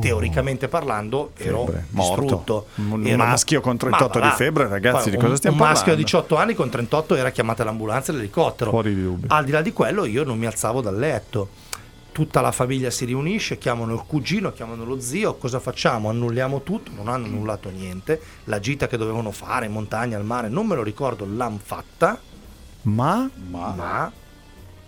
teoricamente parlando ero Oh. Febbre, morto. distrutto. Un Ero- maschio con 38 Ma di febbre, ragazzi, di cosa un- stiamo un maschio parlando? di 18 anni con 38 era chiamata l'ambulanza e l'elicottero. Fuori di dubbio. Al di là di quello io non mi alzavo dal letto. Tutta la famiglia si riunisce, chiamano il cugino, chiamano lo zio, cosa facciamo? Annulliamo tutto, non hanno annullato niente. La gita che dovevano fare in montagna, al mare, non me lo ricordo, l'hanno fatta, ma ma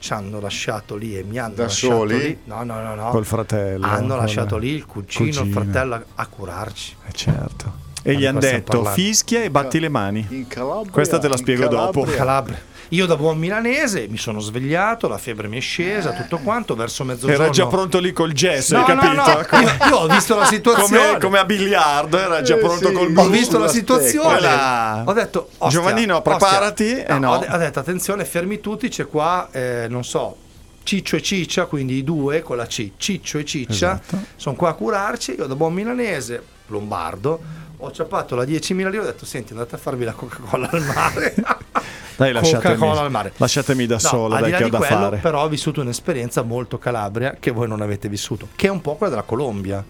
ci hanno lasciato lì e mi hanno Da lasciato soli? lì. No, no, no, no. col fratello. Hanno lasciato lì il cugino, il cugino. fratello a, a curarci. Eh, certo. E Ma gli hanno detto parlando? fischia e batti le mani. In Calabria. Questa te la in spiego dopo. Calabria. Io da buon milanese mi sono svegliato, la febbre mi è scesa, tutto quanto, verso mezzogiorno. Era già pronto lì col gesso, No, hai no, capito? no, io, io ho visto la situazione. Come, come a biliardo, era già Eh, pronto sì. col ho Blu, visto la la situazione. Quella- Ho detto, ostia, Giovannino, preparati, eh no. Ho, de- ho detto, attenzione, fermi tutti, c'è qua, eh, non so, Ciccio e Ciccia, quindi i due con la C, Ciccio e Ciccia, Esatto. sono qua a curarci, io da buon milanese, lombardo, ho ciappato la 10.000 lire, ho detto, senti, andate a farvi la Coca-Cola al mare. Dai, lasciatemi, Coca-Cola al mare. lasciatemi da No, sola, dai che ho di da quello, fare. Però ho vissuto un'esperienza molto calabria che voi non avete vissuto, che è un po' quella della Colombia.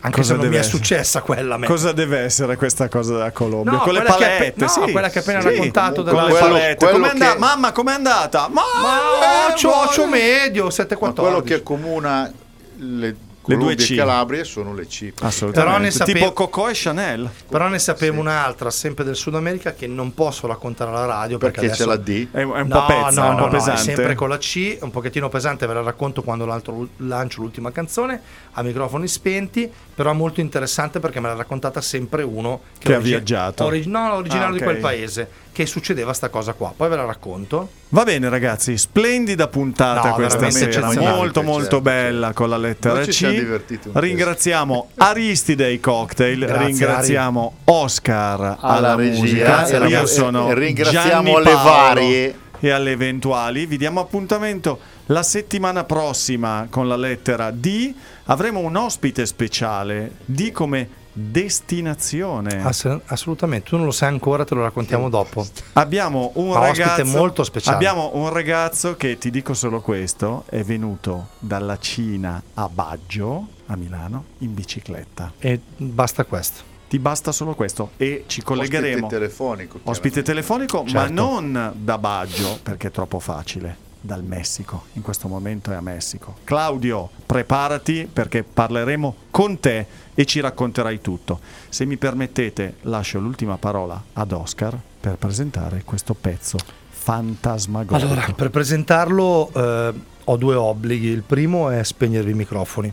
Anche Cosa se non mi è essere? successa quella me. Cosa deve essere questa cosa della Colombia? No, con le che palette, appe- no, sì. quella che appena Sì, raccontato Con della- le Quello- palette. quello Com'è andata? che- Mamma, com'è andata? Ma, Ma eh, ocio medio, Ma 7,14. quello che accomuna le Colombia due C. e Calabria sono le C. Assolutamente. Però ne sapevo- Tipo Coco e Chanel. Però ne sapevo un'altra, sempre del Sud America, che non posso raccontare alla radio perché, Perché c'è adesso- la D? È, è un no, po' pezza, no, un no, po' no, pesante. è sempre con la C, un pochettino pesante, ve la racconto quando l'altro lancio l'ultima canzone a microfoni spenti, però molto interessante perché me l'ha raccontata sempre uno Che ha origi- viaggiato. origi- no, originario Ah, di ok. quel paese, che succedeva sta cosa qua. Poi ve la racconto. Va bene ragazzi, splendida puntata No, questa sera, molto molto Certo, bella con la lettera Noi ci C. Ringraziamo Aristide ai cocktail, Grazie, ringraziamo Oscar alla, Alla regia. Grazie, io sono E ringraziamo Gianni Paolo varie. e alle eventuali. Vi diamo appuntamento la settimana prossima con la lettera D. Avremo un ospite speciale, D come destinazione. Ass- assolutamente, tu non lo sai ancora, te lo raccontiamo dopo. Abbiamo un Ma ospite ragazzo molto speciale. Abbiamo un ragazzo che ti dico solo questo: è venuto dalla Cina a Baggio, a Milano, in bicicletta. E basta questo. Ti basta solo questo e ci collegheremo. Ospite telefonico. Ospite telefonico, ma Certo. non da Baggio perché è troppo facile. Dal Messico, in questo momento è a Messico. Claudio, preparati perché parleremo con te e ci racconterai tutto. Se mi permettete, lascio l'ultima parola ad Oscar per presentare questo pezzo fantasmagorico. Allora, per presentarlo eh, ho due obblighi. Il primo è spegnervi i microfoni.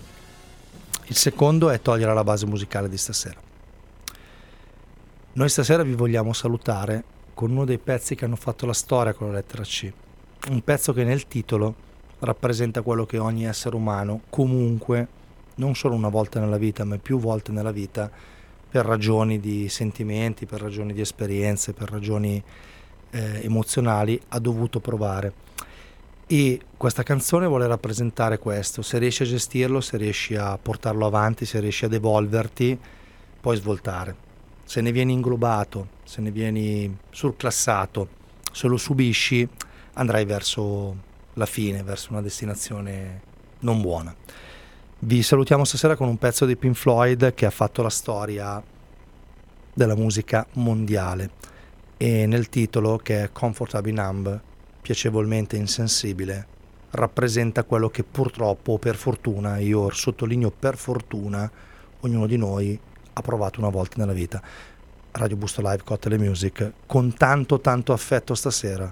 Il secondo è togliere la base musicale di stasera. Noi stasera vi vogliamo salutare con uno dei pezzi che hanno fatto la storia con la lettera C. Un pezzo che nel titolo rappresenta quello che ogni essere umano, comunque, non solo una volta nella vita, ma più volte nella vita, per ragioni di sentimenti, per ragioni di esperienze, per ragioni eh, emozionali, ha dovuto provare. E questa canzone vuole rappresentare questo, se riesci a gestirlo, se riesci a portarlo avanti, se riesci ad evolverti, puoi svoltare. Se ne vieni inglobato, se ne vieni surclassato, se lo subisci, andrai verso la fine, verso una destinazione non buona. Vi salutiamo stasera con un pezzo di Pink Floyd che ha fatto la storia della musica mondiale e nel titolo che è Comfortably Numb, piacevolmente insensibile, rappresenta quello che purtroppo per fortuna, io sottolineo per fortuna, ognuno di noi ha provato una volta nella vita. Radio Busto Live, Cocktail e Music, con tanto tanto affetto stasera,